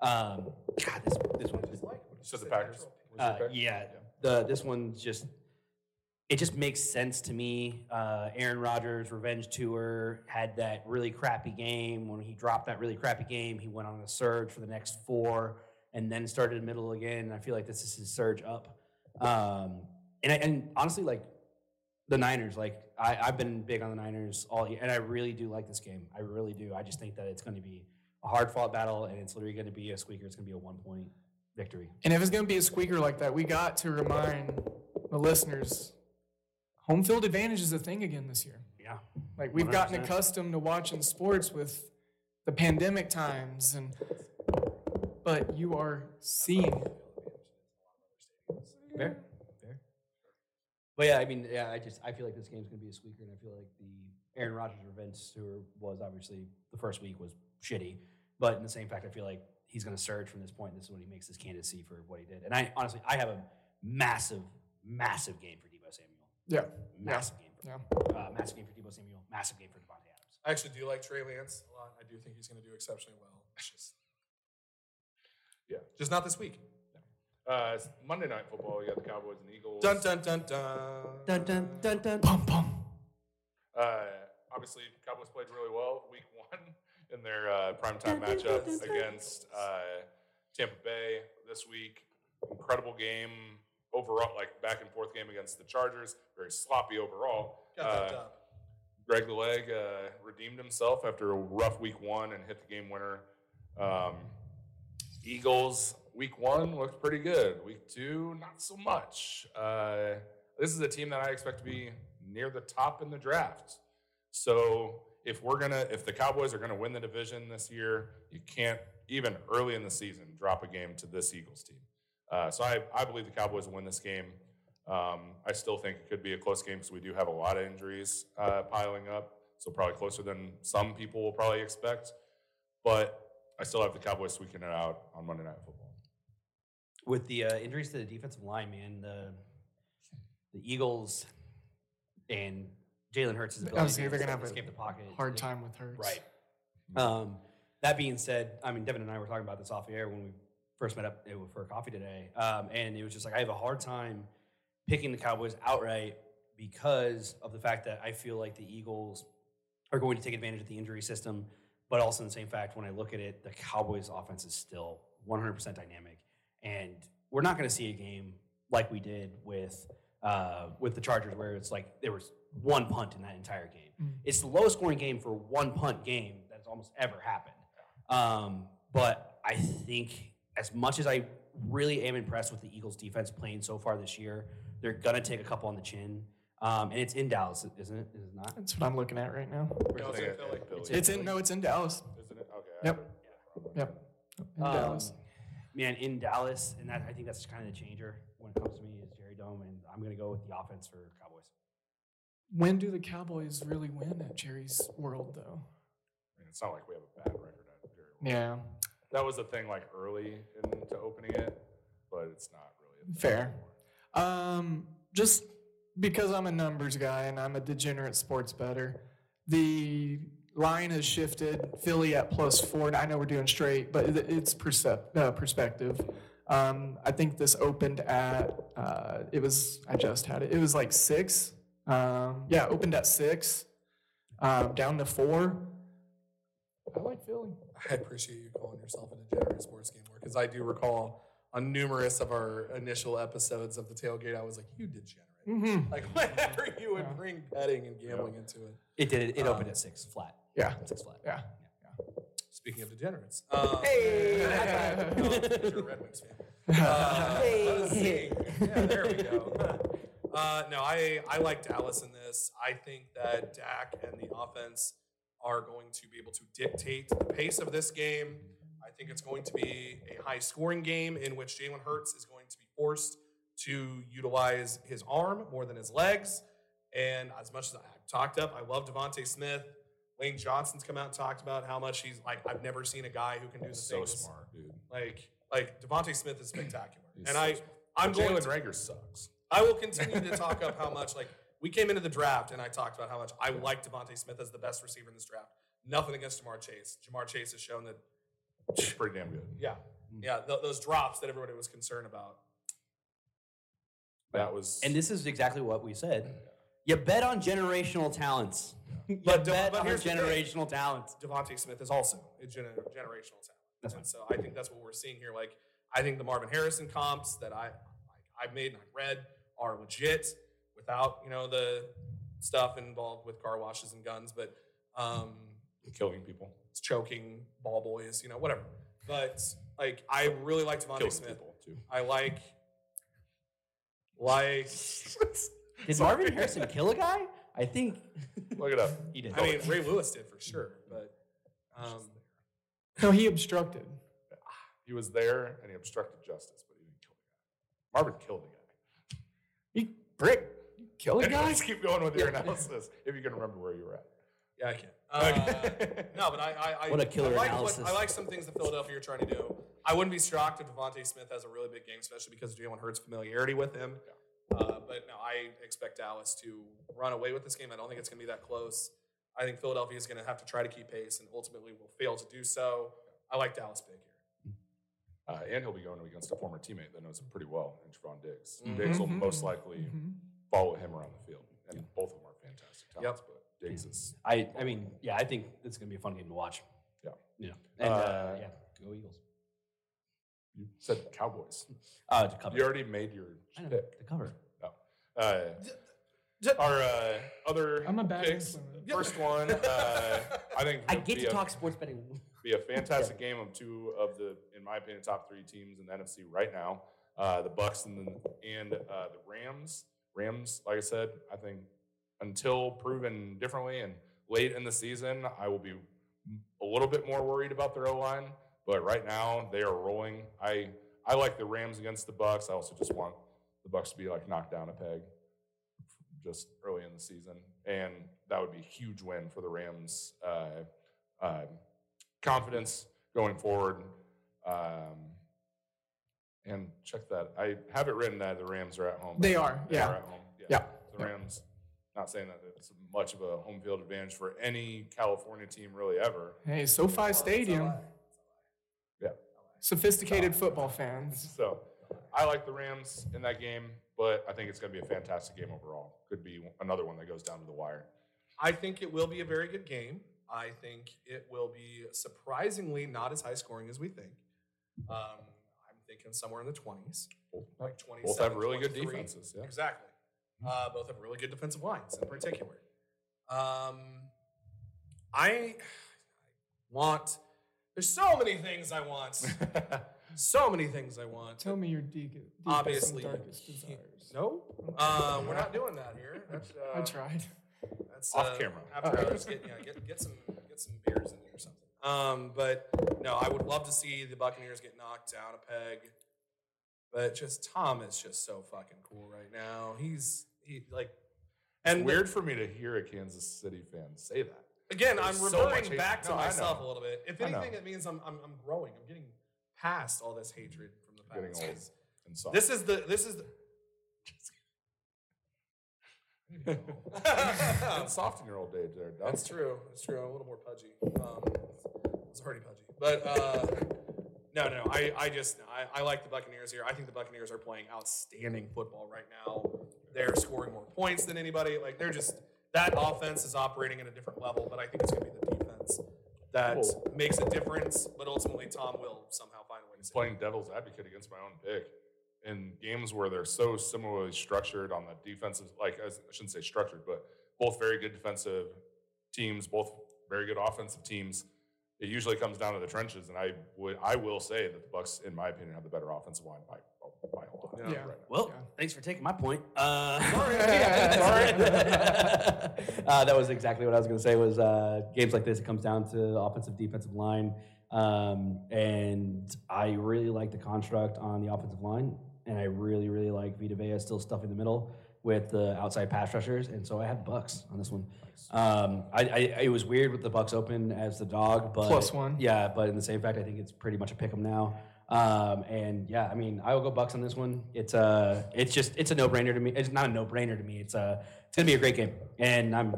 Speaker 3: Um, God, this this one just
Speaker 1: So the Packers.
Speaker 3: Uh, yeah, the this one's just it just makes sense to me. Uh, Aaron Rodgers' revenge tour had that really crappy game. When he dropped that really crappy game, he went on a surge for the next four, and then started the middle again. And I feel like this is his surge up. Um, and I, and honestly, like the Niners, like I, I've been big on the Niners all year, and I really do like this game. I really do. I just think that it's going to be a hard fought battle, and it's literally going to be a squeaker. It's going to be a one point victory.
Speaker 2: And if it's going to be a squeaker like that, we got to remind the listeners home field advantage is a thing again this year.
Speaker 3: Yeah.
Speaker 2: Like we've gotten
Speaker 3: 100%.
Speaker 2: accustomed to watching sports with the pandemic times and but you are seeing
Speaker 3: Fair, fair. But yeah, I mean, yeah, I just I feel like this game's gonna be a squeaker, and I feel like the Aaron Rodgers revenge tour was obviously the first week was shitty, but in the same fact, I feel like he's gonna surge from this point. This is when he makes his candidacy for what he did, and I honestly I have a massive, massive game for Deebo Samuel.
Speaker 2: yeah.
Speaker 3: Massive game. For,
Speaker 2: Yeah.
Speaker 3: uh, massive game for Deebo Samuel. Massive game for Davante Adams.
Speaker 4: I actually do like Trey Lance a lot. I do think he's going to do exceptionally well. It's just,
Speaker 1: Yeah.
Speaker 4: just not this week.
Speaker 1: Uh, it's Monday night football. You got the Cowboys and Eagles.
Speaker 4: Dun dun dun dun.
Speaker 3: Dun dun dun dun.
Speaker 2: Pum pum.
Speaker 1: Uh, obviously, Cowboys played really well week one in their uh, primetime matchup against uh, Tampa Bay this week. Incredible game overall, like back and forth game against the Chargers. Very sloppy overall.
Speaker 4: Got that
Speaker 1: Uh,
Speaker 4: dub.
Speaker 1: Greg the Leg uh, redeemed himself after a rough week one and hit the game winner. Um, Eagles week one looked pretty good. Week two, not so much. Uh, this is a team that I expect to be near the top in the draft. So if we're gonna, if the Cowboys are gonna win the division this year, you can't even early in the season drop a game to this Eagles team. Uh, so I, I believe the Cowboys will win this game. Um, I still think it could be a close game because we do have a lot of injuries uh, piling up. So probably closer than some people will probably expect. But I still have the Cowboys squeaking it out on Monday Night Football.
Speaker 3: with the uh, injuries to the defensive line, man, the the Eagles and Jalen Hurts' ability
Speaker 2: Obviously,
Speaker 3: to
Speaker 2: they're gonna have
Speaker 3: escape
Speaker 2: a
Speaker 3: the pocket.
Speaker 2: Hard time with Hurts.
Speaker 3: Right. Um, that being said, I mean, Devin and I were talking about this off the air when we first met up uh, for coffee today, um, and it was just like I have a hard time picking the Cowboys outright because of the fact that I feel like the Eagles are going to take advantage of the injury system, but also in the same fact, when I look at it, the Cowboys' offense is still 100% dynamic, and we're not going to see a game like we did with uh, with the Chargers, where it's like there was one punt in that entire game.
Speaker 2: Mm.
Speaker 3: It's the lowest scoring game for one punt game that's almost ever happened. Um, but I think as much as I really am impressed with the Eagles defense playing so far this year, they're gonna take a couple on the chin. Um, and it's in Dallas, isn't it? Is it not?
Speaker 2: That's what I'm looking at right now.
Speaker 4: No, it's in Philly.
Speaker 2: It's in no, it's in Dallas.
Speaker 1: Isn't it? Okay.
Speaker 2: Yep. Yep. In
Speaker 3: Um,
Speaker 2: Dallas.
Speaker 3: Man, in Dallas, and that I think that's kind of the changer when it comes to me is Jerry Dome, and I'm gonna go with the offense for Cowboys.
Speaker 2: When do the Cowboys really win at Jerry's World, though?
Speaker 1: I mean, it's not like we have a bad record at Jerry World.
Speaker 2: Yeah,
Speaker 1: That was the thing, like early into opening it, but it's not really a thing
Speaker 2: Fair. Um, just because I'm a numbers guy and I'm a degenerate sports better, the line has shifted. Philly at plus four. and I know we're doing straight, but it's percep- uh, perspective. Um, I think this opened at uh, it was I just had it. It was like six. Um, yeah, opened at six, um, down to four. I like Philly.
Speaker 4: I appreciate you calling yourself a degenerate sports gamer because I do recall on numerous of our initial episodes of the tailgate, I was like, "You degenerate!"
Speaker 2: Mm-hmm. [laughs]
Speaker 4: Like whenever you would bring betting and gambling into it.
Speaker 3: It did. It, it opened
Speaker 4: Um,
Speaker 3: at six flat.
Speaker 2: Yeah,
Speaker 3: Six flat.
Speaker 2: yeah.
Speaker 4: Speaking of degenerates, um,
Speaker 3: Hey! [laughs]
Speaker 4: no, you're a Red Wings fan. [laughs] Uh, let's. Yeah, there we go. Uh, no, I, I like Dallas in this. I think that Dak and the offense are going to be able to dictate the pace of this game. I think it's going to be a high scoring game in which Jalen Hurts is going to be forced to utilize his arm more than his legs. And as much as I've talked up, I love DeVonta Smith. Lane Johnson's come out and talked about how much he's like, I've never seen a guy who can do
Speaker 1: So
Speaker 4: things
Speaker 1: smart, dude.
Speaker 4: like like DeVonta Smith is spectacular, and
Speaker 1: so
Speaker 4: I
Speaker 1: smart.
Speaker 4: I'm
Speaker 1: But
Speaker 4: going
Speaker 1: Jalen Reagor sucks.
Speaker 4: I will continue to talk up how [laughs] much like we came into the draft and I talked about how much I like DeVonta Smith as the best receiver in this draft. Nothing against Ja'Marr Chase. Ja'Marr Chase has shown that
Speaker 1: It's pretty damn good.
Speaker 4: yeah mm. yeah th- those drops that everybody was concerned about.
Speaker 1: That was
Speaker 3: And this is exactly what we said. You bet on generational talents. You
Speaker 4: But-
Speaker 3: bet
Speaker 4: but
Speaker 3: on
Speaker 4: here's
Speaker 3: generational talents.
Speaker 4: DeVonta Smith is also a gener- generational talent.
Speaker 3: That's
Speaker 4: and
Speaker 3: fine.
Speaker 4: so I think that's what we're seeing here. Like I think the Marvin Harrison comps that I like, I've made and I've read are legit without you know the stuff involved with car washes and guns, but um,
Speaker 1: killing people.
Speaker 4: it's choking ball boys, you know, whatever. But like I really like DeVonta
Speaker 1: Killing
Speaker 4: Smith.
Speaker 1: people too.
Speaker 4: I like like [laughs]
Speaker 3: Did Marvin Harrison kill a guy? I think [laughs]
Speaker 1: Look it up. [laughs]
Speaker 3: he did.
Speaker 4: I mean Ray Lewis did for sure, but um,
Speaker 2: No, he obstructed.
Speaker 1: He was there and he obstructed justice, but he didn't kill the guy. Marvin killed the guy.
Speaker 2: He brick. You kill a guy.
Speaker 1: Anyways, keep going with your analysis if you can remember where you were at.
Speaker 4: Yeah, I can. [laughs] Uh, no, but I, I, I
Speaker 3: What a killer
Speaker 4: I like
Speaker 3: analysis.
Speaker 4: What, I like some things that Philadelphia are trying to do. I wouldn't be shocked if DeVonta Smith has a really big game, especially because of Jalen Hurts' familiarity with him. Uh, but no, I expect Dallas to run away with this game. I don't think it's going to be that close. I think Philadelphia is going to have to try to keep pace and ultimately will fail to do so. I like Dallas big here.
Speaker 1: Uh, and he'll be going against a former teammate that knows him pretty well, and Trevon Diggs.
Speaker 4: Mhm.
Speaker 1: Diggs will
Speaker 2: Mhm.
Speaker 1: most likely
Speaker 2: Mhm.
Speaker 1: follow him around the field. And both of them are fantastic talents,
Speaker 4: Yep.
Speaker 1: but Diggs is
Speaker 3: I, I mean, yeah, I think it's going to be a fun game to watch.
Speaker 1: Yeah.
Speaker 3: You know, and uh,
Speaker 1: Uh,
Speaker 3: yeah, go Eagles.
Speaker 1: you said Cowboys.
Speaker 3: Uh, to cover.
Speaker 1: You already made your
Speaker 3: I know,
Speaker 1: pick.
Speaker 3: to cover.
Speaker 1: Uh, our uh, other
Speaker 2: I'm a bad
Speaker 1: picks. First one, uh, I think
Speaker 3: I get
Speaker 1: be
Speaker 3: to
Speaker 1: a-
Speaker 3: talk sports betting.
Speaker 1: Be a fantastic game of two of the, in my opinion, top three teams in the NFC right now. Uh, the Bucks and the, and uh, the Rams. Rams, like I said, I think until proven differently and late in the season, I will be a little bit more worried about their O line. But right now, they are rolling. I I like the Rams against the Bucks. I also just want the Bucks to be like knocked down a peg just early in the season, and that would be a huge win for the Rams. Uh, uh, confidence going forward. Um, and check that. I have it written that the Rams are at home.
Speaker 2: They are,
Speaker 1: They
Speaker 2: yeah.
Speaker 1: are at home.
Speaker 2: Yeah.
Speaker 1: The Rams. Not saying that it's much of a home field advantage for any California team really ever.
Speaker 2: Hey, SoFi Stadium.
Speaker 1: Yeah.
Speaker 2: Sophisticated football fans.
Speaker 1: So I like the Rams in that game, but I think it's going to be a fantastic game overall. Could be another one that goes down to the wire.
Speaker 4: I think it will be a very good game. I think it will be surprisingly not as high scoring as we think. Um, I'm thinking somewhere in the 20s, like 27.
Speaker 1: Both have really good defenses. Yeah.
Speaker 4: Exactly. Uh, both have really good defensive lines in particular. Um, I want, there's so many things I want. [laughs] so many things I want.
Speaker 2: Tell me your deep, deepest
Speaker 4: Obviously,
Speaker 2: and darkest desires.
Speaker 4: No, uh, we're not doing that here. That's, [laughs] uh,
Speaker 2: I tried.
Speaker 4: That's
Speaker 1: Off
Speaker 4: uh,
Speaker 1: camera.
Speaker 4: After hours, get, yeah, get get some get some beers in there or something. Um, but no, I would love to see the Buccaneers get knocked down a peg. But just Tom is just so fucking cool right now. He's he like,
Speaker 1: And
Speaker 4: and
Speaker 1: weird for me to hear a Kansas City fan say that.
Speaker 4: Again,
Speaker 1: There's
Speaker 4: I'm
Speaker 1: so
Speaker 4: reverting back to
Speaker 1: No,
Speaker 4: myself a little bit. If anything, it means I'm, I'm I'm growing. I'm getting past all this hatred from the
Speaker 1: Getting
Speaker 4: past.
Speaker 1: and soft.
Speaker 4: This is the this is the. [laughs]
Speaker 1: and [laughs] soft in your old age there, Doug.
Speaker 4: That's true. That's true. I'm a little more pudgy. Um, it's already pudgy, but uh, no, no, no. I, I just, I, I like the Buccaneers here. I think the Buccaneers are playing outstanding football right now. They're scoring more points than anybody. Like they're just that offense is operating at a different level. But I think it's going to be the defense that
Speaker 1: Cool.
Speaker 4: makes a difference. But ultimately, Tom will somehow find a way to
Speaker 1: playing devil's advocate against my own pick in games where they're so similarly structured on the defensive, like I shouldn't say structured, but both very good defensive teams, both very good offensive teams. It usually comes down to the trenches, and I would I will say that the Bucks, in my opinion, have the better offensive line by by a lot.
Speaker 4: Yeah.
Speaker 2: Yeah.
Speaker 1: right.
Speaker 3: Well,
Speaker 2: Yeah.
Speaker 3: thanks for taking my point. Uh, [laughs]
Speaker 4: Sorry. [laughs]
Speaker 3: uh, that was exactly what I was going to say. Was uh, games like this, it comes down to offensive, defensive line, um, and I really like the construct on the offensive line, and I really, really like Vita Vea still stuffing the middle with the outside pass rushers, and so I have the Bucks on this one. Um, I, I it was weird with the Bucks open as the dog, but
Speaker 2: Plus one.
Speaker 3: yeah, but in the same fact, I think it's pretty much a pick 'em now. Um, and yeah, I mean, I will go Bucks on this one. It's a, it's just, it's a no brainer to me. It's not a no brainer to me. It's a, it's gonna be a great game, and I'm,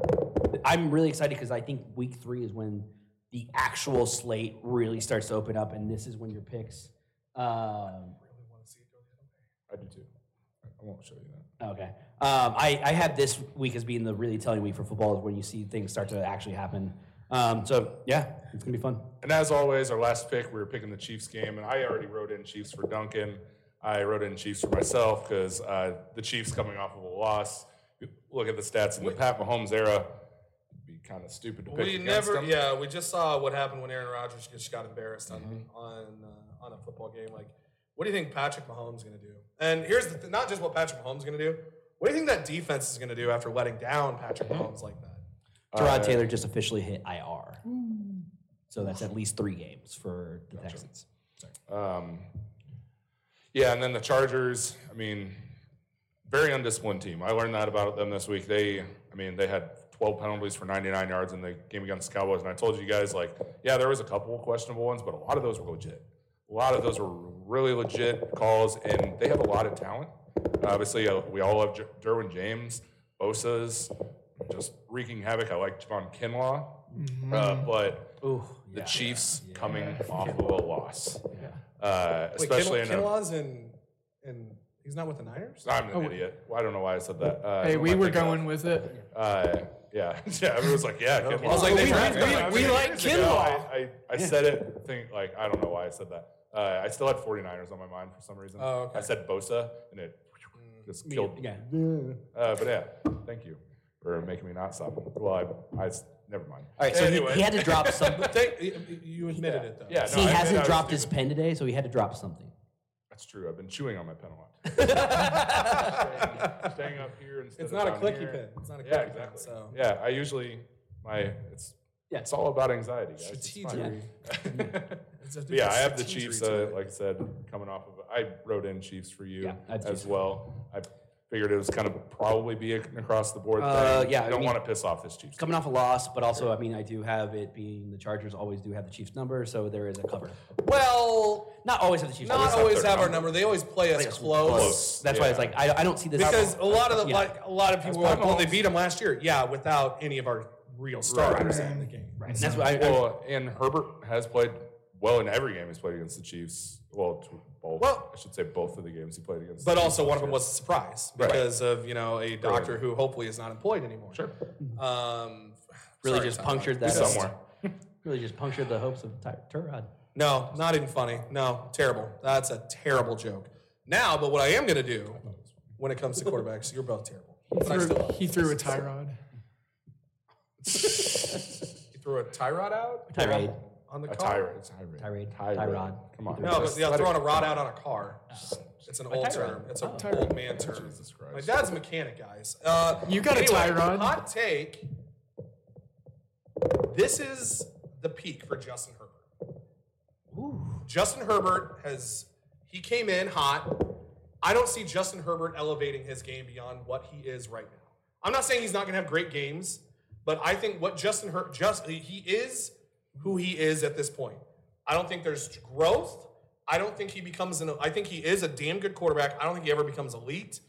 Speaker 3: I'm really excited because I think week three is when the actual slate really starts to open up, and this is when your picks. Um,
Speaker 1: I do too. I won't show you that.
Speaker 3: okay, um, I, I have this week as being the really telling week for football is when you see things start to actually happen. Um, so yeah, it's gonna be fun.
Speaker 1: And as always, our last pick, we were picking the Chiefs game, and I already wrote in Chiefs for Duncan. I wrote in Chiefs for myself because uh, the Chiefs coming off of a loss. Look at the stats in the Pat Mahomes era. It'd be kind of stupid to pick
Speaker 4: We
Speaker 1: against
Speaker 4: never,
Speaker 1: them.
Speaker 4: yeah, we just saw what happened when Aaron Rodgers just got embarrassed on
Speaker 1: Mm-hmm.
Speaker 4: on uh, on a football game. Like, what do you think Patrick Mahomes is going to do? And here's the th- not just what Patrick Mahomes is going to do. What do you think that defense is going to do after letting down Patrick
Speaker 1: Mm-hmm.
Speaker 4: Mahomes like that?
Speaker 3: Gerard
Speaker 1: Uh,
Speaker 3: Taylor just officially hit IR. So that's at least three games for the Texans.
Speaker 1: Um, yeah, and then the Chargers. I mean, very undisciplined team. I learned that about them this week. They, I mean, they had 12 penalties for 99 yards in the game against the Cowboys, and I told you guys like, yeah, there was a couple of questionable ones, but a lot of those were legit. A lot of those were really legit calls, and they have a lot of talent. Obviously, uh, we all love J- Derwin James, Bosa's just wreaking havoc. I like Javon Kinlaw, uh, but
Speaker 3: Ooh,
Speaker 1: the
Speaker 3: yeah.
Speaker 1: Chiefs coming [laughs] off of a loss, uh,
Speaker 4: Wait,
Speaker 1: especially
Speaker 4: Kin-
Speaker 1: in a,
Speaker 4: Kinlaw's in, in he's not with the Niners.
Speaker 1: I'm an idiot. Well, I don't know why I said that. Uh,
Speaker 2: Hey, we were
Speaker 1: thinking of?
Speaker 2: going with it.
Speaker 1: Yeah, [laughs] yeah. Everyone's like, yeah. Kinlaw.
Speaker 4: I was like, they
Speaker 2: we-
Speaker 4: drafted
Speaker 2: we-
Speaker 4: him.
Speaker 2: we like
Speaker 1: Years ago,
Speaker 2: Kinlaw.
Speaker 1: I, I, I said it. Think like I don't know why I said that. Uh, I still had 49ers on my mind for some reason.
Speaker 4: Oh, okay.
Speaker 1: I said Bosa, and it just killed.
Speaker 3: Yeah. [laughs]
Speaker 1: Uh, but yeah, thank you for making me not stop. Well, I, I s- never mind.
Speaker 3: All right, so
Speaker 1: Anyway.
Speaker 3: he, he had to drop something. [laughs]
Speaker 4: You- you admitted it though.
Speaker 1: Yeah, no,
Speaker 3: he
Speaker 1: I
Speaker 3: hasn't
Speaker 1: was
Speaker 3: dropped his pen today, so he had to drop something.
Speaker 1: That's true. I've been chewing on my pen a lot. Staying, staying up here instead
Speaker 4: It's
Speaker 1: of
Speaker 4: not a clicky
Speaker 1: here.
Speaker 4: pen. It's not a clicky
Speaker 1: Yeah,
Speaker 4: pen.
Speaker 1: exactly.
Speaker 4: So
Speaker 1: Yeah, I usually my it's
Speaker 3: Yeah.
Speaker 1: it's all about anxiety, guys. It's
Speaker 4: strategery. [laughs] It's a-
Speaker 1: yeah, I have the Chiefs. Uh, like I said, coming off of. I wrote in Chiefs for you
Speaker 3: Yeah,
Speaker 1: as well. I figured it was kind of probably be an across the board
Speaker 3: Uh,
Speaker 1: thing.
Speaker 3: yeah,
Speaker 1: I
Speaker 3: I
Speaker 1: don't
Speaker 3: mean-
Speaker 1: want to piss off this Chiefs.
Speaker 3: Coming off a loss, but also, I mean, I do have it being the Chargers always do have the Chiefs number, so there is a cover.
Speaker 4: well,
Speaker 3: Not always have the Chiefs
Speaker 4: not
Speaker 3: number.
Speaker 1: have
Speaker 4: always
Speaker 1: their
Speaker 4: have our
Speaker 1: number.
Speaker 4: number. They always play us
Speaker 3: Play us
Speaker 4: close.
Speaker 1: close.
Speaker 3: That's why it's
Speaker 1: Yeah.
Speaker 3: like I, I don't see this
Speaker 4: Because a lot of the
Speaker 3: Yeah.
Speaker 4: like a lot of people were like, well, they beat them last year. Yeah, without any of our real stars in the game.
Speaker 3: Right. That's why I, I,
Speaker 1: Well, and Herbert has played well in every game he's played against the Chiefs. Well, both.
Speaker 4: Well-
Speaker 1: I should say both of the games he played against.
Speaker 4: But
Speaker 1: the
Speaker 4: also
Speaker 1: Chiefs
Speaker 4: one of them was a surprise
Speaker 1: Right.
Speaker 4: because of you know a doctor who hopefully is not employed anymore.
Speaker 1: sure
Speaker 4: Um,
Speaker 3: really
Speaker 4: sorry,
Speaker 3: just punctured that
Speaker 1: somewhere. [laughs]
Speaker 3: really just punctured the hopes of Ty- Turod.
Speaker 4: No, not even funny. No, terrible. That's a terrible joke. Now, but what I am going to do when it comes to quarterbacks, you're both terrible. But I
Speaker 2: Threw- [laughs] he threw a tie rod.
Speaker 4: He threw a tie rod out
Speaker 3: Tirade.
Speaker 4: on on the
Speaker 1: A
Speaker 4: car.
Speaker 1: tirade. It's tirade.
Speaker 3: Tirade.
Speaker 1: Tirade.
Speaker 3: Tyrod.
Speaker 1: Come on.
Speaker 4: No, but
Speaker 1: Just
Speaker 4: yeah, throwing a rod out on a car. It's an old
Speaker 3: Tyrod.
Speaker 4: term. It's an
Speaker 2: Tyrod.
Speaker 4: old man term.
Speaker 1: Jesus
Speaker 4: My dad's a mechanic, guys. Uh,
Speaker 2: You got a
Speaker 4: anyway,
Speaker 2: tie rod.
Speaker 4: Hot take. This is the peak for Justin Herbert. Justin Herbert has he came in hot. I don't see Justin Herbert elevating his game beyond what he is right now. I'm not saying he's not going to have great games, but I think what Justin Herbert just he is who he is at this point. I don't think there's growth. I don't think he becomes an. I think he is a damn good quarterback. I don't think he ever becomes elite.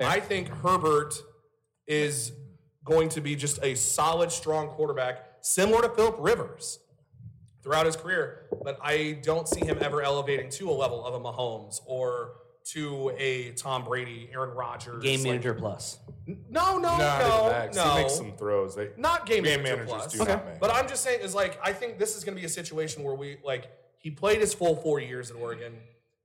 Speaker 4: I think Herbert is going to be just a solid, strong quarterback, similar to Philip Rivers throughout his career. But I don't see him ever elevating to a level of a Mahomes or to a Tom Brady, Aaron Rodgers.
Speaker 3: Game
Speaker 4: like-
Speaker 3: manager plus.
Speaker 4: no, no,
Speaker 1: not
Speaker 4: no, no.
Speaker 1: He makes some throws. They,
Speaker 4: Not game,
Speaker 1: Game
Speaker 4: manager
Speaker 1: managers
Speaker 4: plus.
Speaker 1: do not make.
Speaker 4: But I'm just saying is like I think this is going to be a situation where we like he played his full four years at Oregon,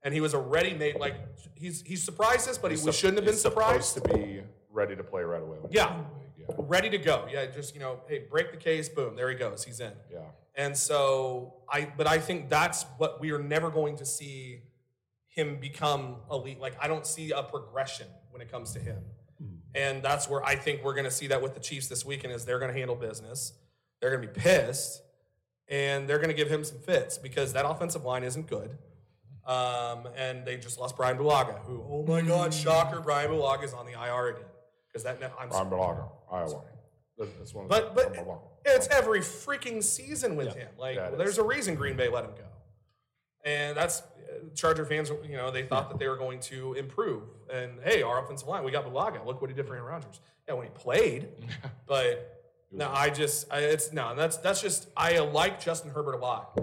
Speaker 4: and he was a ready-made like he's he's surprised us, but he, we
Speaker 1: sup-
Speaker 4: shouldn't have been
Speaker 1: he's
Speaker 4: surprised.
Speaker 1: Supposed to be ready to play right away. when he's
Speaker 4: Yeah.
Speaker 1: in the league, Yeah.
Speaker 4: ready to go. Yeah, just you know, hey, break the case, boom, there he goes, he's in.
Speaker 1: Yeah.
Speaker 4: And so I, but I think that's what we are never going to see him become elite. Like I don't see a progression when it comes to him, and that's where I think we're going to see that with the Chiefs this weekend. Is they're going to handle business, they're going to be pissed, and they're going to give him some fits because that offensive line isn't good. Um, and they just lost Brian Bulaga, who, oh my God, shocker, Brian Bulaga is on the IR again because that I'm
Speaker 1: Ron Balaga, Iowa. That's one of
Speaker 4: but but it's every freaking season with him. Like
Speaker 1: Yeah, it
Speaker 4: there's a reason Green Bay let him go, and that's Charger fans. You know they thought that they were going to improve, and hey, our offensive line, we got Bulaga. Look what he did for Aaron Rodgers. Yeah, when he played, [laughs] but no, I just I, it's no. That's that's just I like Justin Herbert a lot.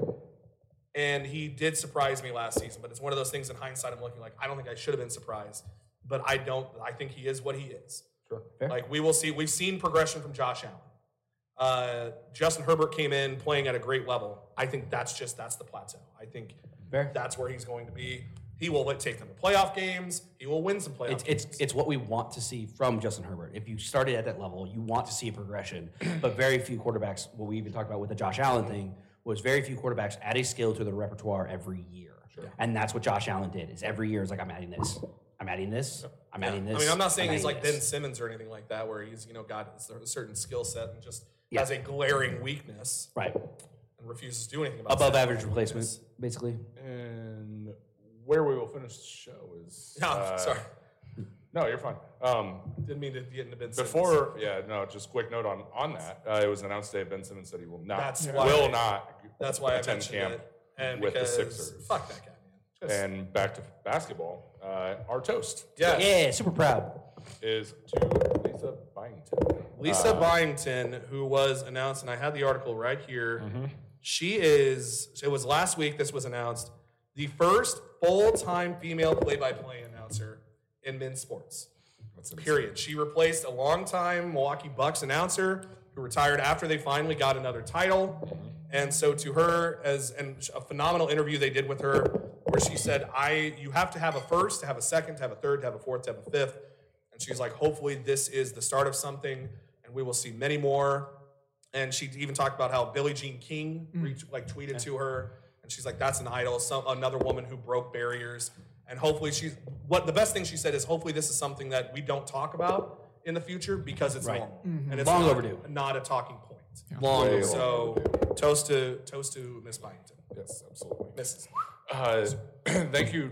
Speaker 4: And he did surprise me last season, but it's one of those things in hindsight. I'm looking like I don't think I should have been surprised, but I don't. I think he is what he is.
Speaker 1: Sure.
Speaker 3: Fair.
Speaker 4: Like we will see, we've seen progression from Josh Allen. Uh, Justin Herbert came in playing at a great level. I think that's just that's the plateau. I think
Speaker 3: Fair.
Speaker 4: that's where he's going to be. He will take them to playoff games. He will win some playoff
Speaker 3: It's,
Speaker 4: games.
Speaker 3: it's it's what we want to see from Justin Herbert. If you started at that level, you want to see a progression. [clears throat] But very few quarterbacks, what we even talked about with the Josh Allen thing, was very few quarterbacks add a skill to their repertoire every year. Sure. And that's what Josh Allen did. Is every year is like I'm adding this, I'm adding this, I'm adding this.
Speaker 4: I mean, I'm not saying
Speaker 3: I'm
Speaker 4: he's like
Speaker 3: this.
Speaker 4: Ben Simmons or anything like that, where he's you know got a certain skill set and just
Speaker 3: Yeah.
Speaker 4: has a glaring weakness
Speaker 3: right
Speaker 4: and refuses to do anything about
Speaker 3: above average replacement,
Speaker 4: weakness.
Speaker 3: basically.
Speaker 1: And where we will finish the show is.
Speaker 4: No, [laughs]
Speaker 1: uh,
Speaker 4: sorry,
Speaker 1: No, you're fine. Um,
Speaker 4: didn't mean to get into Ben Simmons.
Speaker 1: before, yeah, no, just quick note on on that. Uh, it was announced today. Ben Simmons said he will not.
Speaker 4: That's
Speaker 1: will not.
Speaker 4: that's why I
Speaker 1: attend
Speaker 4: mentioned
Speaker 1: camp
Speaker 4: it, and
Speaker 1: with the
Speaker 4: because
Speaker 1: Sixers.
Speaker 4: fuck that guy, man. Just-
Speaker 1: And back to basketball. Uh, our toast
Speaker 4: yeah,
Speaker 3: Yeah, super proud.
Speaker 1: is to Lisa Byington.
Speaker 4: Lisa
Speaker 1: Uh,
Speaker 4: Byington, who was announced, and I had the article right here. She is, it was last week this was announced, the first full time female play by play announcer in men's sports. Period. She replaced a longtime Milwaukee Bucks announcer who retired after they finally got another title. And so to her, as and a phenomenal interview they did with her, where she said, "I you have to have a first, to have a second, to have a third, to have a fourth, to have a fifth. And she's like, "Hopefully, this is the start of something, and we will see many more." And she even talked about how Billie Jean King re- like tweeted to her, and she's like, "That's an idol, some another woman who broke barriers." And hopefully, she's what the best thing she said is, "Hopefully, this is something that we don't talk about in the future because it's
Speaker 3: Right.
Speaker 4: normal and it's
Speaker 3: Long
Speaker 4: not,
Speaker 3: overdue.
Speaker 4: not a talking point."
Speaker 3: Long
Speaker 1: Way
Speaker 3: overdue.
Speaker 4: So toast to toast to Miss Byington,
Speaker 1: Yes, absolutely.
Speaker 4: Mrs.
Speaker 1: Uh, [clears throat] thank you